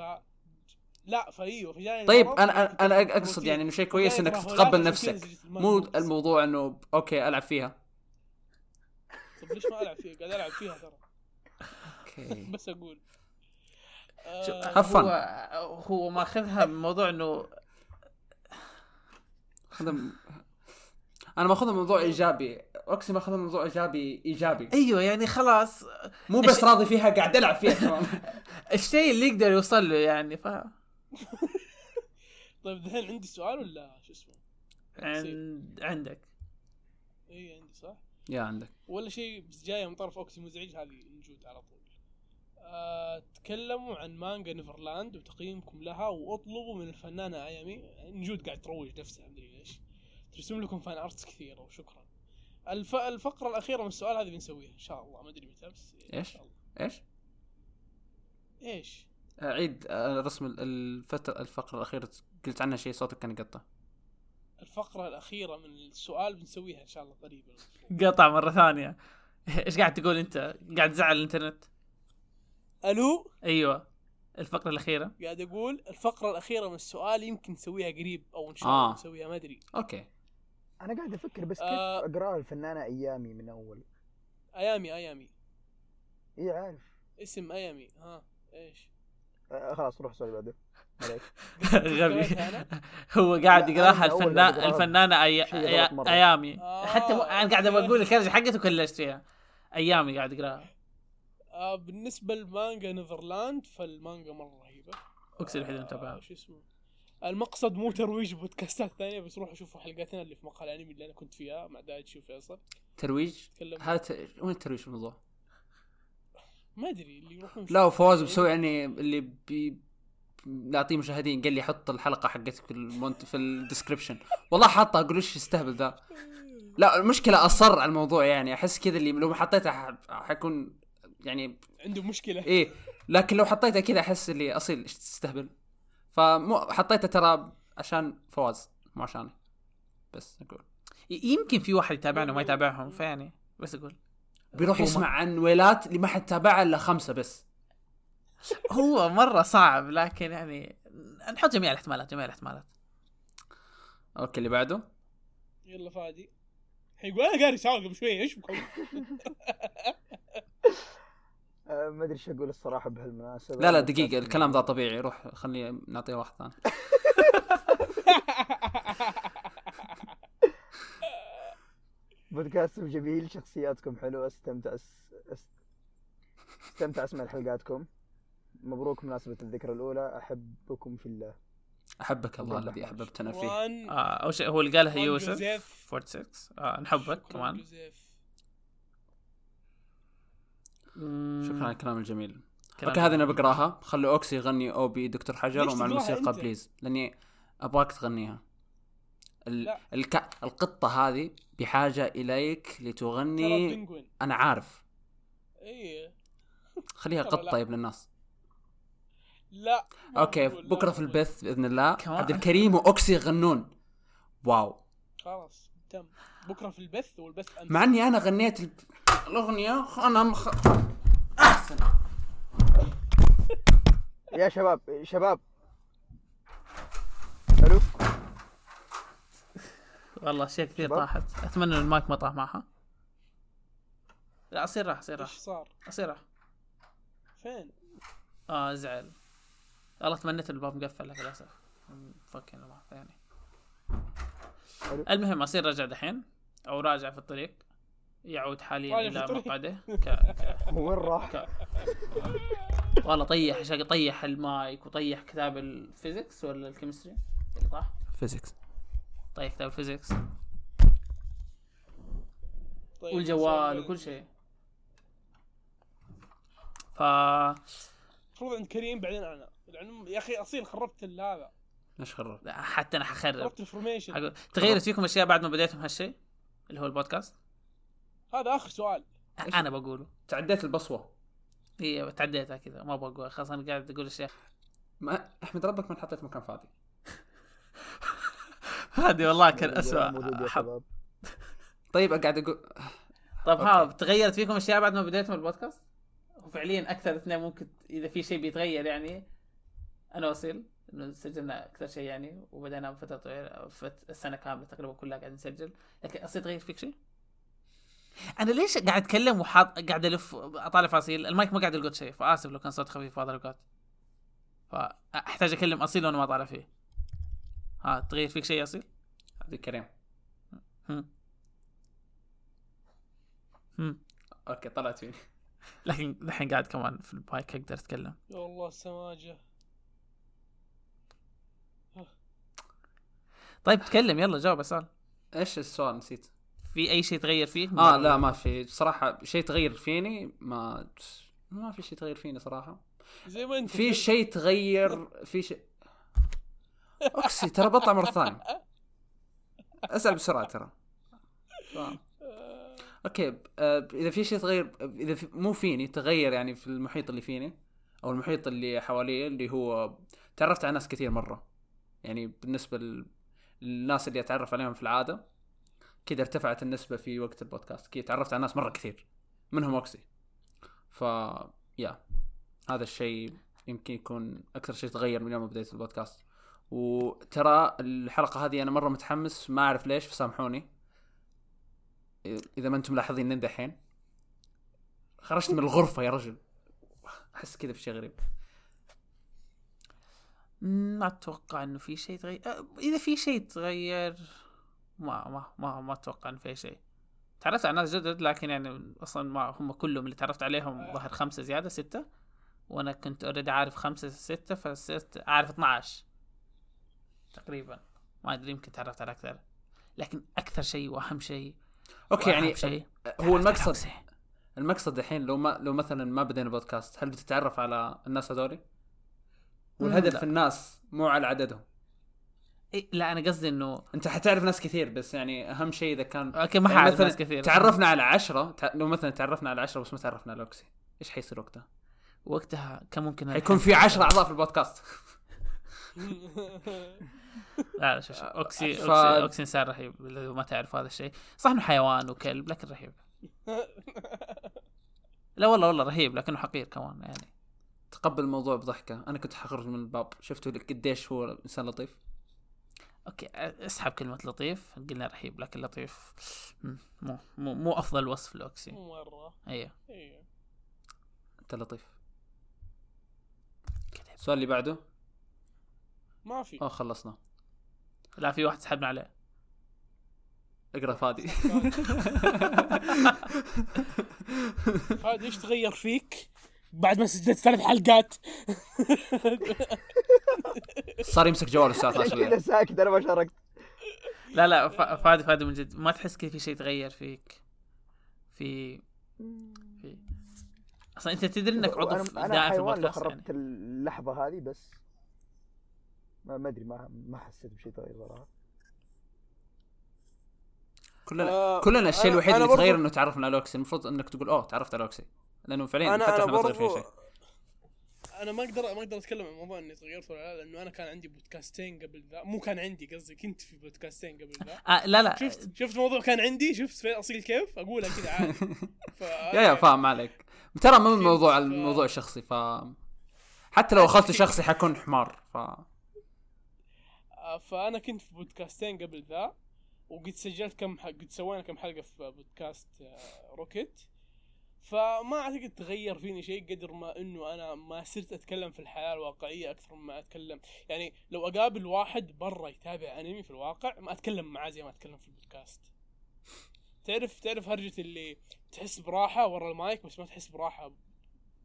لا فأيوه فجاني طيب أنا أنا أقصد. يعني إنه شيء كويس إنك تتقبل نفسك. مو. الموضوع إنه okay ألعب فيها. طب ليش ما ألعب فيها؟ قاعد ألعب فيها ترى. okay. بس أقول. آه،. هو هو ماخذها من موضوع إنه أنا ماخذها موضوع إيجابي. أوكسي ماخذها موضوع إيجابي إيجابي. أيوه يعني خلاص. مو بس راضي فيها قاعد ألعب فيها كمان. الشيء اللي يقدر يوصل له يعني ف طيب الحين عندي سؤال ولا شو اسمه؟ عند عندك. اي عندي صح؟ يا عندك ولا شيء بس جاية من طرف أوكسي مزعج هذه نجود على طول. آه، تكلموا عن مانجا Neverland وتقييمكم لها وأطلبوا من الفنانة أيامي نجود قاعد تروج نفسها مدري ليش. ترسم لكم fan arts كثيرة وشكرا. الف... الفقرة الأخيرة من السؤال هذه بنسويها إن شاء الله ما أدري متى بس الله. إيش؟ إيش؟ عيد آه، رسم ال- الفترة الفقرة الأخيرة قلت عنها شيء صوتك كان يقطع الفقرة الأخيرة من السؤال بنسويها إن شاء الله قريبا. قطع مرة ثانية إيش قاعد تقول أنت؟ قاعد تزعل الإنترنت ألو أيوه الفقرة الأخيرة قاعد أقول الفقرة الأخيرة من السؤال يمكن نسويها قريب أو إن شاء آه. الله نسويها ما أدري. أوكي أنا قاعد أفكر بس كيف آه. أقرأ الفنانة أيامي من أول أيامي أيامي اي عارف اسم أيامي ها إيش؟ آه خلاص روح السؤال اللي بعده غبي؟ هو قاعد يقراها الفنان الفنانة أي... أي... أيامي. آه. حتى مو... أنا قاعد بقول الكرجه حقته كلشت فيها أيامي قاعد يقراها. آه بالنسبة لمانجا Neverland فالمانجا مرة رهيبة. اقسم الوحيد اللي آه متابعها. شو اسمه؟ المقصد مو ترويج بودكاستات ثانية بس روحوا شوفوا حلقاتنا اللي في مقهى الانمي اللي أنا كنت فيها مع دايتشي وفيصل ترويج؟ تكلم. هذا ت... وين الترويج في الموضوع؟ ما أدري اللي يروحون لا وفواز مسوي يعني اللي بي نعطيه مشاهدين قال لي حط الحلقة حقتك في ال comment في ال description والله حاطها أقول إيش يستهبل ذا؟ لا المشكلة أصر على الموضوع يعني أحس كذا اللي لو ما حطيتها ح- حيكون يعني عنده مشكلة. إيه لكن لو حطيتها كذا أحس اللي أصيل إيش تستهبل. فمو حطيتها ترى عشان فواز مو عشاني. بس أقول. يمكن في واحد يتابعنا وما يتابعهم فيعني بس أقول. بيروح يسمع عن ويلات اللي ما حد تابعها إلا خمسة بس. هو مرة صعب لكن يعني نحط جميع الاحتمالات جميع الاحتمالات. okay اللي بعده؟ يلا فادي. حيقول أنا قاري سؤال قبل شوية إيش بكون آه ما أدري إيش أقول الصراحة بهالمناسبة. لا لا دقيقة الكلام ذا طبيعي. روح خلني نعطيه واحد ثاني. بودكاستكم جميل شخصياتكم حلوة أستمتع أس... أستمتع أسمع حلقاتكم. مبروك مناسبة الذكرى الأولى. أحبكم في الله. أحبك الله الذي ماشي. أحببتنا فيه. آه أول شيء هو اللي قالها يوسف. جوزيف. 46 آه نحبك. شكراً كمان. شكرا على الكلام الجميل. okay هذه أنا. بقراها. خلي أوكسي يغني OP دكتور حجر ومع الموسيقى أنت؟ please لأني أبغاك تغنيها. ال... لا. الك... القطة هذه بحاجة إليك لتغني أنا عارف. اي خليها قط لا. طيب للناس. لا. okay بكرة في. البث بإذن الله. عبد الكريم وأوكسي يغنون. wow. خلاص تم. بكرة في البث والبث أمس. مع إني أنا غنيت ال... الأغنية أنا مخ... أحسن. يا شباب شباب. ألو والله اشياء كثير شباب. طاحت. أتمنى إن المايك ما طاح معها. لا أصير راح أصير راح. إيش صار؟ أصير راح. فين؟ آه زعل. والله تمنيت الباب مقفل لكن للأسف. فكنا ما يعني. حلو. المهم أصير راجع دحين أو راجع في الطريق. يعود حاليا إلى. مقعده. ك... ك... وين راح؟ ك... والله طيح طيح المايك وطيح كتاب ال physics ولا ال chemistry اللي طاح؟ physics. طيح كتاب ال physics. طيب والجوال وكل شيء. ف المفروض عند كريم بعدين أنا العلم يا أخي أصيل خربت ال- هذا. إيش خرب حتى أنا حخرب. خربت ال formation تغيرت فيكم أشياء بعد ما بديتم هالشيء؟ اللي هو البودكاست؟ هذا آخر سؤال. أنا بقوله. تعديت البصوة. هي تعديتها كذا. ما بقول خلاص أنا قاعد أقول أشياء. ما أحمد ربك ما حطيت مكان فاضي. هذه والله كان اسوء حب. طيب أقعد أقول طيب ها. تغيرت فيكم أشياء بعد ما بديتم البودكاست؟ وفعليا أكثر اثنين ممكن إذا في شيء بيتغير يعني. أنا واصيل إنه سجلنا أكثر شيء يعني وبدينا فتره طويلة فت- السنة كاملة تقريبا كلها قاعد نسجل لكن اصيل تغير فيك شيء؟ أنا ليش قاعد أتكلم وحاط قاعد ألف أطالع فاصيل المايك ما قاعد يلقط شيء فآسف لو كان صوت خفيف واضح لقط فأحتاج أكلم أصيل وأنا ما طالع فيه ها تغير فيك شيء أصيل؟ عبد الكريم هم. هم. okay طلعت فيني لكن الحين قاعد كمان في المايك أقدر أتكلم يا الله السماجه طيب تكلم يلا جاوب السؤال إيش السؤال نسيت؟ في أي شيء تغير فيك؟ آه لا ما في. صراحة شيء تغير فيني ما ما في شيء تغير فيني صراحة. زي ما أنت في شيء تغير في شيء اقسي ترى بطلع مرة ثانية. أسأل بسرعة ترى. ف... أوكي آه، إذا في شيء تغير إذا في... مو فيني تغير يعني في المحيط اللي فيني أو المحيط اللي حواليه اللي هو تعرفت على ناس كثير مرة. يعني بالنسبة لل- للناس اللي أتعرف عليهم في العادة كذا ارتفعت النسبة في وقت البودكاست. كذا تعرفت على ناس مرة كثير منهم اوكسي ف yeah هذا الشيء يمكن يكون أكثر شيء تغير من يوم ما بديت البودكاست. وترى الحلقة هذه أنا مرة متحمس ما أعرف ليش فسامحوني. إذا ما أنتم ملاحظين من دحين خرجت من الغرفة يا رجل. أحس كذا في شيء غريب. ما أتوقع إنه في شيء تغير. آه، إذا في شيء تغير ما ما ما ما أتوقع إنه في شيء. تعرفت على ناس جدد لكن يعني أصلا ما هم كلهم اللي تعرفت عليهم ظهر خمسة زيادة ستة. وأنا كنت already عارف خمسة ستة فصرت أعرف 12 تقريبا. ما أدري يمكن تعرفت على أكثر. لكن أكثر شيء وأهم شيء okay يعني شيء هو تعرفت على المقصد. المقصد الحين لو ما لو مثلا ما بدينا بودكاست هل بتتعرف على الناس هذولي؟ والهدف لا. الناس مو على عددهم. إيه لا أنا قصدي إنه أنت حتعرف ناس كثير بس يعني أهم شيء إذا كان okay ما يعني حعرف مثلاً ناس كثير. تعرفنا على عشرة تع... لو مثلا تعرفنا على عشرة بس ما تعرفنا على اوكسي إيش حيصير وقتها؟ وقتها كان ممكن حيكون في عشرة أعضاء في البودكاست. لا لا شوف شوف أوكسي ف- أوكسي أوكسي إنسان رهيب لو ما تعرف هذا الشيء. صح إنه حيوان وكلب لكن رهيب. لا والله والله رهيب لكنه حقير كمان يعني. تقبل الموضوع بضحكة. أنا كنت حخرج من الباب. شفتوا قديش هو إنسان لطيف؟ أوكي أسحب كلمة لطيف. قلنا رهيب لكن لطيف مو مو مو أفضل وصف لأوكسي. مرة. أيوه. أيوه. أنت لطيف. السؤال اللي بعده؟ ما في. آه خلصنا. لا في واحد سحبنا عليه. اقرأ فادي. هذا إيش تغير فيك؟ بعد ما سجلت ثلاث حلقات. صار يمسك جواله الساعة ليش 12 كذا ساكت أنا ما شاركت. لا لا ف- فادي فادي من جد. ما تحس كذا في شيء يتغير فيك؟ في في أصلا أنت تدري إنك عضو في أنا أنا دائم في حيوان لو البودكاست يعني. خربت اللحظة هذه بس ما ما أدري ما ما حسيت بشيء تغير صراحة. كلنا آه، كلنا الشيء الوحيد اللي تغيرنا إنه تعرفنا على أوكسي. المفروض إنك تقول أوه تعرفت على أوكسي. لأنه فعليا أنا حتى انا إحنا ما برضو شيء. أنا ما أقدر ما أقدر أتكلم عن موضوع إني تغيرت ولا لا لأنه أنا كان عندي بودكاستين قبل ذا. مو كان عندي قصدي كنت في بودكاستين قبل ذا. آه لا لا. شفت شفت الموضوع كان عندي؟ شفت في أصيل كيف؟ اقولها كذا عادي. yeah yeah فاهم عليك. ترى مو الموضوع الموضوع شخصي ف حتى لو أخذته شخصي حكون حمار ف آه، فأنا كنت في بودكاستين قبل ذا وقد سجلت كم حق قد سوينا كم حلقة في بودكاست آه، روكيت. فما أعتقد تغير فيني شيء قدر ما إنه أنا ما صرت أتكلم في الحياة الواقعية أكثر مما أتكلم. يعني لو أقابل واحد برا يتابع أنمي في الواقع ما أتكلم معاه زي ما أتكلم في البودكاست. تعرف تعرف هرجة اللي تحس براحة ورا المايك بس ما تحس براحة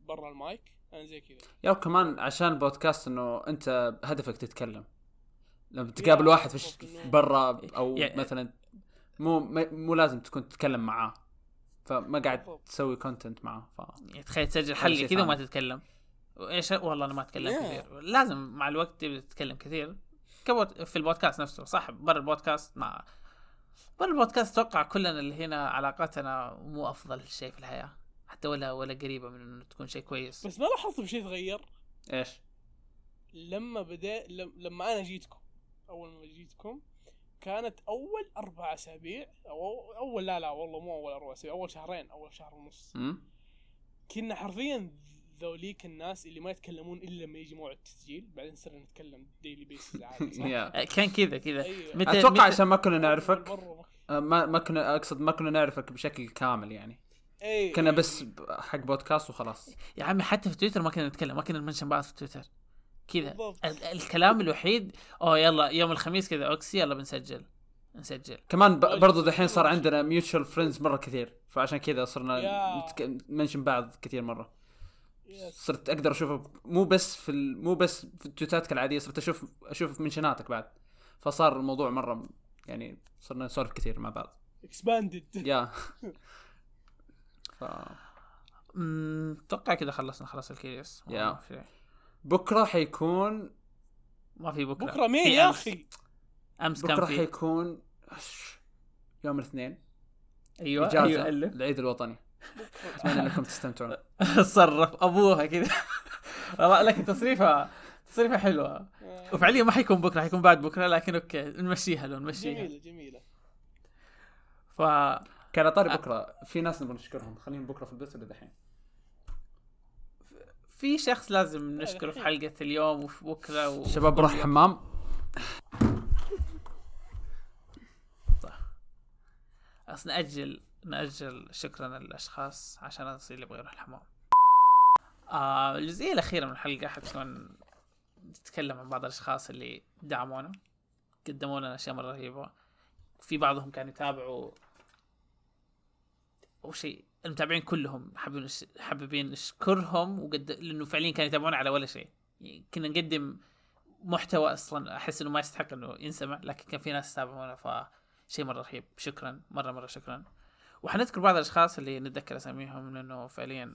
برا المايك؟ أنا زي كذا. yeah وكمان عشان البودكاست إنه أنت هدفك تتكلم. لما تقابل واحد في برا أو يا- مثلا مو مو لازم تكون تتكلم معاه. فما قاعد. تسوي content معاه ف يعني تخيل تسجل حلقة كذا وما. تتكلم. وايش والله أنا ما أتكلم Yeah. كثير. لازم مع الوقت تبدا تتكلم كثير. كبوت في البودكاست نفسه صح؟ برا البودكاست مع برا البودكاست أتوقع كلنا اللي هنا علاقاتنا مو أفضل شيء في الحياة. حتى ولا ولا قريبة من إنه تكون شيء كويس. بس ما لاحظت بشيء تغير؟ إيش؟ لما بدا لم- لما أنا جيتكم أول ما جيتكم كانت أول أربع أسابيع أو أول لا لا والله مو أول أربع أسابيع أول شهرين أول شهر ونص. كنا حرفيا ذوليك الناس اللي ما يتكلمون إلا لما يجي موعد التسجيل بعدين صرنا نتكلم daily basis عادي صح؟ yeah. كان كذا كذا أيوة. أتوقع عشان ما كنا نعرفك مرة ما- ما كنا أقصد ما كنا نعرفك بشكل كامل يعني اي كنا إي. بس حق بودكاست وخلاص يا عمي حتى في تويتر ما كنا نتكلم ما كنا نمنشن بعض في تويتر كذا الكلام الوحيد أوه يلا يوم الخميس كذا أوكسي يلا بنسجل نسجل كمان. برضو دحين صار. عندنا mutual friends مرة كثير فعشان كذا صرنا. نمنشن بعض كثير مرة. صرت أقدر اشوفه مو بس في ال... مو بس في تويتاتك العاديه صرت أشوف أشوف منشناتك بعد فصار الموضوع مرة يعني صرنا نسولف كثير مع بعض اكسباندد يا ف... أتوقع كذا خلصنا خلاص الكيس يا. بكرة حيكون ما في بكرة. بكرة مين يا. أخي؟ أمس كان بكره في حيكون يوم الاثنين. أيوه إجازة. أيوه. ألف. العيد الوطني. أتمنى إنكم تستمتعون. صرف ابوها كذا. والله لكن تصريفها تصريفها حلوة. وفعليا ما حيكون بكرة حيكون بعد بكرة لكن أوكي نمشيها لو نمشيها. جميلة جميلة. ف كان طاري بكرة. في ناس نبغى نشكرهم. خليهم بكرة في البث ولا دحين. في شخص لازم نشكره في حلقة اليوم وفي بكره و... شباب بروح الحمام بس نأجل نأجل شكرا للأشخاص عشان أصير اللي يبغى يروح الحمام. آه الجزئية الأخيرة من الحلقة حتكون نتكلم عن بعض الأشخاص اللي دعمونا قدموا لنا أشياء مرة رهيبة. في بعضهم كانوا يتابعوا أول شيء المتابعين كلهم حابين. حابين نشكرهم وقد لأنه فعليا كانوا يتابعونا على ولا شيء. يعني كنا نقدم محتوى أصلا أحس إنه ما يستحق إنه ينسمع لكن كان في ناس يتابعونا ف شيء مرة رهيب شكرا مرة مرة شكرا وحنذكر بعض الأشخاص اللي نتذكر أساميهم لأنه فعليا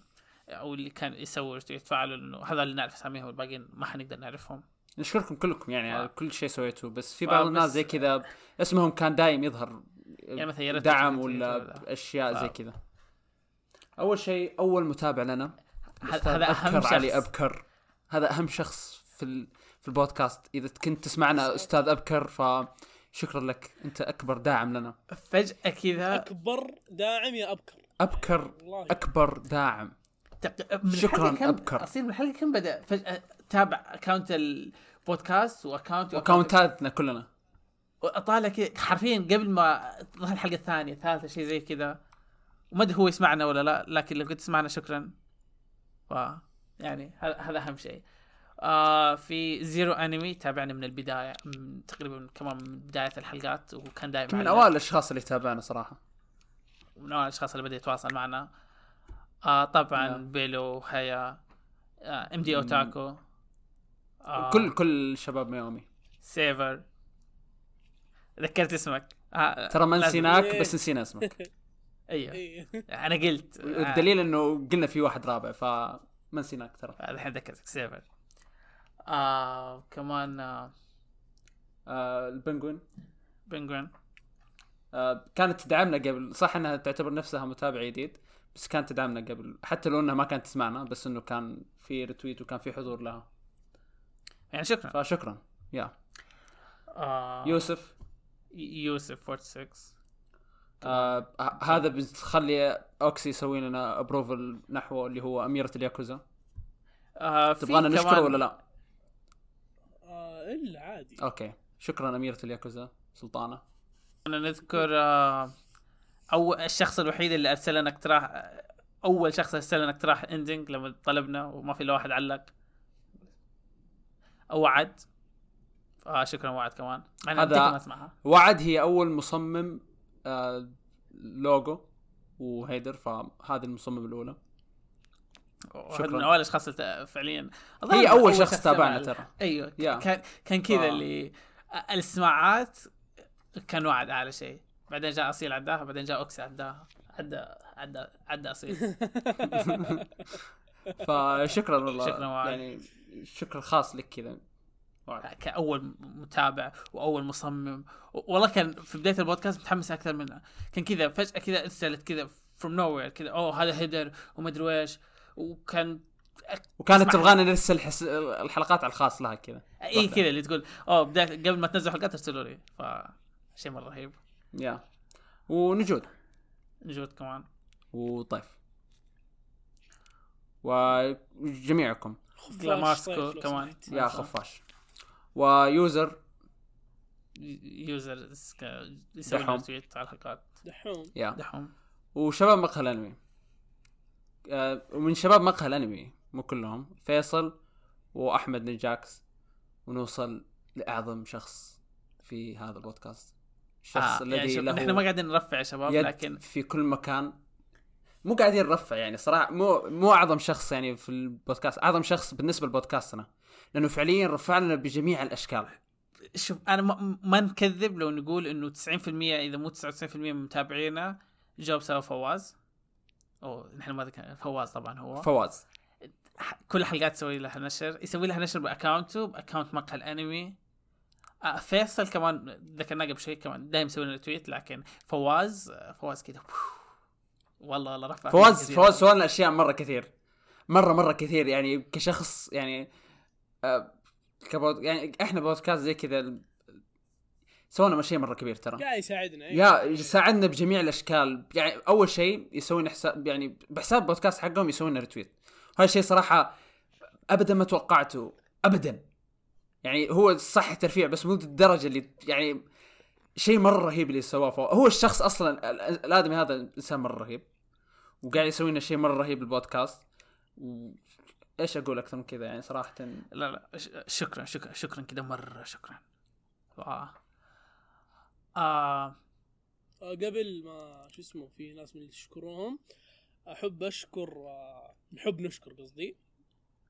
أو اللي كان يسووا يتفاعلوا لأنه هذا اللي نعرف أساميهم والباقيين ما حنقدر نعرفهم نشكركم كلكم يعني. على كل شيء سويتوه بس في بعض الناس زي كذا اسمهم كان دايم يظهر يعني مثلا دعم ولا أشياء زي كذا أول شيء أول متابع لنا. هذا أهم أبكر علي شخص. أبكر. هذا أهم شخص في ال... في البودكاست. إذا كنت تسمعنا أستاذ أبكر فشكرا لك. أنت أكبر داعم لنا. فجأة كذا. أكبر داعم يا أبكر. أبكر أكبر داعم. شكراً، الحلقة كم- أبكر. أصير من الحلقة كم بدأ؟ فجأة تابع account البودكاست و account واكونتاتنا كلنا. اطالع كذا حرفيا قبل ما تظهر الحلقة الثانية الثالثه شيء زي كذا. وما أدري هو يسمعنا ولا لا لكن لو كنت تسمعنا شكرا. ف يعني هذا هذا أهم شيء. آه في زيرو أنمي تابعني من البداية من تقريبا كمان من بداية الحلقات وكان دائما من أوائل الأشخاص اللي تابعنا صراحة. من اول الأشخاص اللي بدا يتواصل معنا. آه طبعا نعم. بيلو هيا آه إم دي أوتاكو. آه كل كل شباب ميومي سيفر. ذكرت اسمك. آه ترى ما نسيناك إيه. بس نسينا اسمك. أيوه. أنا قلت آه، الدليل إنه قلنا في واحد رابع فما نسيناك ترى الحين ذكرتك سيفر آه كمان آه آه البنجوين. بنجوين. آه كانت تدعمنا قبل صح إنها تعتبر نفسها متابع جديد بس كانت تدعمنا قبل حتى لو إنها ما كانت تسمعنا بس إنه كان في retweet وكان في حضور لها. يعني شكرا. فشكرا yeah. آه. يوسف. يوسف 46 آه هذا بتخلي أوكسي يسوي لنا ابروفل نحو اللي هو أميرة الياكوزا. آه تبغانا نشكره كمان- ولا لا؟ آه إلا عادي. okay. شكرا أميرة الياكوزا سلطانة. أنا نذكر آه أو الشخص الوحيد اللي أرسل لنا اقتراح أول شخص أرسل لنا اقتراح ending لما طلبنا وما في إلا واحد علق. وعد. آه شكرا وعد كمان. أنا هذا- ما أسمعها. وعد هي أول مصمم آه logo و header فهذه المصمم الأولى شكرا. من اللي ت- فعليا هي أول شخص سمع تابعنا ترى أيوه يا. كان كان كذا آه. اللي السماعات كان وعد أعلى شيء بعدين جاء أصيل عداها بعدين جاء أوكسي عداها عدى عدى عدى أصيل فشكرا والله شكراً وعد. يعني شكر خاص لك كذا كأول متابع وأول مصمم. والله كان في بداية البودكاست متحمس أكثر منها كان كذا فجأة كذا ارسلت كذا from nowhere كذا أوه هذا هيدر وما أدري إيش وكان وكانت. تبغانا نرسل حس... الحلقات على الخاص لها كذا. إي. كذا اللي تقول أوه بدايه قبل ما تنزل حلقات ارسلوا لي. ف شيء مرة رهيب. yeah. ونجود. نجود كمان. وطيف. وجميعكم. خفاش، كمان. يا خفاش. و user. user يسوي tweet على الحلقات. دحوم. yeah. دحوم. وشباب مقهى الأنمي. آه ومن شباب مقهى الأنمي مو كلهم فيصل وأحمد نجاكس ونوصل لأعظم شخص في هذا البودكاست. الشخص آه الذي يعني له نحن ما قاعدين نرفع يا شباب يد لكن في كل مكان. مو قاعدين نرفع يعني صراحة مو مو أعظم شخص يعني في البودكاست أعظم شخص بالنسبة لبودكاستنا. لأنه فعليا رفع لنا بجميع الأشكال. شوف أنا ما, ما نكذب لو نقول إنه 90% إذا مو 99% من متابعينا جاوب سوا فواز. أو نحن ما ذكر فواز طبعا هو. فواز. كل حلقات يسوي لها نشر يسوي لها نشر ب account ه ب account مقهى الأنمي. آه فيصل كمان ذكرناه قبل شوي كمان دايم يسوي لنا tweet لكن فواز فواز كذا والله والله رفع فواز. فواز سوالنا أشياء مرة كثير. مرة مرة كثير يعني كشخص يعني كبود يعني إحنا بودكاست زي كذا سوينا شيء مرة كبير ترى. قاعد يساعدنا إيه. يا يساعدنا بجميع الأشكال. يعني أول شيء يسوي لنا حساب يعني بحساب بودكاست حقهم يسوي لنا ريتويت هذا الشيء صراحة ابدا ما توقعته ابدا. يعني هو صح ترفيع بس مو للدرجة اللي يعني شيء مرة رهيب اللي سواه. هو الشخص أصلا ال- الآدمي هذا إنسان مرة رهيب وقاعد يسوي لنا شيء مرة رهيب بالبودكاست. إيش أقول أكثر من كذا يعني صراحة لا لا ش- شكرا شكرا شكرا كذا مرة شكرا آه. آه. آه، قبل ما شو اسمه في ناس من اللي تشكرهم أحب أشكر آه، نحب نشكر قصدي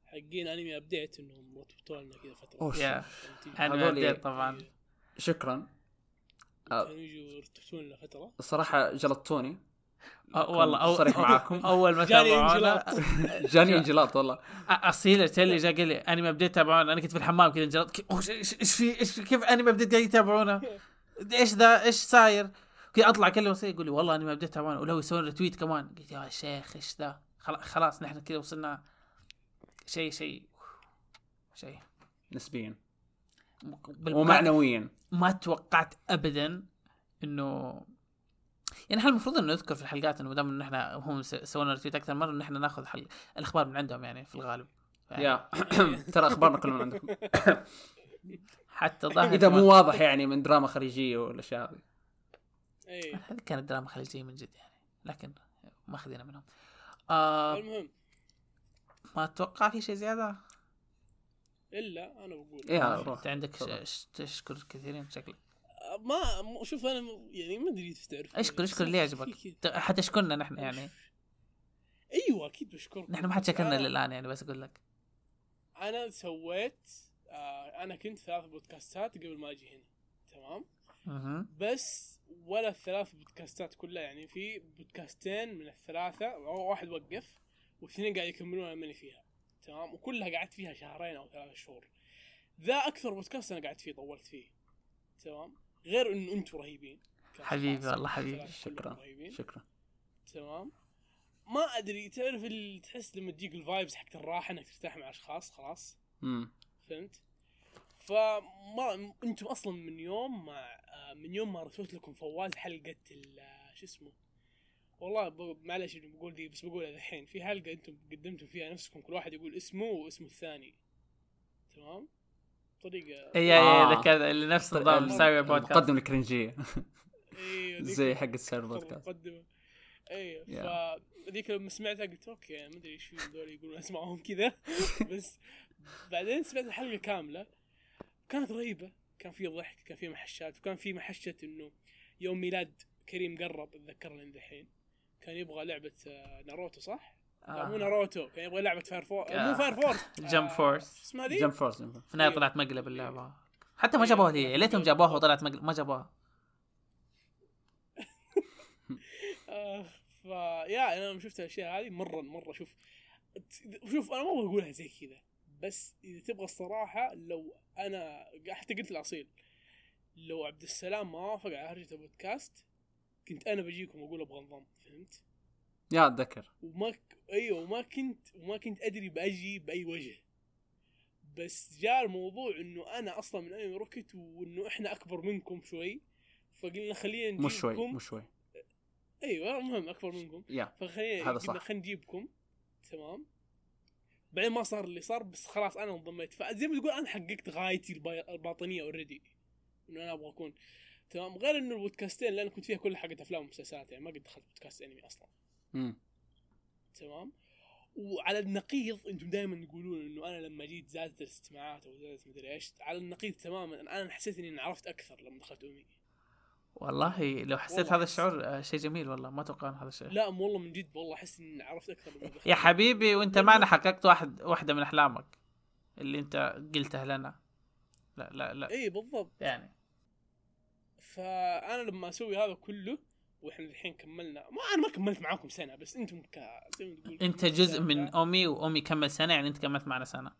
حقين أنمي أبديت إنهم رتبتوا لنا كذا فترة أوه، يا فهمتي؟ أنا هذول- بديت طبعا شكرا آه. كانوا يجوا يرتوتوا لنا فترة الصراحه جلطوني آه والله أو صريح معاكم. أول ما جاني تابعونا. جاني انجلاط والله. أصيل تيلي جا قال لي Anime Update تابعونا. أنا كنت في الحمام كذا أوه، إيش في إيش كيف Anime Update قاعد يتابعونا؟ إيش ذا؟ إيش صاير؟ كذا أطلع أكلم أصيل يقول لي والله Anime Update تابعونا. ولو يسوون retweet كمان. قلت يا شيخ إيش ذا؟ خلاص نحن كذا وصلنا. شيء شيء. شيء. نسبيا. ومعنويا. ما توقعت ابدا إنه يعني إحنا المفروض إنه نذكر في الحلقات إنه دام ان إحنا هم سوينا ريتويت أكثر مرة ان إحنا ناخذ حل... الأخبار من عندهم يعني في الغالب. يعني يا. ترى أخبارنا كلها من عندكم حتى ظاهر إذا مو واضح يعني من دراما خليجية والأشياء هذه. اي هذه كانت دراما خليجية من جد يعني لكن ما خذينا منهم. آه المهم. ما أتوقع في شيء زيادة؟ إلا أنا بقول. إيه،. أنت عندك. تشكر كثيرين شكلك ما شوف أنا يعني ما أدري تعرف. اشكر اشكر اللي يعجبك. حتشكرنا نحن يعني. أيوه أكيد بشكركم. نحن ما حد شكرنا للان يعني بس أقول لك. أنا سويت آه أنا كنت ثلاث بودكاستات قبل ما أجي هنا تمام. بس ولا الثلاث بودكاستات كلها يعني في بودكاستين من الثلاثة واحد وقف واثنين قاعد يكملون الماني فيها تمام؟ وكلها قعدت فيها شهرين أو ثلاثة شهور. ذا أكثر بودكاست أنا قعدت فيه طولت فيه تمام؟ غير انه أنتم رهيبين. حبيبي والله حبيبي. شكرا شكرا تمام ما أدري تعرف اللي تحس لما تجيك ال vibes حقت الراحة إنك ترتاح مع أشخاص خلاص امم فهمت؟ فما أنتم أصلا من يوم ما آه، من يوم ما رسلت لكم فواز حلقة ال- آه، شو اسمه والله ب- معلش إني بقول دي بس بقولها الحين في حلقة أنتم قدمتوا فيها نفسكم كل واحد يقول اسمه واسمه الثاني تمام؟ طريقة. اي اي. ذكر اللي نفس نظام مساوي بودكاست المقدمه الكرنجية. أيوه ذيك زي حق السير بودكاست مقدمة. أيوه yeah. فذيك لما سمعتها قلت okay ما أدري إيش دول يقولون اسمائهم كذا. بس بعدين سمعت الحلقة كاملة. كانت رهيبة. كان في ضحك كان في محشات وكان في محشة إنه يوم ميلاد كريم قرب أتذكر لين دحين. كان يبغى لعبة آه، ناروتو صح؟ لا مو آه. ناروتو كان يبغى لعبه Fire Force آه. مو Fire Force Jump Force. اسمها ذي؟ Jump Force. في النهايه. طلعت مقلب اللعبة حتى ما جابوها هي ليتهم جابوها وطلعت مقلب ما جابوها آه، ف yeah أنا لما شفت الأشياء هذه مرة مرة شوف شوف أنا ما أبغى أقولها زي كذا بس إذا تبغى الصراحة لو أنا حتى قلت الأصيل لو عبد السلام ما وافق على هرجة البودكاست كنت أنا بجيكم وأقول أبغى انضم فهمت؟ yeah اتذكر. وما ك... أيوه وما كنت وما كنت أدري بأجي بأي وجه. بس جاء الموضوع إنه أنا أصلا من Anime Rocket وإنه إحنا أكبر منكم شوي. فقلنا خلينا نجيبكم مش شوي مش شوي. أيوه المهم أكبر منكم. yeah فخلينا هذا صح. قلنا خلينا نجيبكم. تمام. بعدين ما صار اللي صار بس خلاص أنا انضميت. فزي ما تقول أنا حققت غايتي البا- الباطنية already إنه أنا أبغى أكون. تمام. غير إنه البودكاستين اللي أنا كنت فيها كلها حقت أفلام ومسلسلات. يعني ما قد دخلت بودكاست انمي أصلا. مم. تمام؟ وعلى النقيض أنتم دائما تقولون إنه أنا لما جيت زادت الاستماعات أو زادت مدري إيش على النقيض تماما. أنا حسيت إني عرفت أكثر لما دخلت أمي. والله لو حسيت والله هذا الشعور آه، شيء جميل والله ما أتوقع هذا الشيء. لا والله من جد والله أحس إني عرفت أكثر لما دخلت. يا حبيبي وأنت معنا حققت واحد واحدة من أحلامك اللي أنت قلتها لنا. لا لا لا. اي بالضبط. يعني. فأنا لما أسوي هذا كله وإحنا الحين كملنا. ما أنا ما كملت معاكم سنة بس أنتم ك أنت جزء من امي وامي كمل سنة يعني أنت كملت معنا سنة.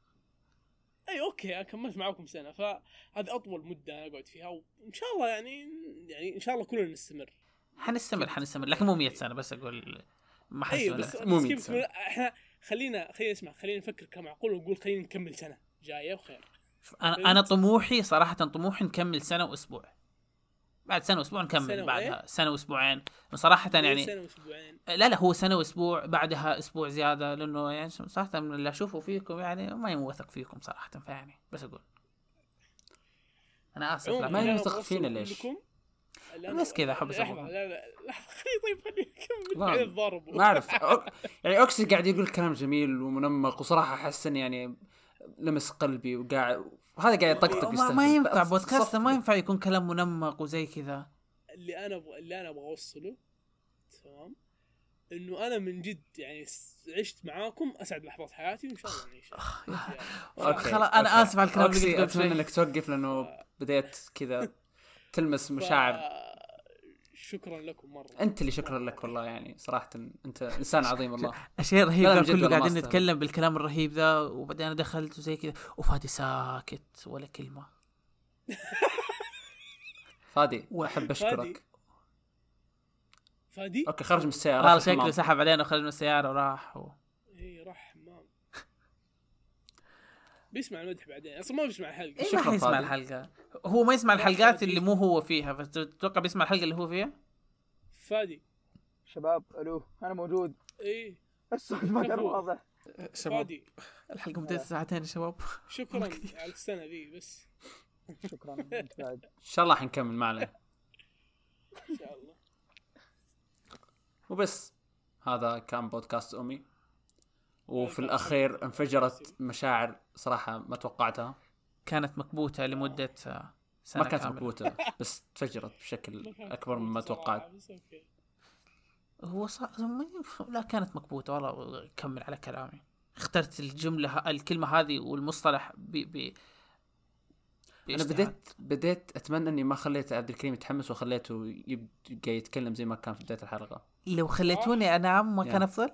أي أوكي أنا كملت معاكم سنة فهذه أطول مدة أنا اقعد فيها وإن شاء الله يعني يعني إن شاء الله كلنا نستمر. حنستمر حنستمر لكن مو 100 سنة بس أقول ما حنسوي بس. مو بس مية كيف سنة. إحنا خلينا خلينا اسمع خلينا نفكر كمعقول ونقول خلينا نكمل سنة. جاية وخير أنا أنا طموحي صراحة طموحي نكمل سنة وأسبوع. بعد سنة وأسبوع سنة نكمل وإيه؟ بعدها سنة وأسبوعين. صراحة يعني سنة وأسبوعين. لا لا هو سنة وأسبوع بعدها أسبوع زيادة لأنه يعني صراحة من اللي أشوفه فيكم يعني ما يوثق فيكم صراحة فيعني بس أقول. أنا آسف لكن ما يوثق فينا ليش؟ لا، بس كذا لحظة، أسويها. لا لا خليني طيب خليني اكمل لا، بعدين ضاربوا ما أعرف. يعني أوكسي قاعد يقول كلام جميل ومنمق وصراحة أحس إني يعني لمس قلبي وقاعد وهذا قاعد يطقطق ما. ما ينفع بودكاست. ما ينفع يكون كلام منمق وزي كذا اللي أنا أبغى اللي أنا أبغى أوصله تمام إنه أنا من جد يعني عشت معاكم أسعد لحظات حياتي وإن شاء الله نعيشها يعني. okay خلاص أنا. آسف على الكلام اللي أوكسي، قلت قبل اتمنى إنك توقف لأنه بديت كذا تلمس مشاعر ف- شكرا لكم مرة أنت اللي شكرا لك والله يعني صراحة أنت إنسان عظيم والله من جد كله قاعدين. نتكلم بالكلام الرهيب ذا وبعدين أنا دخلت وزي كذا وفادي ساكت ولا كلمة فادي أحب فادي. أشكرك فادي okay خرج من السيارة هذا شكله. سحب علينا وخرج من السيارة وراح و... اي راح حمام بيسمع المدح بعدين أصلا ما بيسمع الحلقة. إيه شكراً ما حيسمع. الحلقة. هو ما يسمع الحلقات. اللي مو هو فيها فتتوقع بيسمع الحلقة اللي هو فيها؟ فادي شباب ألو أنا موجود. اي الصوت ما كان. واضح. شباب فادي الحلقة مدتها ساعتين يا شباب. شكرا على السنة ذي بس. شكرا إن شاء الله حنكمل معنا. إن شاء الله. وبس. هذا كان بودكاست أمي. وفي الأخير انفجرت مشاعر صراحة ما توقعتها كانت مكبوتة لمدة آه، سنة ما كانت كاملة. مكبوتة بس تفجرت بشكل أكبر مما توقعت. هو صار لا كانت مكبوتة والله كمل على كلامي اخترت الجملة الكلمة هذه والمصطلح ب ب أنا. بديت بديت أتمنى إني ما خليت عبد الكريم يتحمس وخليته يبقى يتكلم زي ما كان في بداية الحلقة لو خليتوني أنام ما كان. أفضل؟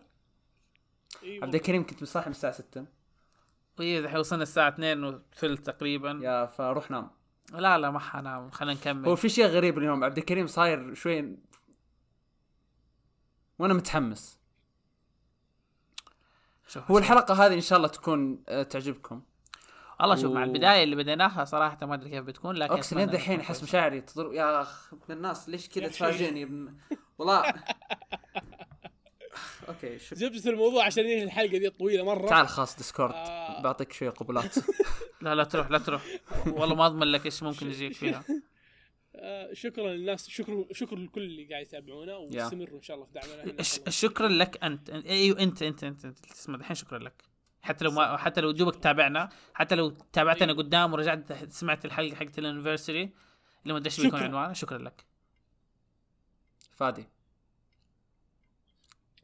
إي عبد الكريم كنت مصاحي من الساعة 6 وإيه الحين وصلنا الساعة 2 وثلث تقريبا. يا فروح نام. لا لا ما حنام خلينا نكمل. هو في شيء غريب اليوم عبد الكريم صاير شوي وأنا متحمس. شوف هو شوف. الحلقة هذه إن شاء الله تكون آه، تعجبكم. والله شوف مع و- البداية اللي بديناها صراحة ما أدري كيف بتكون لكن أقسم دحين إنها أحس مشاعري تضرب يا أخ ابن الناس ليش كذا. تفاجئني والله. okay شوف زبدة الموضوع عشان إيه الحلقة دي طويلة مرة. تعال خاص Discord آه. بعطيك شوية قبلات. لا لا تروح لا تروح. والله ما أضمن لك إيش ممكن يجيك فيها. آه شكرا للناس شكرا شكرا لكل اللي قاعد يتابعونا واستمروا إن شاء الله في دعمنا. شكرا لك أنت. أيوه أنت أنت أنت, أنت. تسمع الحين شكرا لك. حتى لو ما حتى لو دوبك تابعنا حتى لو تابعتنا أيوه. قدام ورجعت سمعت الحلقة حقت ال anniversary اللي ما أدري إيش بيكون شكراً. عنوانه شكرا لك. فادي.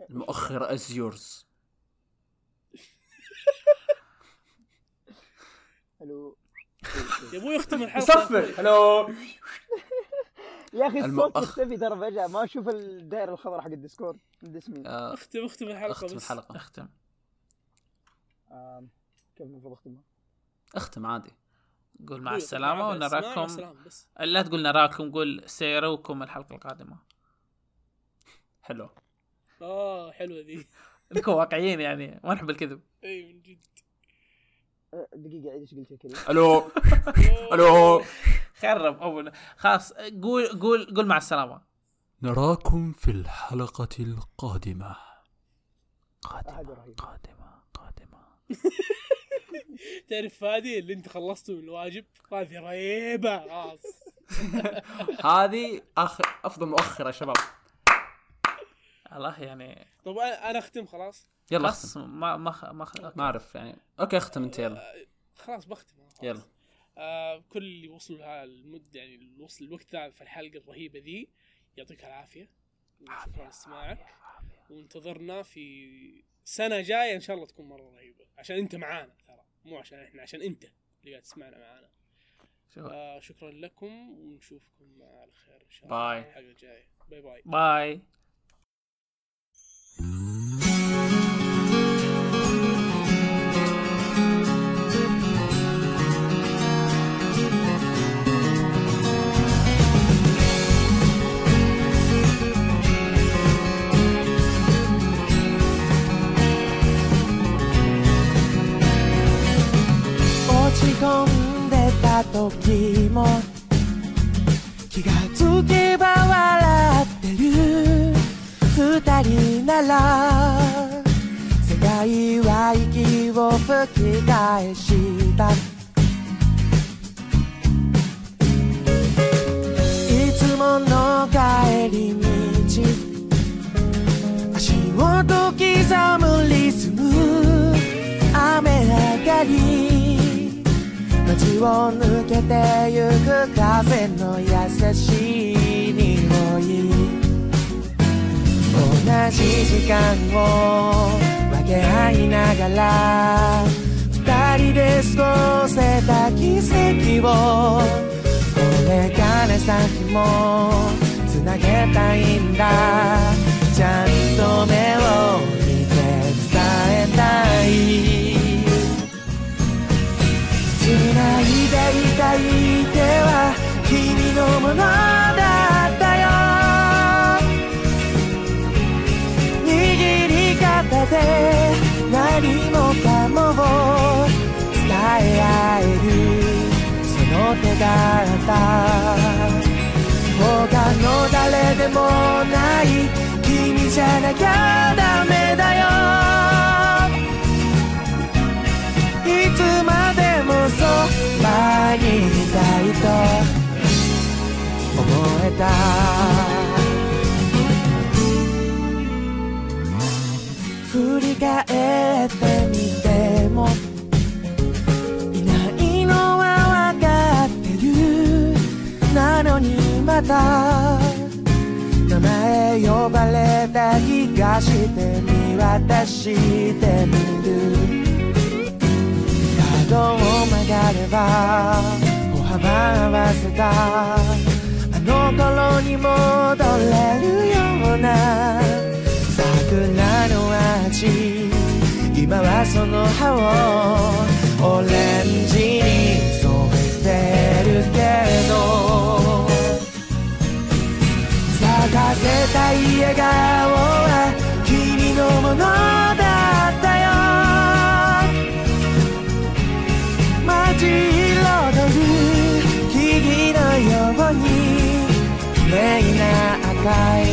المؤخر is yours ألو يا أبوي اختم الحلقة. صفر hello يا أخي الصوت مختفي ترى فجأة. ما أشوف الدائرة الخضراء حق ال Discord. اسمي آه، اختم اختم الحلقة اختم بس. الحلقة. اختم. كيف المفروض أختمها؟ اختم عادي. قول مع السلامة ونراكم. لا تقول نراكم قول سيروكم الحلقة القادمة. حلو. آه حلوة ذي نكون واقعيين يعني ما نحب الكذب. إي من جد. أه، دقيقة عيد إيش قلت كريم؟ ألو. ألو. خرب اول خلاص قول قول قول مع السلامة. نراكم في الحلقة القادمة. قادمة قادمة قادمة. تعرف فادي اللي انت خلصته من الواجب هذه رهيبة خلاص. هذه اخر أفضل مؤخرة شباب. الله يعني. طب أنا أنا أختم خلاص؟ يلا خلاص. ما ما خ- ما خ- ما أعرف يعني. أوكي اختم أنت يلا. خلاص بختم. خلاص. يلا. آه كل اللي وصلوا لها المدة يعني وصل الوقت ذا في الحلقة الرهيبة ذي يعطيك العافية. وشكرا لاستماعك. وانتظرنا في سنة جاية إن شاء الله تكون مرة رهيبة. عشان أنت معانا ترى. مو عشان إحنا عشان أنت اللي قاعد تسمعنا معانا. آه شكرا لكم ونشوفكم على خير إن شاء bye. الله في الحلقة الجاية. bye bye. bye. んでた時も気がつけば笑ってる。二人なら世界は息を吹き返した。いつもの帰り道足音刻むリズム。雨上がり。街を抜けてゆく風の優しい匂い同じ時間を分け合いながら二人で過ごせた奇跡をこれから先もつなげたいんだ。ちゃんたい手は君のものだったよ。握り方で何もかもを伝え合えるその手だった。他の誰でもない君じゃなきゃダメだよ。そばにいたいと。思えた。振り返ってみても。いないのは分かってる。なのにまた。名前呼ばれた気がして見渡してみる。角を曲がれば歩幅合わせたあの頃に戻れるような桜の味今はその葉をオレンジに染めてるけど咲かせたい笑顔は君のもの。麗な赤い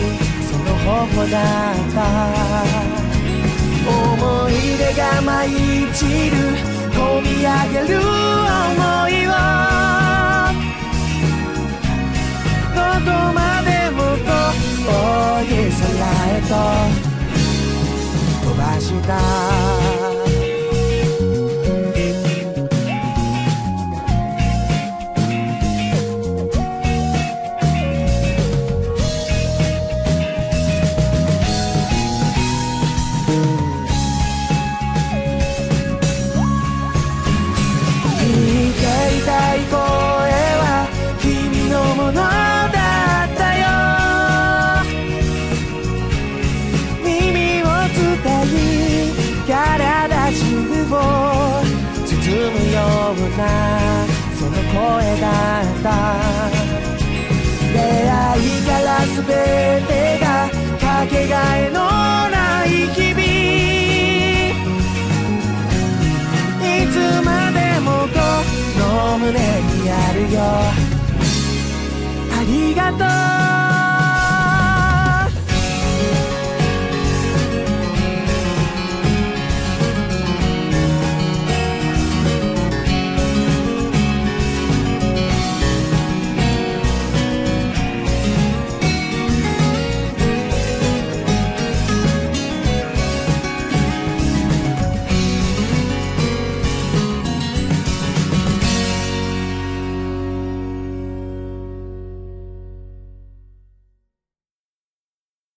その頬だった思い出が舞い散る込み上げる想いをどこまでも遠い空へと飛ばしたてがかけがえのない日々。いつまでもこの胸にあるよ。ありがとう。